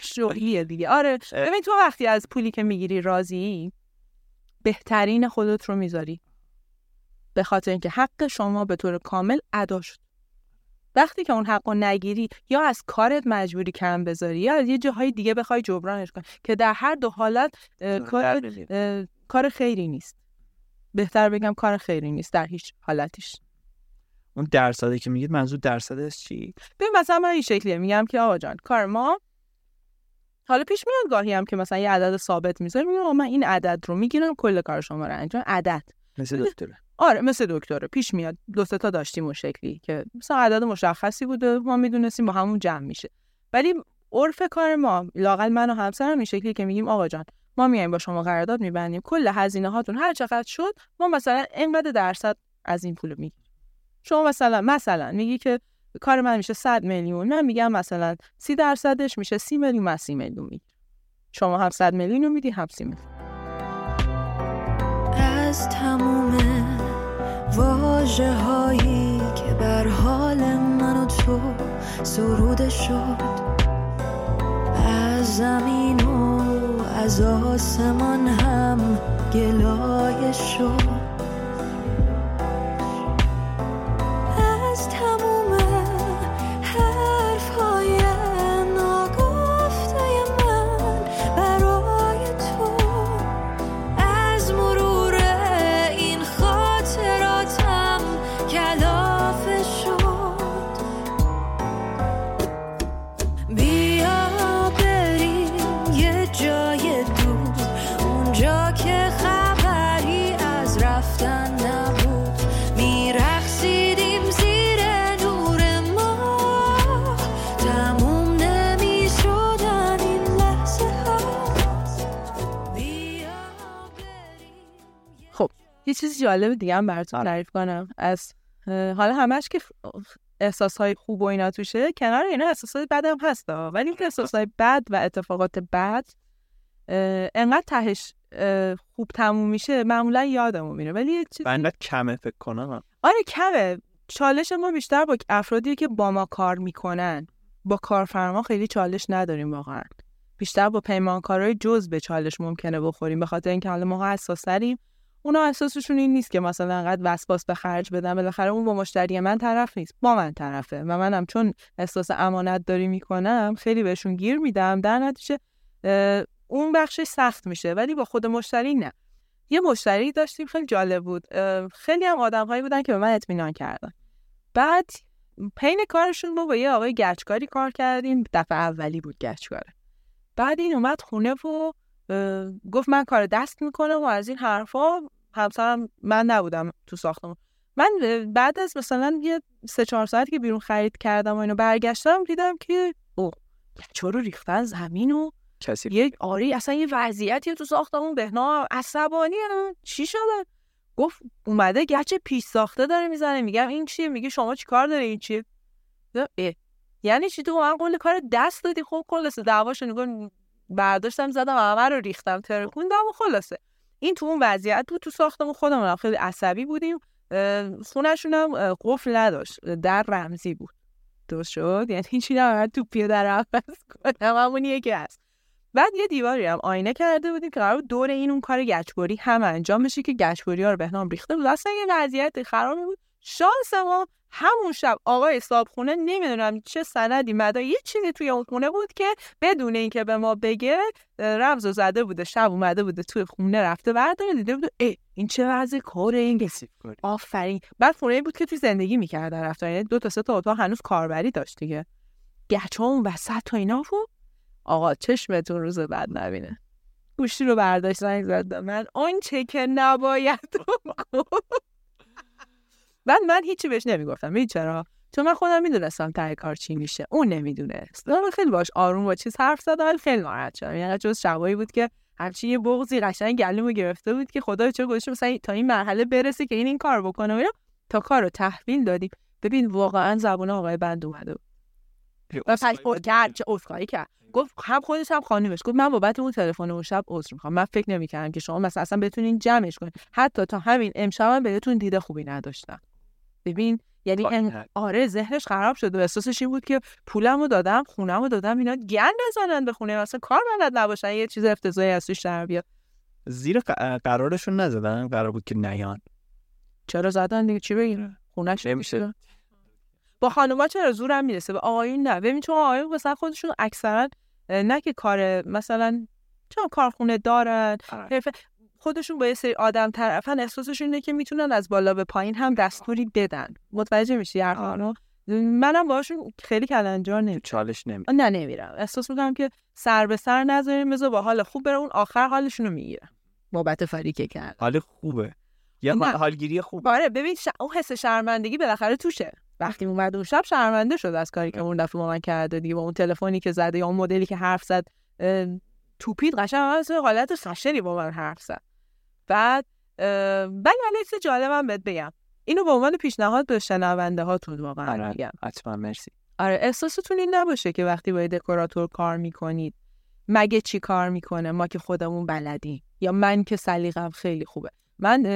شغلیه دیگه. آره ببین تو وقتی از پولی که می‌گیری راضی بهترین خودت رو می‌ذاری. به خاطر اینکه حق شما به طور کامل ادا شد. وقتی که اون حقو نگیری یا از کارت مجبوری کم بذاری یا از یه جاهای دیگه بخوای جبرانش کنی که در هر دو حالت کار کار خیری نیست. بهتر بگم کار خیری نیست در هیچ حالتش اون درصدی که میگید منظور درصدش چی؟ ببین مثلا من این شکلیه. میگم که آقا جان کار ما حالا پیش میاد گاهی هم که مثلا یه عدد ثابت می‌ذارم میگم من این عدد رو می‌گیرم کل کار شما رو انجام. عدد. مثل دکتره. آره مثل دکتره. پیش میاد. دو تا داشتیم اون شکلی که مثلا عدد مشخصی بوده. ما می‌دونستیم با همون جمع میشه. ولی عرف کار ما لاقل من و همسرم این شکلی که میگیم آقا جان ما میایم با شما قرارداد میبندیم. کل هزینه هاتون هر چقدر شد ما مثلا اینقدر درصد از این پول می‌گیریم. شما مثلا مثلا میگی که کار من میشه 100 میلیون. من میگم مثلا 30 درصدش میشه 30 میلیون من 30 میلیون می‌گیرم. شما هم 100 میلیون میدی هم 30 میلیون. واجه هایی که بر حال من و تو سروده شد. از زمین و از آسمان هم گلایه شد. حرف های یه چیز جالب دیگه هم براتون تعریف کنم. از حالا همش که احساس های خوب و اینا توشه کنار اینا احساس های بد هم هست. ولی این احساس های بد و اتفاقات بد انقدر تهش خوب تموم میشه معمولا یادمون میره. ولی یه چیز و کمه فکر کنم. آره کمه. چالش ما بیشتر با افرادی که با ما کار می‌کنن. با کارفرما خیلی چالش نداریم واقعا. بیشتر با پیمانکارای جز به چالش ممکنه بخوریم به خاطر اینکه حالا ما حساس‌تریم. اونا احساسشون این نیست که مثلا انقدر وسواس به خرج بدن. بالاخره اون با مشتری من طرف نیست با من طرفه و منم چون احساس امانت داری می‌کنم خیلی بهشون گیر میدم. در نتیجه اون بخشش سخت میشه ولی با خود مشتری نه. یه مشتری داشتیم خیلی جالب بود. خیلی هم آدمهایی بودن که به من اطمینان کردن. بعد پین کارشون ما با یه آقای گچکاری کار کردیم. دفعه اولی بود گچکاره. بعد این اومد خونه و گفت من کار دست می‌کنم و از این حرفا همسرم من نبودم تو ساختمون. من بعد از مثلا یه سه چهار ساعتی که بیرون خرید کردم و اینو برگشتم دیدم که او رو ریختن زمین و کسی یه آری اصلا یه وضعیتی تو ساختمون بهنا عصبانی هم. چی شده؟ گفت اومده گچ پیش ساخته داره می‌زنه. میگم این چیه؟ میگه شما چی کار داری این چیه؟ اه. یعنی چی تو؟ من قول کار دست دادی. خب خلاصه دعواشو نگاه برداشتم زدم همه رو ریختم ترکوندم و خلاصه. این تو اون وضعیت بود تو ساختمون خودمون خیلی عصبی بودیم. اه، قفل نداشت. در رمزی بود. درست شد؟ یعنی هیچی نباید تو پیه در عوض کنم. همون یکی هست. بعد یه دیواری هم آینه کرده بودیم که قرار دور این اون کار گچبری هم انجام بشه که گچبری ها رو بهنام ریخته بود. اصلا یه وضعیت خرابی بود. شانس ما همون شب آقای صابخونه نمی‌دونم چه سندی مدا یه چیزی توی اون خونه بود که بدون اینکه به ما بگه رمز و زده بوده شب اومده بوده توی خونه رفته برداره دیده بود ای این چه وضع کار این. آفرین. بعد خونه بود که توی زندگی می‌کرد رفتن یعنی دو تا سه تا اتاق هنوز کاربری داشت دیگه. گچه اون وسط تا اینا بود آقا چشمتون روز بعد نبینه. گوشی رو برداشت زنگ زد من. آنچه که نباید رو. بعد من هیچی بهش نمی‌گفتم. می‌دونی چرا؟ چون من خودم می‌دونستم ته کار چی میشه. اون نمی‌دونست. من خیلی باش آروم با چیز حرف زدم ولی خیلی ناراحت شدم. یعنی جز شبایی بود که همچین یه بغضی قشنگ گلومو گرفته بود که خدا چه گذاشته مثلا تا این مرحله برسه که این این کار بکنه و تا کار رو تحویل دادیم. ببین واقعا زبون آقای بند اومده بود و پشت کرد. چه عذرخواهی کرد. گفت هم خودش هم خانومش. گفت من بابت اون تلفن اون شب عذر می‌خوام. من فکر نمی‌کردم که شما مثلا اصلا بتونین جمعش کنین. حتی تا همین امشب هم بهتون دیده خوبی نداشتم ببین یعنی کرد. آره ذهنش خراب شد و احساسش این بود که پولمو دادم خونمو دادم اینا گند بزنن به خونه. مثلا کار بلد نباشن یه چیز افتضاحی از توش در بیاد. زیر قرارشون نزدن؟ قرار بود که نیان. چرا زدن دیگه؟ چی بگیره خونش نمیشه. با خانوما چرا زورم می‌رسه؟ به آقایون نه. ببین چون آقایون مثلا خودشون اکثرا نه که کار مثلا چون کارخونه دارن آره. خودشون با یه سری آدم طرفن احساسشون اینه که می‌تونن از بالا به پایین هم دستوری بدن. متوجه میشی حرفانو منم باهاشون خیلی کلنجار نمیشم چالش نمی نه نمیرم. احساس می‌کنم که سر به سر نذاریم بذار با حال خوب بره اون آخر حالشون رو می‌گیرم بابت فری که کرد. حال خوبه. یا. حالگیری خوب. آره ببین ش... اون حس شرمندگی بالاخره توشه. وقتی اومد اون شب شرمنده شد از کاری که اون دفعه با من کرده دیگه با اون تلفنی که زده یا اون مدلی که حرف زد توپید قشنگ از حالت خشنی با من حرف زد. بعد ولی چیز جالبم بهت بگم. اینو به عنوان پیشنهاد به شنونده هاتون واقعا آره میگم. حتما مرسی. آره احساستون این نباشه که وقتی با دکوراتور کار می‌کنید مگه چی کار می‌کنه؟ ما که خودمون بلدیم. یا من که سلیقم خیلی خوبه. من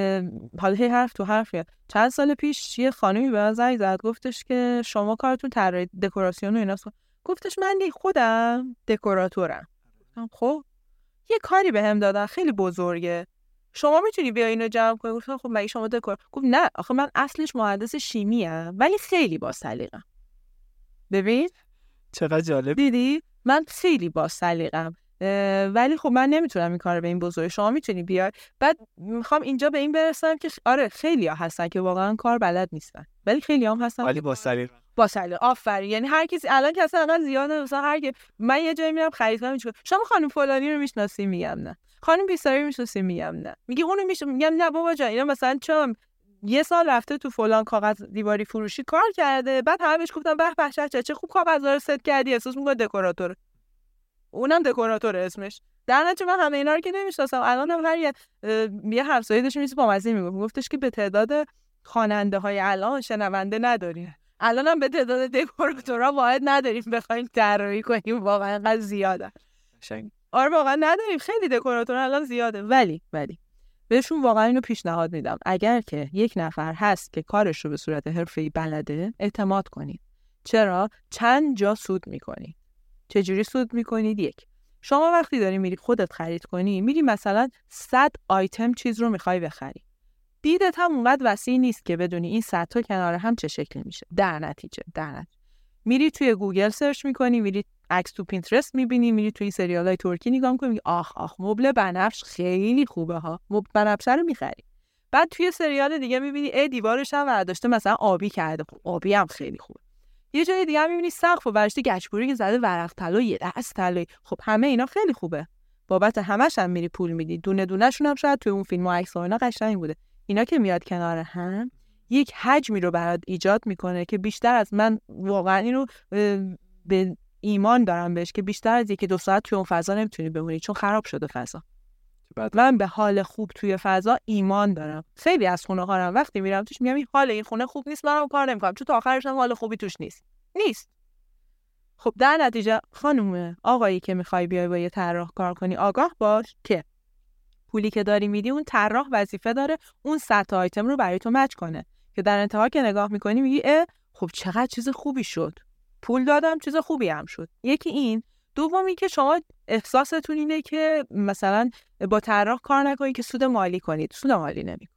حالا هی حرف تو حرفیه چند سال پیش یه خانمی به من زنگ زد گفتش که شما کارتون طراحی دکوراسیون و ایناست. گفتش من خودم دکوراتورم. خب یه کاری به هم دادن خیلی بزرگه. شما می‌تونی بیا اینو جمع کنی؟ گفتم خب مگه شما دکور؟ گفت نه آخه من اصلش مهندس شیمی ام ولی خیلی با سلیقم ببین؟ چقدر جالب. دیدی؟ من خیلی با سلیقم ولی خب من نمی‌تونم این کار به این بزرگی شما می‌تونی بیای. بعد می‌خوام اینجا به این برسم که آره خیلی ها هستن که واقعا کار بلد نیستن ولی خیلی هم هستن ولی با سلیقه با سلیقه آفرین. یعنی هر کسی الان که اصلا انقدر زیاده مثلا هر کی من یه جایی میرم خرید کنم شما خانم فلانی رو می‌شناسی میگم نه. خانم بیستری می‌شناسی میگم؟ نه. میگه اونو میشه میگم نه بابا جان اینا مثلا چون یه سال رفته تو فلان کاغذ دیواری فروشی کار کرده بعد همه بهش گفتم به به چه خوب کاغذ رو ست کردی احساس می‌کنه دکوراتور. اونم دکوراتور اسمش. در نتیجه من همه اینا رو که نمی‌شناسم. الان هم هر یه یه همسایه داشت میز با مزه می‌گفت. گفتش که به تعداد خواننده های الان شنونده نداریم. الان هم به تعداد دکوراتورها واحد نداریم بخوایم طراحی کنیم. واقعا زیاده. قشنگ. آره واقعا نداریم. خیلی دکوراتور الان زیاده. ولی ولی بهشون واقعا اینو پیشنهاد میدم. اگر که یک نفر هست که کارش رو به صورت حرفه‌ای بلده اعتماد کنید. چرا؟ چند جا سود می‌کنی. چجوری سود می‌کنید؟ یک شما وقتی داری میری خودت خرید کنی میری مثلا 100 آیتم چیز رو می‌خوای بخری. دیدت هم اونقدر وسیع نیست که بدونی این 100 تا کنار هم چه شکلی میشه. در نتیجه در نتیجه. میری توی گوگل search می‌کنی میری عکس تو Pinterest می‌بینی میری توی سریال های ترکی نگاه می‌کنی آخ آخ مبل بنفش خیلی خوبه ها. مبل بنفشه رو می‌خری. بعد توی سریال دیگه می‌بینی ای دیوارش هم برداشته مثلا آبی کرده. خب آبی هم خیلی خوبه. یه جای دیگه هم می‌بینی سقف و برداشته گچبری که زده ورق طلا یه دست طلایی خب همه اینا خیلی خوبه. بابت همش هم میری پول میدی. دونه دونهشون هم شاید توی اون فیلم و عکس اینا قشنگ بوده. اینا که میاد کنار هم یک حجمی رو برات ایجاد می‌کنه که بیشتر از من واقعا اینو به ایمان دارم بهش که بیشتر از یکی دو ساعت توی اون فضا نمی‌تونی بمونی چون خراب شده فضا. بعد؟ من به حال خوب توی فضا ایمان دارم. خیلی از خونه ها وقتی میرم توش میگم این حال این خونه خوب نیست منم کار نمی‌کنم. چون تا آخرش هم حال خوبی توش نیست. نیست. خب در نتیجه خانم آقایی که می‌خوای بیای با یه طراح کار کنی آگاه باش که پولی که داری میدی اون طراح وظیفه داره اون 100 تا آیتم رو برای تو مچ کنه. که در انتها که نگاه می‌کنی میگی اه خب چقدر چیز خوبی شد. پول دادم چیز خوبی هم شد. یکی این. دومی که شما احساستون اینه که مثلا با طراح کار نکنید که سود مالی کنید. سود مالی نمی‌کنید.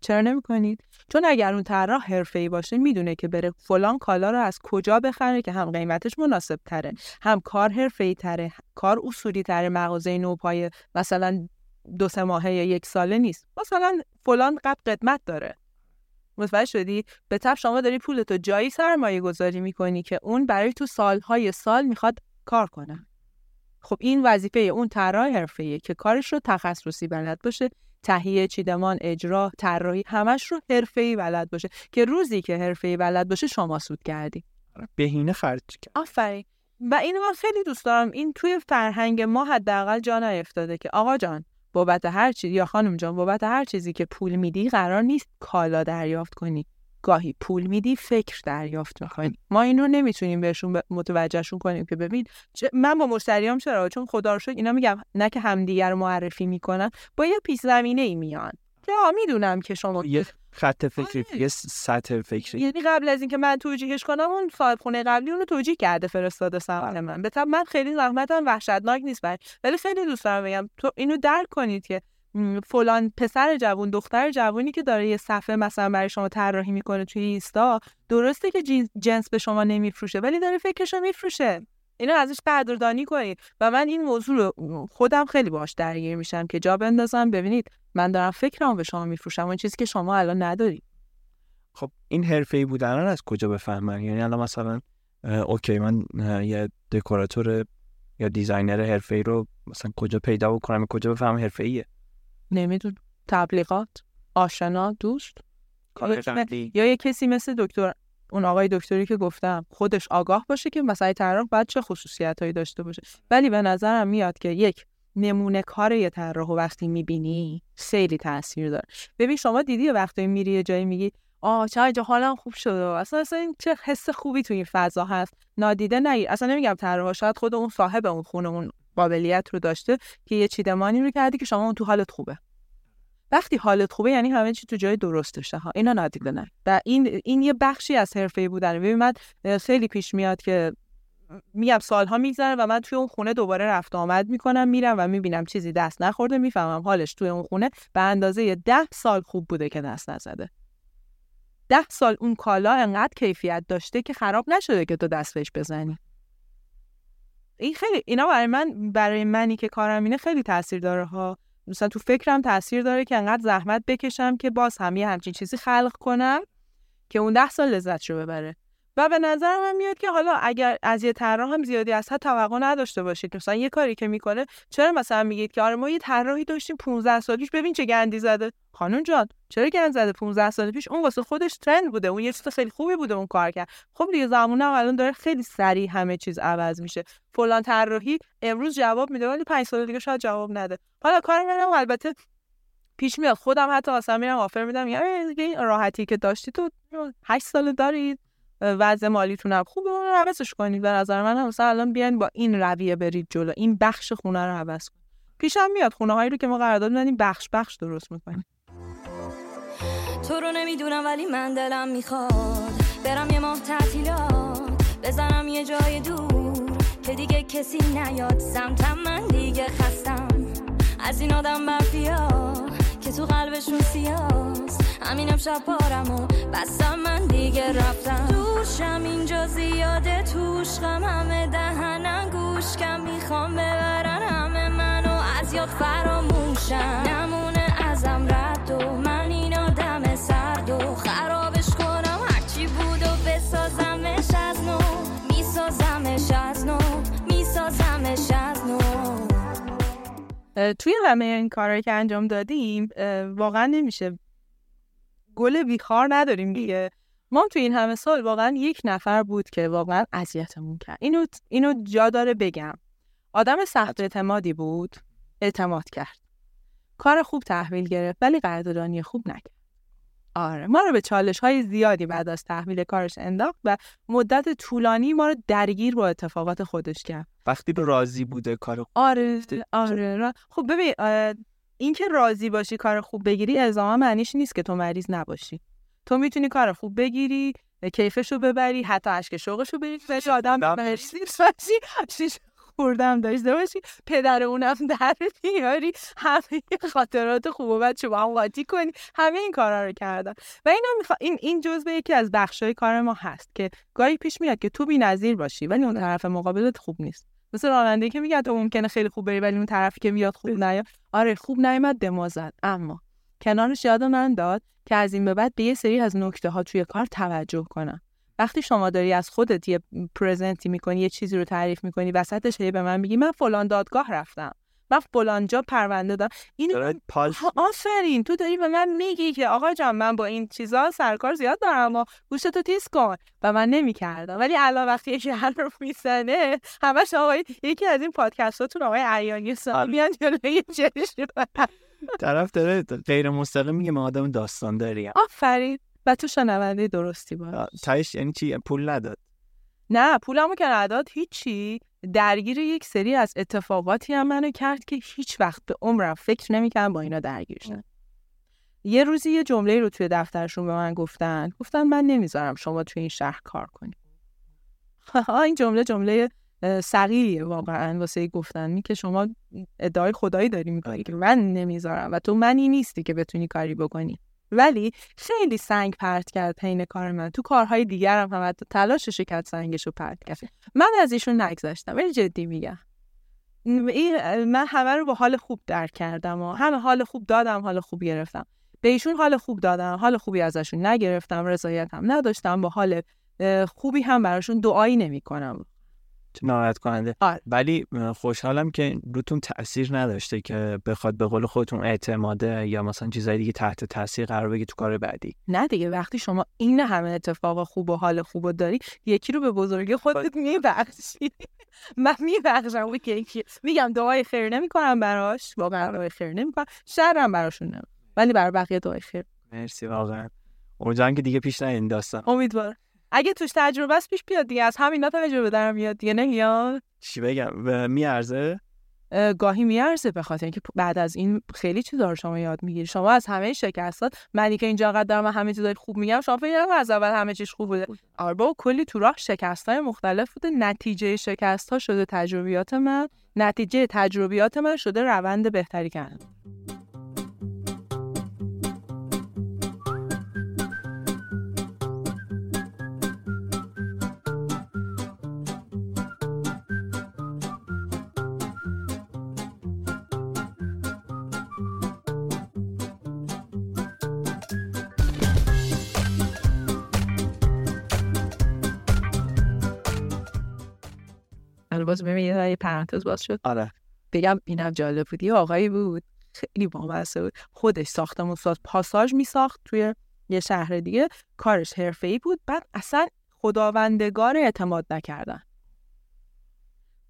چرا نمی‌کنید؟ چون اگر اون طراح حرفه‌ای باشه می‌دونه که بره فلان کالا رو از کجا بخره که هم قیمتش مناسب تره هم کار حرفه‌ای تره کار اصولی تره مغازه نوپای مثلا دو سه ماهه یا یک ساله نیست. مثلا فلان قد قدمت داره. متوجه شدی؟ به تب شما داری پولتو جایی سرمایه گذاری می‌کنی که اون برای تو سالهای سال می‌خواد کار کنه. خب این وظیفه اون طراح حرفه‌ایه که کارش رو تخصصی بلد باشه تهیه چیدمان اجرا طراحی همش رو حرفه‌ای بلد باشه که روزی که حرفه‌ای بلد باشه شما سود کردی. بهینه خرج کرد. آفرین. و اینو من خیلی دوست دارم. این توی فرهنگ ما حداقل جا نیفتاده که آقا جان بابت هر چیزی یا خانم جان بابت هر چیزی که پول میدی قرار نیست کالا دریافت کنی. گاهی پول میدی فکر دریافت می‌کنی. ما این رو نمی‌تونیم بهشون ب- متوجهشون کنیم که ببین من با مشتریام چرا؟ چون خدا رو شکر اینا میگم نه که همدیگر رو معرفی می‌کنن با یه پیش زمینه ای میان. که می‌دونم که شما یه خط فکری آره. یه سطح فکری. یعنی قبل از اینکه من توجیهش کنم اون صاحب خونه قبلی اونو توجیه کرده فرستاده سمت من. به من خیلی زحمتم وحشتناک نیست برای. ولی خیلی دوست دارم بگم تو اینو درک کنید که فلان پسر جوون دختر جوونی که داره یه صفحه مثلا برای شما طراحی می‌کنه توی اینستا درسته که جنس, جنس به شما نمیفروشه ولی داره فکرشو میفروشه. اینو ازش قدردانی کنید و من این موضوع رو خودم خیلی باش درگیر میشم که جا بندازم. ببینید من دارم فکرمو به شما میفروشم اون چیزی که شما الان ندارید خب این حرفه‌ای بودن رو از کجا بفهمن؟ یعنی الان مثلا OK من یه دکوراتور یا designer حرفه‌ای رو مثلا کجا پیدا بکنم؟ کجا بفهمم حرفه‌ایه؟ نمی‌دونم. تبلیغات آشنا دوست؟ کار یا- قبلی یا یه کسی مثل دکتر اون آقای دکتری که گفتم خودش آگاه باشه که مثلا طراح باید چه خصوصیت هایی داشته باشه. ولی به نظرم میاد که یک نمونه کار یه طراح وقتی می‌بینی خیلی تاثیر داره. ببین شما دیدی وقتی میری یه جایی میگی آه چه اینجا حالم خوب شده. اصلا اصلا این چه حس خوبی توی این فضا هست؟ نادیده نگیر اصلا نمیگم طراح شاید خود اون صاحب اون خونه اون قابلیت رو داشته که یه چیدمانی رو کردی که شما اون تو حالت خوبه. وقتی حالت خوبه یعنی همه چی تو جای درستشه ها اینا نادیده نه. و این این یه بخشی از حرفه بودن ببین من خیلی پیش میاد که میگم سالها میگذره و من توی اون خونه دوباره رفت آمد می‌کنم میرم و می‌بینم چیزی دست نخورده می‌فهمم حالش توی اون خونه به اندازه ده سال خوب بوده که دست نزده. ده سال اون کالا انقدر کیفیت داشته که خراب نشده که تو دست بهش بزنی. این خیلی اینا برای من برای منی که کارم اینه خیلی تاثیر داره. ها مثلا تو فکرم تاثیر داره که انقدر زحمت بکشم که باز هم یه همچین چیزی خلق کنم که اون ده سال لذت رو ببره. و به نظر من میاد که حالا اگر از یه طراح هم زیادی از حد توقع نداشته باشید مثلا یه کاری که می‌کنه چرا مثلا میگید که آره ما یه طراحی داشتیم 15 سال پیش؟ ببین چه گندی زده. خانم جان چرا گند زده؟ 15 سال پیش اون واسه خودش ترند بوده. اون یه چیز خیلی خوبی بوده اون کار کرد. خب دیگه زمان هم الان داره خیلی سریع همه چیز عوض میشه. فلان طراحی امروز جواب میده ولی 5 سال دیگه شاید جواب نده. حالا کار منم البته پیش میاد. خودم حتی اصلا میرم آفر میدم. یعنی دیگه این راحتی که داشتی تو 8 سال دارید وضع مالیتون هم خوبه اون رو عوضش کنید. به نظر من هم مثلا الان بیاین با این رویه برید جلو این بخش خونه رو عوض کنید. پیشم میاد خونه هایی رو که ما قرارداد می‌دادیم بخش بخش درست می‌کنیم. تو رو نمی‌دونم ولی من دلم می‌خواد. برم یه ماه تعطیلات بزنم یه جای دور که دیگه کسی نیاد. سمتم من دیگه خستم. از این آدم مافیا که تو قلبشون سیاست. همین امشب پارم و بستم من دیگه رفتم. دوشم اینجا زیاده توش غم همه دهنم گوش کم. می‌خوام ببرن همه منو از یاد فراموشم. نمونه ازم رد و من این آدم سرد و خرابش کنم. هرچی بود و بسازمش از نو. میسازمش از نو میسازمش از نو. توی همه این کارهایی که انجام دادیم واقعا نمیشه گل بیخار نداریم دیگه. ما توی این همه سال واقعا یک نفر بود که واقعا اذیتمون کرد. اینو اینو جا داره بگم. آدم سخت اعتمادی بود اعتماد کرد. کار خوب تحویل گرفت ولی قدردانی خوب نکرد. آره ما رو به چالش های زیادی بعد از تحویل کارش انداخت و مدت طولانی ما رو درگیر با اتفاقات خودش کرد. وقتی رو راضی بوده کار خوب آره آره را- خب ببین اینکه راضی باشی کار خوب بگیری الزاما معنیش نیست که تو مریض نباشی. تو می‌تونی کار خوب بگیری کیفش رو ببری حتی اشک شوقش رو بری ولی آدم مریض باشی خوردم داشته باشی پدر اونم در بیاری همه خاطرات خوب و بد با هم قاطی کنی همه این کارا رو کردم و اینا میخوا... این این جزء یکی از بخشای کار ما هست که گاهی پیش میاد که تو بی‌نظیر باشی ولی اون طرف مقابلت خوب نیست. مثل راننده که میگه تو ممکنه خیلی خوب بری ولی اون طرفی که میاد خوب نیاد. آره خوب نیومد دما زد اما کنارش یاد من داد که از این به بعد به یه سری از نکته ها توی کار توجه کنم. وقتی شما داری از خودت یه پرزنتی می‌کنی یه چیزی رو تعریف می‌کنی وسطش هی به من میگی من فلان دادگاه رفتم. من فلان جا پرونده دارم ها، آفرین تو داری به من میگی که آقا جان من با این چیزا سرکار زیاد دارم و گوشتو تیز کن. و من نمی‌کردم. ولی الان وقتی یکی حرف می‌زنه همش آقای یکی از این پادکستاتون آقای عریانی آره. سال میان جلوی طرف داره غیر مستقیم میگه من آدم داستان داریم. آفرین. و تو شنونده درستی باش تایش یعنی چی؟ پول نداد. نه پولمو که نداد. هیچی. درگیر یک سری از اتفاقاتی هم منو کرد که هیچ وقت به عمرم فکر نمی‌کردم با اینا درگیر شم. یه روزی یه جمله رو توی دفترشون به من گفتن. گفتن من نمی‌ذارم شما توی این شهر کار کنی. این جمله جمله صغیریه واقعا واسه گفتن. می که شما ادعای خدایی داری می‌کنی که من نمی‌ذارم و تو منی نیستی که بتونی کاری بکنی. ولی خیلی سنگ پرت کرد پین کار من. تو کارهای دیگرم هم حتی تلاشش کرد سنگش رو پرت کرد. من از ایشون نگذاشتم ولی جدی میگم. من همه رو با حال خوب درک کردم و همه حال خوب دادم حال خوب گرفتم. به ایشون حال خوب دادم حال خوبی ازشون نگرفتم رضایت هم نداشتم با حال خوبی هم براشون دعایی نمی کنم ناراحت کننده آره. ولی خوشحالم که روتون تاثیر نداشته که بخواد به قول خودتون اعتماده یا مثلا چیزای دیگه تحت تاثیر قرار بگی تو کار بعدی. نه دیگه وقتی شما این همه اتفاق خوب و حال خوب داری یکی رو به بزرگی خودت میبخشی. من میبخشم اون یکی. میگم دعای خیر نمی‌کنم براش. واقعا دعای خیر نمی‌کنم. شرم براشون نمی‌کنم. ولی برای بقیه دعای خیر. مرسی واقعا. امیدوارم که دیگه پیش این داستان. امیدوارم. اگه توش تجربه است پیش بیاد دیگه از همینا تجربه در میاد دیگه نمیاد چی بگم؟ میارزه؟ اه، گاهی میارزه به خاطر اینکه بعد از این خیلی چیزا رو شما یاد می‌گیری. شما از همه شکستات منی که اینجا قدر دارم همه چیزای خوب میگم شما فکر از اول همه چیز خوب بوده. آره بابا کلی تو راه شکست های مختلف بوده. نتیجه شکست ها شده تجربیات من. نتیجه تجربیات من شده روند بهتری کردن. باز ببین یه پرانتز باز شد. آره. بگم اینم جالب بود. یه آقایی بود خیلی بامزه بود. خودش ساختمون ساز پاساژ میساخت توی یه شهر دیگه. کارش حرفه‌ای بود. بعد اصلا خداوندگار اعتماد نکردن.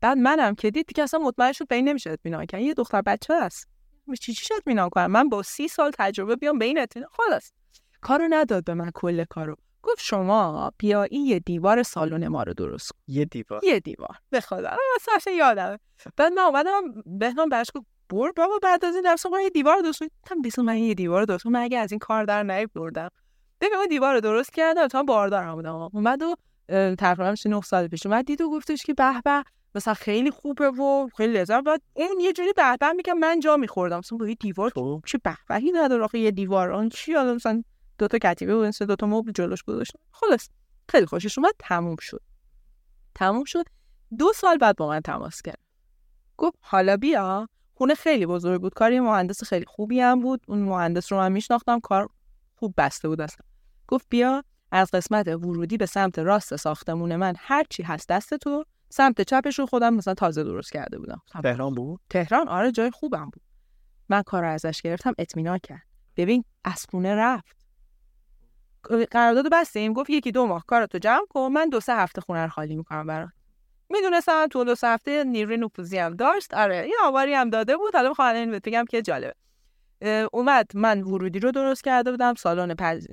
بعد منم که دید دیگه اصلا مطمئن شد به این نمیشه اطمینان یه دختر بچه است چی چی اطمینان کنم؟ من با سی سال تجربه بیام به این اطمینان خلاص. کارو نداد به من کل کارو. گفت شما بیا این یه دیوار سالن ما رو درست کن. یه دیوار. یه دیوار. به خدا. اصلا یادمه. بعد من اومدم بهنام برش گفت بر بابا بعد از این درس من یه دیوار درست کنم بیسون من یه دیوار درست من اگه از این کار در نیب بردم ببین اون دیوار رو درست کردم. تا باردار بودم اومد و تقریبا میشه 9 سال پیش اومد. دید و گفتش که به به مثلا خیلی خوبه و خیلی لذت. بعد اون یه جوری به به میگم من جا میخوردم. مثلا با یه دیوار. چه بهبهی نداره آخه یه دیوار. اون چی حالا مثلا دو تا کتیبه بود مثلا دو تا مبل جلوش گذاشتم. خلاص خیلی خوشش اومد تموم شد. تموم شد. دو سال بعد با من تماس کرد. گفت حالا بیا خونه خیلی بزرگ بود کار یه مهندس خیلی خوبی هم بود. اون مهندس رو من میشناختم کار خوب بسته بود اصلا. گفت بیا از قسمت ورودی به سمت راست ساختمون من هر چی هست دست تو سمت چپش رو خودم مثلا تازه درست کرده بودم. تهران بود؟ تهران آره جای خوبم بود. من کار رو ازش گرفتم اطمینان کرد. ببین اسپونه رفت. قرارداد بستیم گفت یکی دو ماه کارتو جمع کن من دو سه هفته خونه رو خالی می‌کنم برات. می‌دونستم تو دو سه هفته نیروی نفوذی هم داشت. آره یه آواری هم داده بود. حالا می‌خوام بهت بگم که جالبه. اومد من ورودی رو درست کرده بودم. سالن پز...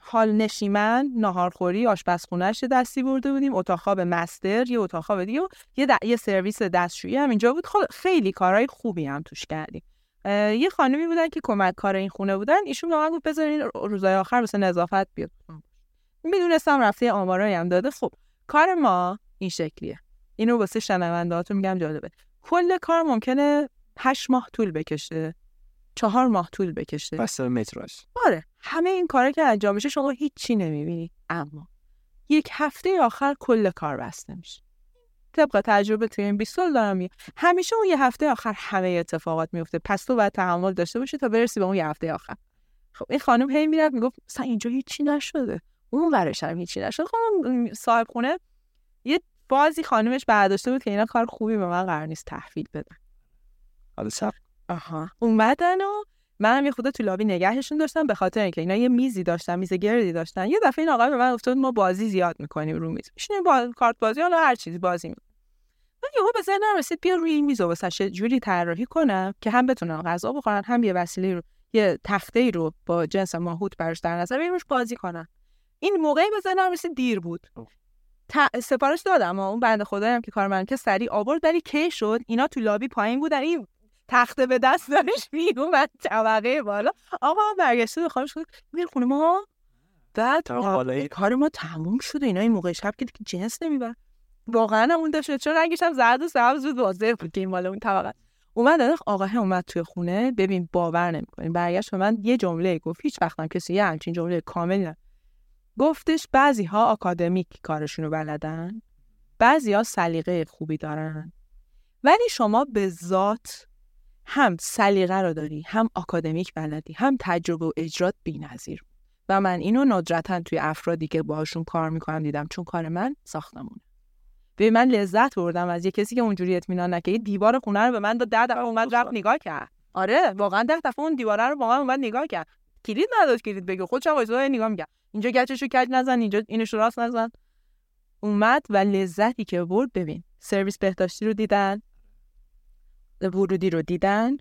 حال نشیمن ناهارخوری آشپزخونهش دستی برده بودیم. اتاق خواب مستر یه اتاق خواب دیگه یه, د... یه سرویس دستشویی هم اینجا بود. خب خیلی کارهای خوبی هم توش کردیم. یه خانمی بودن که کمک کار این خونه بودن. ایشون به من گفت بذارین روزای آخر واسه نظافت بیاد. می‌دونستم رفته آمارایی هم داده. خب کار ما این شکلیه. اینو واسه شنوندهاتون میگم جالبه. کل کار ممکنه هشت ماه طول بکشه. چهار ماه طول بکشه. بس متراژ. آره همه این کارا که انجام میشه شما هیچی نمی‌بینی. اما یک هفته آخر کل کار بسته میشه. طبق تجربه توی این 20 سال دارم میگم. همیشه اون یه هفته آخر همه اتفاقات میفته پس تو باید تحمل داشته باشی تا برسی به اون یه هفته آخر. خب این خانم هی می‌رفت می‌گفت مثلا اینجا هیچی نشده. اون ورش هم هیچی نشده. خب صاحب خونه یه بازی خانمش برداشته بود که اینا کار خوبی به من قرار نیست تحویل بدن. حالا آها. اومدن و منم یه خود تو لابی نگهشون داشتم به خاطر اینکه اینا یه میزی داشتن میز گردی داشتن. یه دفعه این آقا به من گفت ما بازی زیاد می‌کنیم رو میز. میشینیم با کارت بازی حالا هر چیزی بازی می‌کنیم من یهو به ذهنم رسید بیا روی این میز و واسش یه جوری طراحی کنم که هم بتونن غذا بخورن هم یه وسیله رو یه تخته ای رو با جنس ماهوت براش در نظر بگیریم روش بازی کنن. این موقعی به ذهنم رسید دیر بود. ت- سفارش دادم اما اون بنده خدایم که کارمند که سریع آورد ولی کی شد؟ اینا تو لابی پایین بودن. این تخته به دست دارش میومد طبقه بالا. آقا برگشته به خانمش گفت میره خونه ما. بعد. کار ما تموم شده. اینا این موقع شب که دیگه جنس نمیبر واقعا اون داشت چون رنگش هم زرد و سبز بود. واضح بود که این مال اون طبقه. اومد آقا اومد توی خونه. ببین باور نمی‌کنین. برگشت به من یه جمله گفت. هیچ وقت هم کسی یه همچین جمله کامل نه. گفتش بعضی ها آکادمیک کارشونو بلدن. بعضی ها سلیقه خوبی دارن. ولی شما به ذات هم سلیقه رو داری هم آکادمیک بلدی هم تجربه و اجرات بی‌نظیر. و من اینو ندرتا توی افرادی که باهاشون کار می‌کنم دیدم چون کار من ساختمونه. به من لذت بردم از یه کسی که اونجوری اطمینان نکرد یه دیوار خونه رو به من داد ده دفعه اومد رفت نگاه کرد. آره واقعا ده دفعه اون دیواره رو با من اومد نگاه کرد. کلید نداشت کلید بگه خودش هم وایساد نگاه می‌کرد. اینجا گچشو کج نزن اینجا اینش رو راست نزن. اومد و لذتی که برد ببین سرویس بهداشتی رو دیدن. ورودی رو دیدن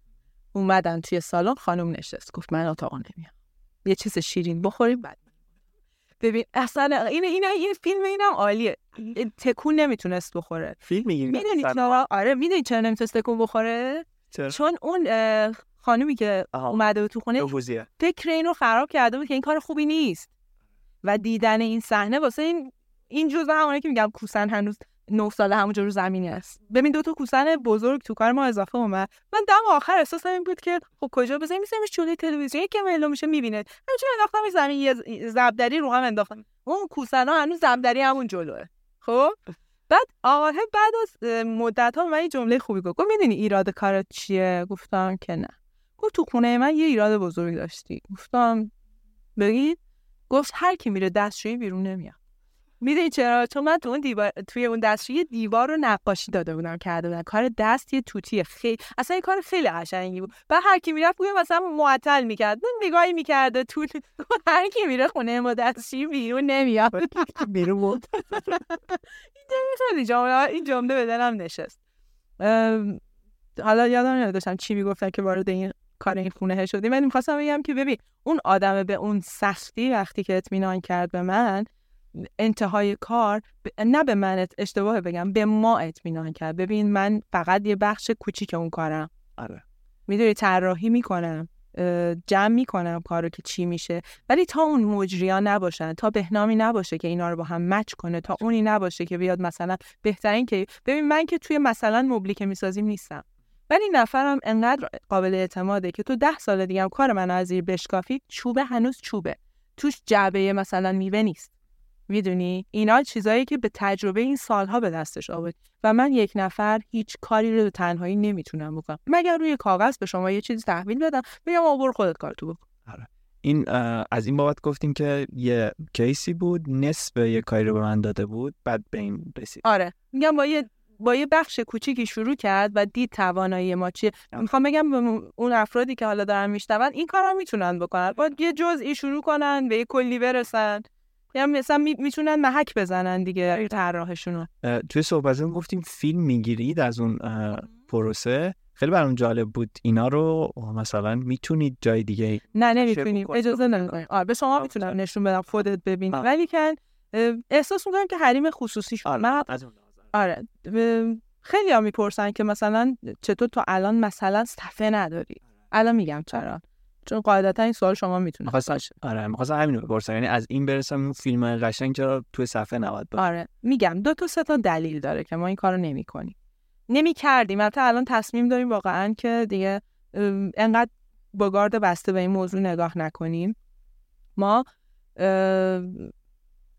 اومدن توی سالن خانم نشست گفت من اتاق نمیام. یه چیز شیرین بخوریم بعد ببین اصلا این این این فیلم اینم عالیه. تکون نمی‌تونست بخوره. فیلم می‌گیری می‌دونی چرا؟ آره می‌دونی چرا نمی‌تونست تکون بخوره؟ چون اون خانومی که آها. اومده بود تو خونه فکر اینو خراب کرده بود که این کار خوبی نیست. و دیدن این صحنه واسه این این جزء همونه که میگم کوسن هنوز نه ساله همونجا رو زمینی است ببین دو تا کوسن بزرگ تو کار ما اضافه اومد. من دم آخر احساس این بود که خب کجا بزنیم میسیمش جلوی تلویزیون که ملو میشه می‌بینه. همینجوری انداختم زمین یه زبدری رو هم انداختم. اون کوسن ها هنوز زبدری همون جلوه. خب؟ بعد آقاه بعد از مدت ها من یه جمله خوبی گفت. می‌دونی ایراد کارت چیه؟ گفتم که نه. گفت تو خونه من یه ایراد بزرگ داشتی. گفتم بگید؟ گفت هر کی میره دستشویی بیرون نمیاد. می‌دونی چرا؟ چون من تو اون دیوار توی اون دستشویی یه دیوار رو نقاشی داده بودم کرده بودم. کار دست یه توتی خیلی اصلا یه کار خیلی قشنگی بود. و هر کی می‌رفت بوی مثلا معطل می‌کرد. نگاهی می‌کرده تو هر کی میره خونه ما دستشویی بیرون نمیاد. بیرون بود این خیلی جمله این جمله به دلم نشست. حالا یادم نمیاد داشتم چی می‌گفتن که وارد این کار این خونه شدیم. ولی می‌خواستم بگم که ببین اون آدم به اون سختی وقتی که اطمینان کرد به من انتهای کار ب- نه به من اشتباه بگم به ما اطمینان کرد. ببین من فقط یه بخش کوچیک اون کارم. آره. می‌دونی طراحی می‌کنم جمع می‌کنم کارو که چی میشه. ولی تا اون مجریا نباشن تا بهنامی نباشه که اینا رو با هم مچ کنه تا اونی نباشه که بیاد مثلا بهترین که ببین من که توی مثلا مبلی که می‌سازیم نیستم. ولی نفرم انقدر قابل اعتماده که تو ده سال دیگه هم کار من از زیر بشکافی چوبه هنوز چوبه. توش جعبه مثلا میوه نیست. می‌دونی؟ اینا چیزایی که به تجربه این سالها به دستش آورد و من یک نفر هیچ کاری رو به تنهایی نمی‌تونم بکنم. مگر روی کاغذ به شما یه چیزی تحویل بدم؟ بگم آور خودت کار تو بکن این اه، از این بابت گفتیم که یه کیسی بود نصف یه کاری رو به من داده بود بعد به این رسید. آره. میگم با یه با یه بخش کوچیکی شروع کرد و دید توانایی ما چیه. می‌خوام بگم به اون افرادی که حالا دارن میشنون این کارا می‌تونن بکنن. با یه جزئی شروع کنن به یه کلی برسن. یا مثلا می- می‌تونن محک بزنن دیگه طراحشون رو توی صحبتون گفتیم فیلم می‌گیرید از اون پروسه. خیلی برام جالب بود اینا رو مثلا می‌تونید جای دیگه نه نمی‌تونیم. اجازه نمی‌کنیم آره به شما می‌تونم نشون بدم خودت ببین. ولی که اه، احساس می‌کنم که حریم خصوصی شد من از اون لحاظ. آره. خیلی ها می‌پرسن که مثلا چطور تو الان مثلا صفحه نداری. الان میگم چرا. چون قاعدتا این سوال شما می‌تونه می‌خواستم- آره می‌خواستم همین رو بپرسم یعنی از این برسم اون فیلم قشنگ چرا توی صفحه نباید آره میگم دو تا سه تا دلیل داره که ما این کارو نمی کنیم نمی کردیم البته الان تصمیم داریم واقعا که دیگه انقدر با گارد بسته به این موضوع نگاه نکنیم. ما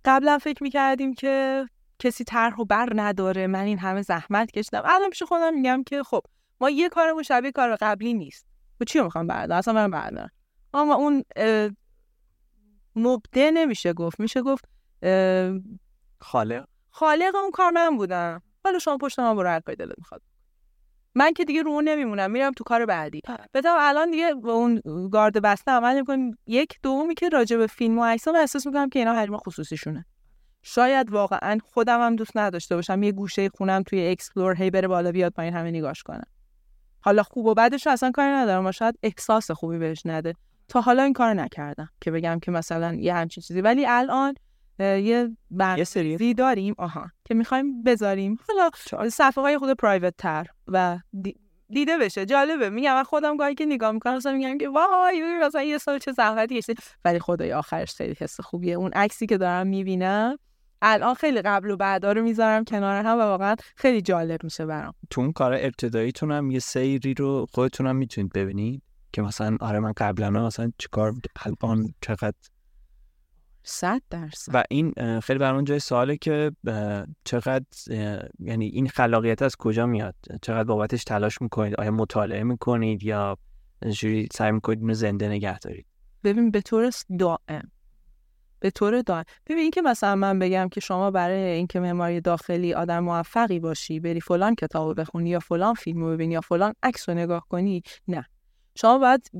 قبلا فکر می‌کردیم که کسی طرح و بر نداره. من این همه زحمت کشیدم. الان پیش خودم میگم که خب ما یه کارمون شبیه کار قبلی نیست. و چی رو می‌خوام بردارم اصلا من بردارم اما اون اه، مبدع نمیشه گفت. میشه گفت اه، خاله خالق اون کار من بودم. حالا شما پشت من برو هر کاری دلت می‌خواد. من که دیگه رو اون نمیمونم میرم تو کار بعدی. بتم الان دیگه با اون گارد بسته عمل می‌کنیم. یک دومی که راجع به فیلم و عکس احساس می‌کنم که اینا حریم خصوصیشونه. شاید واقعا خودم هم دوست نداشته باشم. یه گوشه خونم توی explore هی بره بالا بیاد پایین همه نگاش کنم حالا خوب و رو اصلا کاری ندارم. و شاید احساس خوبی بهش نده. تا حالا این کار نکردم که بگم که مثلا یه همچین چیزی. ولی الان یه سری. برنامه‌ریزی داریم. آها. که می‌خوایم بذاریم. حالا صفحه های خود پرایوت تر و دی- دیده بشه. جالبه. میگم من خودم گاهی که نگاه می‌کنم مثلا میگم که وای مثلا یه سال چه زحمتی کشیدی ولی خدای آخرش خیلی حس خوبیه. اون عکسی که دارم می‌بینم الان خیلی قبل و بعدا رو می‌ذارم کنار هم و واقعا خیلی جالب میشه برام. تو اون کار ابتداییتون هم یه سیری رو خودتون هم می‌تونید ببینید که مثلا آره من قبلا مثلا چیکار الان چقدر؟ صد درصد. و این خیلی برام جای سواله که چقدر یعنی این خلاقیت از کجا میاد؟ چقدر بابتش تلاش می‌کنید؟ آیا مطالعه می‌کنید یا جوری سعی می‌کنید اینو زنده نگه دارید؟ ببین به طور دائم به طور دائم. ببین اینکه مثلا من بگم که شما برای اینکه معماری داخلی آدم موفقی باشی بری فلان کتابو بخونی یا فلان فیلمو ببینی یا فلان عکس رو نگاه کنی نه. شما باید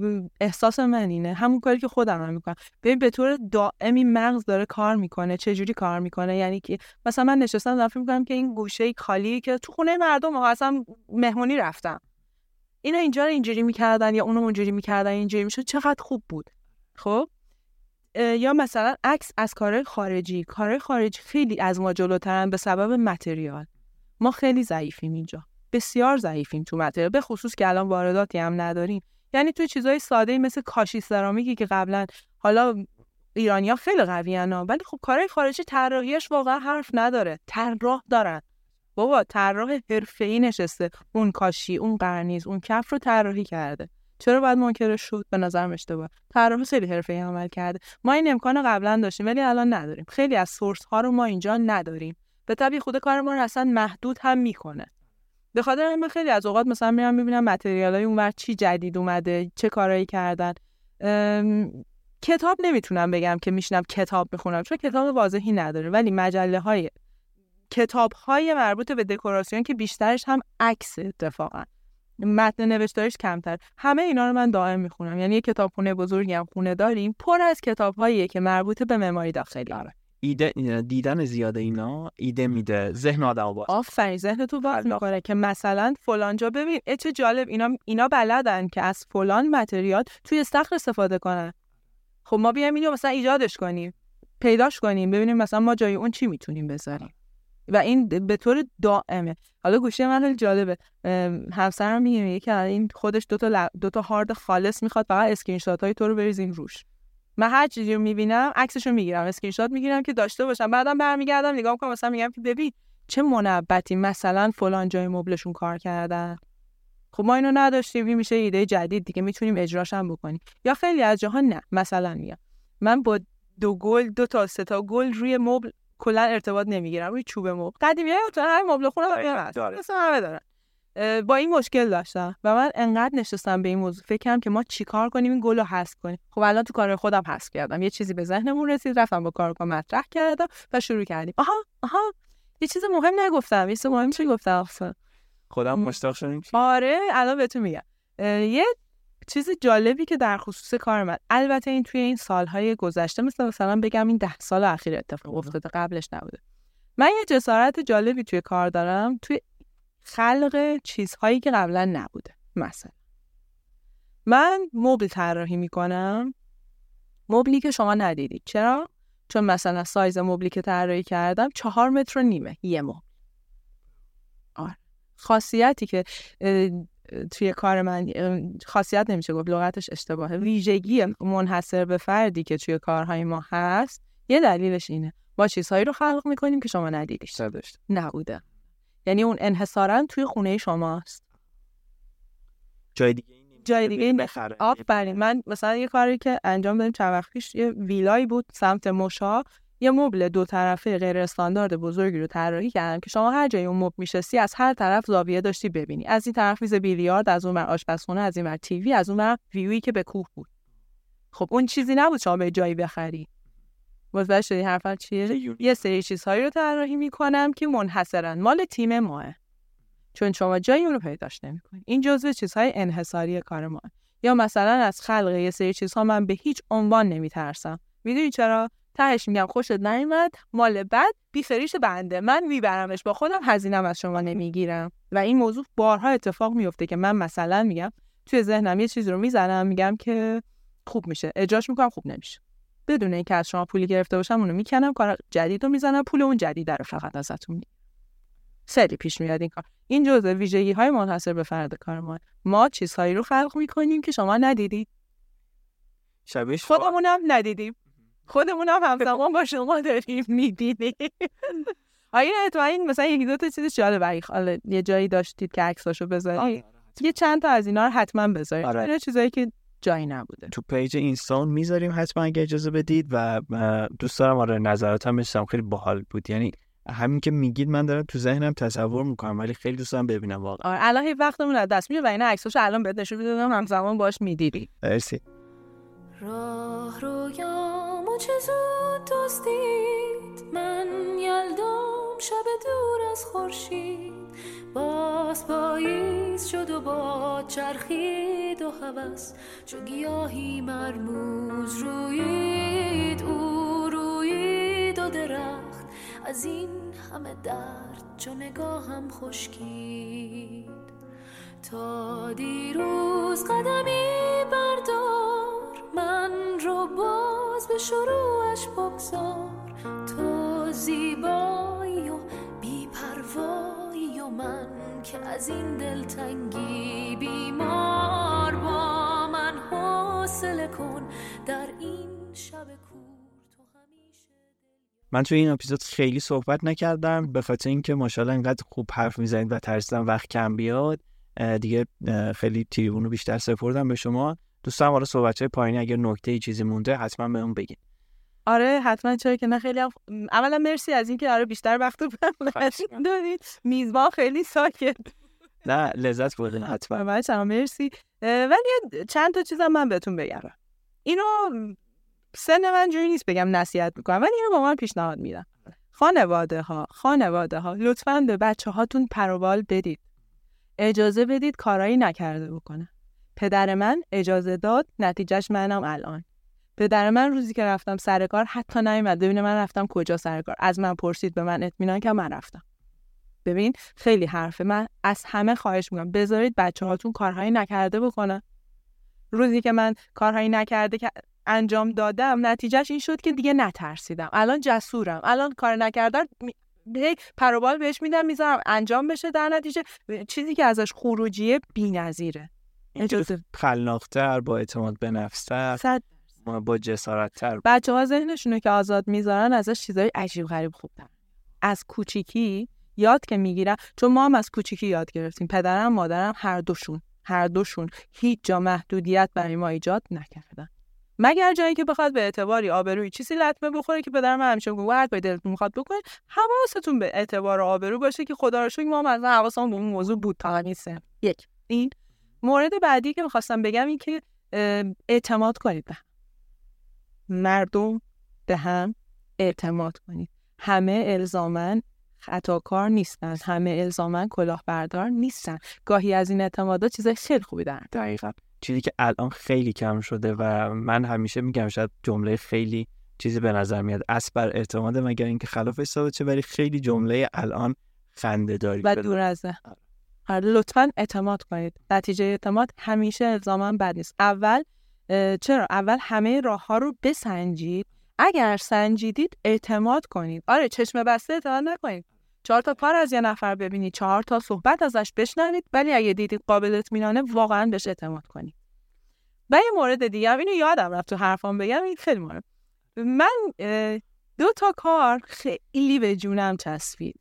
احساس من اینه. همون کاری که خودم هم می‌کنم. ببین به طور دائمی مغز داره کار می‌کنه. چه جوری کار می‌کنه؟ یعنی که مثلا من نشستم دارم می‌کنم که این گوشه خالی که تو خونه مردم ها اصلا مهمونی رفتم اینا اینجا رو اینجوری می‌کردن یا اونو اونجوری می‌کردن اینجوری می‌شد. چقدر خوب بود. خب؟ یا مثلا عکس از کارهای خارجی. کارهای خارجی خیلی از ما جلوترن به سبب متریال. ما خیلی ضعیفیم اینجا. بسیار ضعیفیم تو متریال. به خصوص که الان وارداتی هم نداریم. یعنی توی چیزهای ساده مثل کاشی سرامیکی که قبلا حالا ایرانیا خیلی قویان ولی خب کارهای خارجی طراحیش واقعا حرف نداره. طراح دارن. بابا طراح حرفه‌ای نشسته. اون کاشی اون قرنیز اون کف رو طراحی کرده. چرا باید منکرش شد؟ به نظرم اشتباه. طراح خیلی حرفه‌ای عمل کرده. ما این امکان قبلا داشتیم ولی الان نداریم. خیلی از سورس ها رو ما اینجا نداریم. به طبی خود کار ما رو اصلا محدود هم می‌کنه. به خاطر همین من خیلی از اوقات مثلا میرم می‌بینم متریال های اونور چی جدید اومده چه کارایی کردن. ام، کتاب نمی‌تونم بگم که میشنم کتاب می‌خونم چون کتاب واضحی نداره. ولی مجله های کتاب های مربوط به دکوراسیون که بیشترش هم عکس اتفاقا. متن نوشتارش کمتر. همه اینا رو من دائم می‌خونم. یعنی یه کتابخونه بزرگی هم خونه داریم. پر از کتاب که مربوط به معماری داخلی. آره. ایده دیدن زیاد اینا ایده میده. ذهن آدم باز آفرین ذهن تو باز می‌کنه که مثلا فلان جا ببین چه جالب. اینا اینا بلدن که از فلان material توی استخر استفاده کنن. خب ما بیایم اینو مثلا ایجادش کنیم. پیداش کنیم. ببینیم مثلا ما جای اون چی می‌تونیم بذاریم. و این به طور دائمه. حالا گوشی من جالبه. همسرم میگه که این خودش دو تا دو تا هارد خالی می‌خواد فقط اسکرین شات های تو رو بریزین روش. من هر چیزی رو می‌بینم عکسشو می‌گیرم اسکرین شات می‌گیرم که داشته باشم. بعدم برمیگردم نگاه می‌کنم مثلا میگم که ببین چه منبتی مثلا فلان جای مبلشون کار کردن. خب ما اینو نداشتیم این میشه ایده جدید دیگه می‌تونیم اجراش هم بکنیم. یا خیلی از جاها نه مثلا میگم. من با دو گل دو تا سه تا گل روی مبل کلا ارتباط نمی‌گیرم روی چوب مبل. قدیمی های همین مبل خونه داره. مثلا همه دارن. با این مشکل داشتم و من انقدر نشستم به این موضوع. فکرم که ما چیکار کنیم؟ این گل رو حذف کنیم. خب الان تو کار خودم حذف کردم. یه چیزی به ذهنمون رسید رفتم با کارگاه مطرح کردم و شروع کردیم. آها آها. یه چیز مهم نگفتم. یه چیز مهم چی گفتم؟ خودم مشتاق شدیم آره الان بهتون میگم. یه چیز جالبی که در خصوص کار من البته این توی این سالهای گذشته مثل مثلا بگم این ده سال اخیر اتفاق افتاده قبلش نبوده. من یه جسارت جالبی توی کار دارم توی خلق چیزهایی که قبلا نبوده مثلا. من مبل طراحی می‌کنم. مبلی که شما ندیدید. چرا؟ چون مثلا سایز مبلی که طراحی کردم چهار متر و نیمه یه مبل. آره. خاصیتی که توی کار من خاصیت نمیشه گفت لغتش اشتباهه. ویژگی منحصر به فردی که توی کارهای ما هست یه دلیلش اینه. ما چیزهایی رو خلق می‌کنیم که شما ندیدیش. نبوده. یعنی اون انحصارا توی خونه شماست. جای دیگه جای دیگه بخره. آفرین. من مثلا یه کاری که انجام دادیم چند وقت پیش یه ویلایی بود سمت مشا یه مبل دو طرفه غیر استاندارد بزرگی رو طراحی کردم که شما هر جای اون مبل میشستی از هر طرف زاویه داشتی ببینی. از این طرف میز بیلیارد از اون بر آشپزخونه از این بر تیوی از اون بر ویویی که به کوه بود. خب اون چیزی نبود شما به جایی بخری. متوجه شدی حرفم چیه؟ یه سری چیزهایی رو طراحی می‌کنم که منحصرا مال تیم ماه. چون شما جایی اون رو پیداش نمی‌کنید این جزء چیزهای انحصاری کار ما یا مثلا از خلق یه سری چیزها من به هیچ عنوان نمیترسم. می‌دونی چرا؟ تهش میگم خوشت نیومد مال بد بیفریش بنده. من میبرمش با خودم هزینم از شما نمی‌گیرم. و این موضوع بارها اتفاق میفته که من مثلا میگم توی ذهنم یه چیزی رو می‌زنم میگم که خوب میشه. اجراش می‌کنم خوب نمیشه. بدون اینکه از شما پولی گرفته باشم اونو می‌کنم. کار جدید رو می‌زنم. پول اون جدید رو فقط ازتون می‌گیرم. سری پیش میاد این کار. این جزء ویژگی های منحصر به فرد کار ما. ما چیزهایی رو خلق می‌کنیم که شما ندیدید. شبیش خودمونم ندیدیم. خودمونم همزمان با شما داریم می‌بینیم. آیا تو این مثلا یکی دو تا چیز جالب. حالا یه جایی داشتید که عکساشو بذارید یه چند تا از اینا رو حتما بذارید. آره. چیزایی که جایی نبوده. تو پیج اینستان می‌ذاریم حتما اگه اجازه بدید و دوست دارم آره نظراتم بشم خیلی باحال بود. یعنی همین که میگید من دارم تو ذهنم تصور می‌کنم ولی خیلی دوست دارم ببینم واقعا. آره الان وقتمون از دست میره و این عکساشو الان بهت نشون می‌دادم همزمان باش می‌دیدی مرسی. راه رویامو چه زود دوستید من یلدم شب دور از خورشید. باز پاییز شد و با چرخید و هوس. چو گیاهی مرموز روید او روید و درخت. از این همه درد چو نگاهم خشکید. تا دیروز قدمی بردار من رو باز به شروعش بگذار. تو زیبایی و بیپروایی و من که از این دلتنگی بیمار با من حوصله کن. در این شب من توی این اپیزود خیلی صحبت نکردم به خاطر اینکه ماشاءالله انقدر خوب حرف می‌زنید و ترسیدم وقت کم بیاد. دیگه خیلی تیریبون رو بیشتر سپردم به شما. دوستان حالا صحبت های پایینی اگر نکته ای چیزی مونده حتما به اون بگین. آره حتما. چرا که نه خیلی هم... اولا مرسی از اینکه آره بیشتر وقت رو دادید میزبان خیلی ساکت. نه لذت بردین حتما. من مرسی. ولی چند تا چیزم من بهتون بگم. اینو سن من جوری نیست بگم نصیحت می‌کنم ولی اینو با من پیشنهاد میدم. خانواده ها خانواده ها لطفا به بچه هاتون پروبال بدید. اجازه بدید کارایی نکرده بکنه. پدر من اجازه داد نتیجهش منم الان. پدر من روزی که رفتم سر کار حتی نیومد. ببینه من رفتم کجا سر کار. از من پرسید به من اطمینان که من رفتم. ببین خیلی حرفه من از همه خواهش می‌کنم. بذارید بچه هاتون کارهایی نکرده بکنن. روزی که من کارهایی نکرده که انجام دادم نتیجهش این شد که دیگه نترسیدم. الان جسورم. الان کار نکردن هی پروبال بهش میدم می‌ذارم انجام بشه در نتیجه. چیزی که ازش خروجیه بی‌نظیره خلاقتر با اعتماد به نفستر صد ما با جسارتتر. بچه ها ذهنشونو که آزاد می‌ذارن ازش چیزای عجیب غریب خوب دارن. از کوچیکی یاد که می‌گیرن چون ما هم از کوچیکی یاد گرفتیم. پدرم مادرم هر دوشون. هر دوشون. هیچ جا محدودیت برای ما ایجاد نکردن. مگر جایی که بخواد به اعتباری آبروی چیزی لطمه بخوره که پدرم همیشه میگه هر کاری دلتون می‌خواد بکنید حواستون به اعتبار و آبرو باشه که خدا رو شکر ما هم اصلا حواسمون به اون موضوع بود تا یک. این مورد بعدی که می‌خواستم بگم این که اعتماد کنید به هم. مردم به هم اعتماد کنید. همه الزامن خطاکار نیستن. همه الزامن کلاهبردار نیستن. گاهی از این اعتمادات چیزای خیلی خوبی دارن. دقیقا. چیزی که الان خیلی کم شده و من همیشه میگم شاید جمله خیلی چیزی به نظر میاد. اصل بر اعتماد مگر اینکه خلافش ثابت شه ولی خیلی جمله الان خنده داری. و دور از لطفا اعتماد کنید. نتیجه اعتماد همیشه الزاما بد نیست. اول چرا؟ اول همه راه ها رو بسنجید. اگر سنجیدید اعتماد کنید. آره چشم بسته اعتماد نکنید. چهار تا کار از یه نفر ببینید. چهار تا صحبت ازش بشنوید. ولی اگه دیدید قابل اطمینانه واقعا بهش اعتماد کنید. و یه مورد دیگه اینو یادم رفت تو حرفام بگم این خیلی مهم من دو تا کار خیلی به جونم چسبید.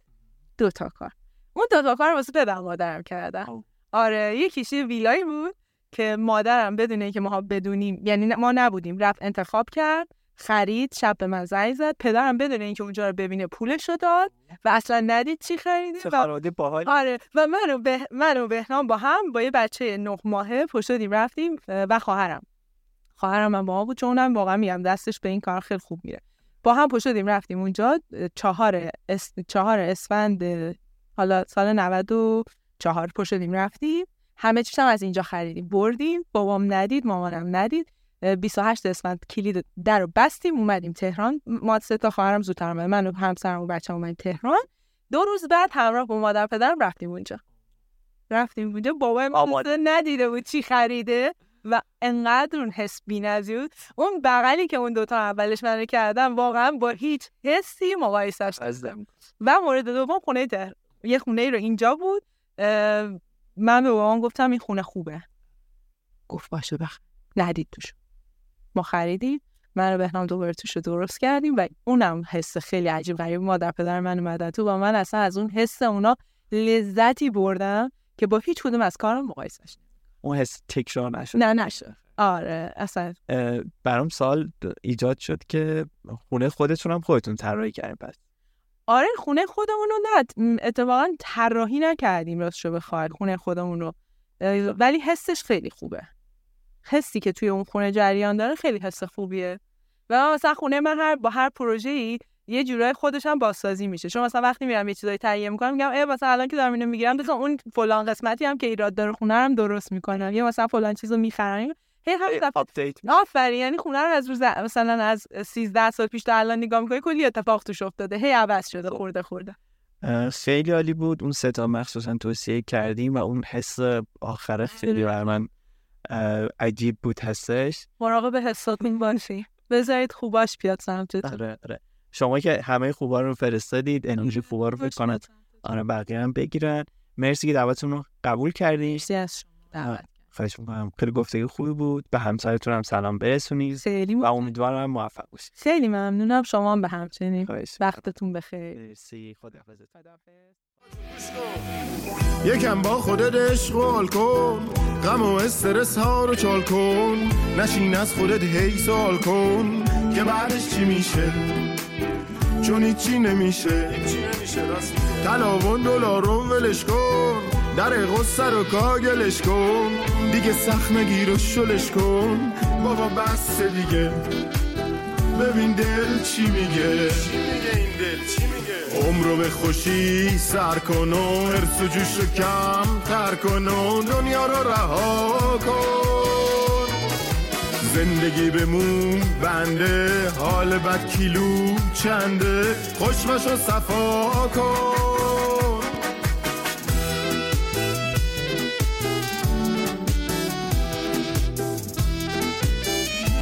دو تا کار. اون دو تا کار واسه پدر مادرم کردم. آو. آره یکیش ویلایی بود که مادرم بدون اینکه ما بدونیم یعنی ما نبودیم. رفت انتخاب کرد خرید شب به من زنگ زد. پدرم بدون اینکه اونجا رو ببینه پولشو داد و اصلا ندید چی خریده و باحال. آره و من و, به... من و بهنام با هم با یه بچه نه ماهه پشت شدیم رفتیم و خواهرم. خواهرم هم با ما بود چون اونم واقعا میگم دستش به این کار خیلی خوب میره. با هم پشت شدیم رفتیم اونجا چهار اس... چهار اسفند حالا سال 94 پشت شدیم رفتیم. همه چیز هم از اینجا خریدیم. بردیم. بابام ندید مامانم ندید. اه، 28 اسفند کلید در رو بستیم اومدیم تهران. ما سه تا خواهرم زودتر اومد من و همسرم و بچه‌م اومدیم تهران. دو روز بعد همراه با مادر پدرم رفتیم اونجا. رفتیم اونجا. بابام آماده. ندیده بود چی خریده و انقدر اون حس بی‌نظیر بود. اون بغلی که اون دوتا اولش من کردم واقعا با هیچ حسی مقایسش عزیزم. و مورد دوم خونه تهران. یه خونه ای رو اینجا بود من به بابام گفتم این خونه خوبه. گفت باشه بخ ندید توش. ما خریدیم من و بهنام دوباره توش رو درست کردیم و اونم حس خیلی عجیب غریب. مادر پدر من اومدن تو و من اصلا از اون حس اونا لذتی بردم که با هیچ کدوم از کارم مقایسش. اون حس تکرار نشد. نه نشد. آره اصلا. برام سال ایجاد شد که خونه خودتون هم خودتون طراحی کردین پس. آره خونه خودمون رو نه اتفاقا طراحی نکردیم راستشو بخواید خونه خودمون رو. ولی حسش خیلی خوبه. حسی که توی اون خونه جریان داره خیلی حس خوبیه. و مثلا خونه من هر با هر پروژه‌ای یه جورای خودش هم بازسازی میشه. چون مثلا وقتی میرم یه چیزایی تهیه می‌کنم میگم ای مثلا الان که دارم اینو می‌گیرم مثلا اون فلان قسمتی هم که ایراد داره خونه هم درست می‌کنم. یا مثلا فلان چیزو می‌خرم هی همین update. آفرین یعنی خونه رو از روز مثلا از 13 سال پیش تا الان نگاه می‌کنی کلی اتفاق توش افتاده. هی عوض شده خورده خورده. اه، خیلی عالی بود. اون سه تا مخصوصا توصیه کردیم و اون حس آخره خیلی برا من عجیب بود حسش. مراقب حساتون باشی بذارید خوباش بیاد سمتتون. آره آره. شما که همه خوبا رو فرستادید انرژی خوبا رو فکر کنید. آره بقیه هم بگیرن. مرسی که دعوتتون رو قبول کردین مرسی از شما. دعوت. خواهش می‌کنم. خیلی گفتگو خوبی بود. به همسرتون هم سلام برسونید خیلی و امیدوارم موفق باشید. خیلی ممنونم. شما هم به همچنین. وقتتون بخیر. مرسی. خداحافظ. یکم با خودت حال کن. غم و استرس ها رو چال کن. نشین از خودت هی سوال کن. که بعدش چی میشه؟ چون هیچی نمیشه. تلاون دلار رو ولش کن. در غصه رو کاگلش کن. دیگه سخت نگیر و شلش کن. بابا بس دیگه. ببین دل چی میگه. عمرو به خوشی سر کن و ارس و جوش رو کم تر کن و دنیا رو رها کن. زندگی بمون بنده حال بد کیلو چنده؟ خوشمش و صفا کن.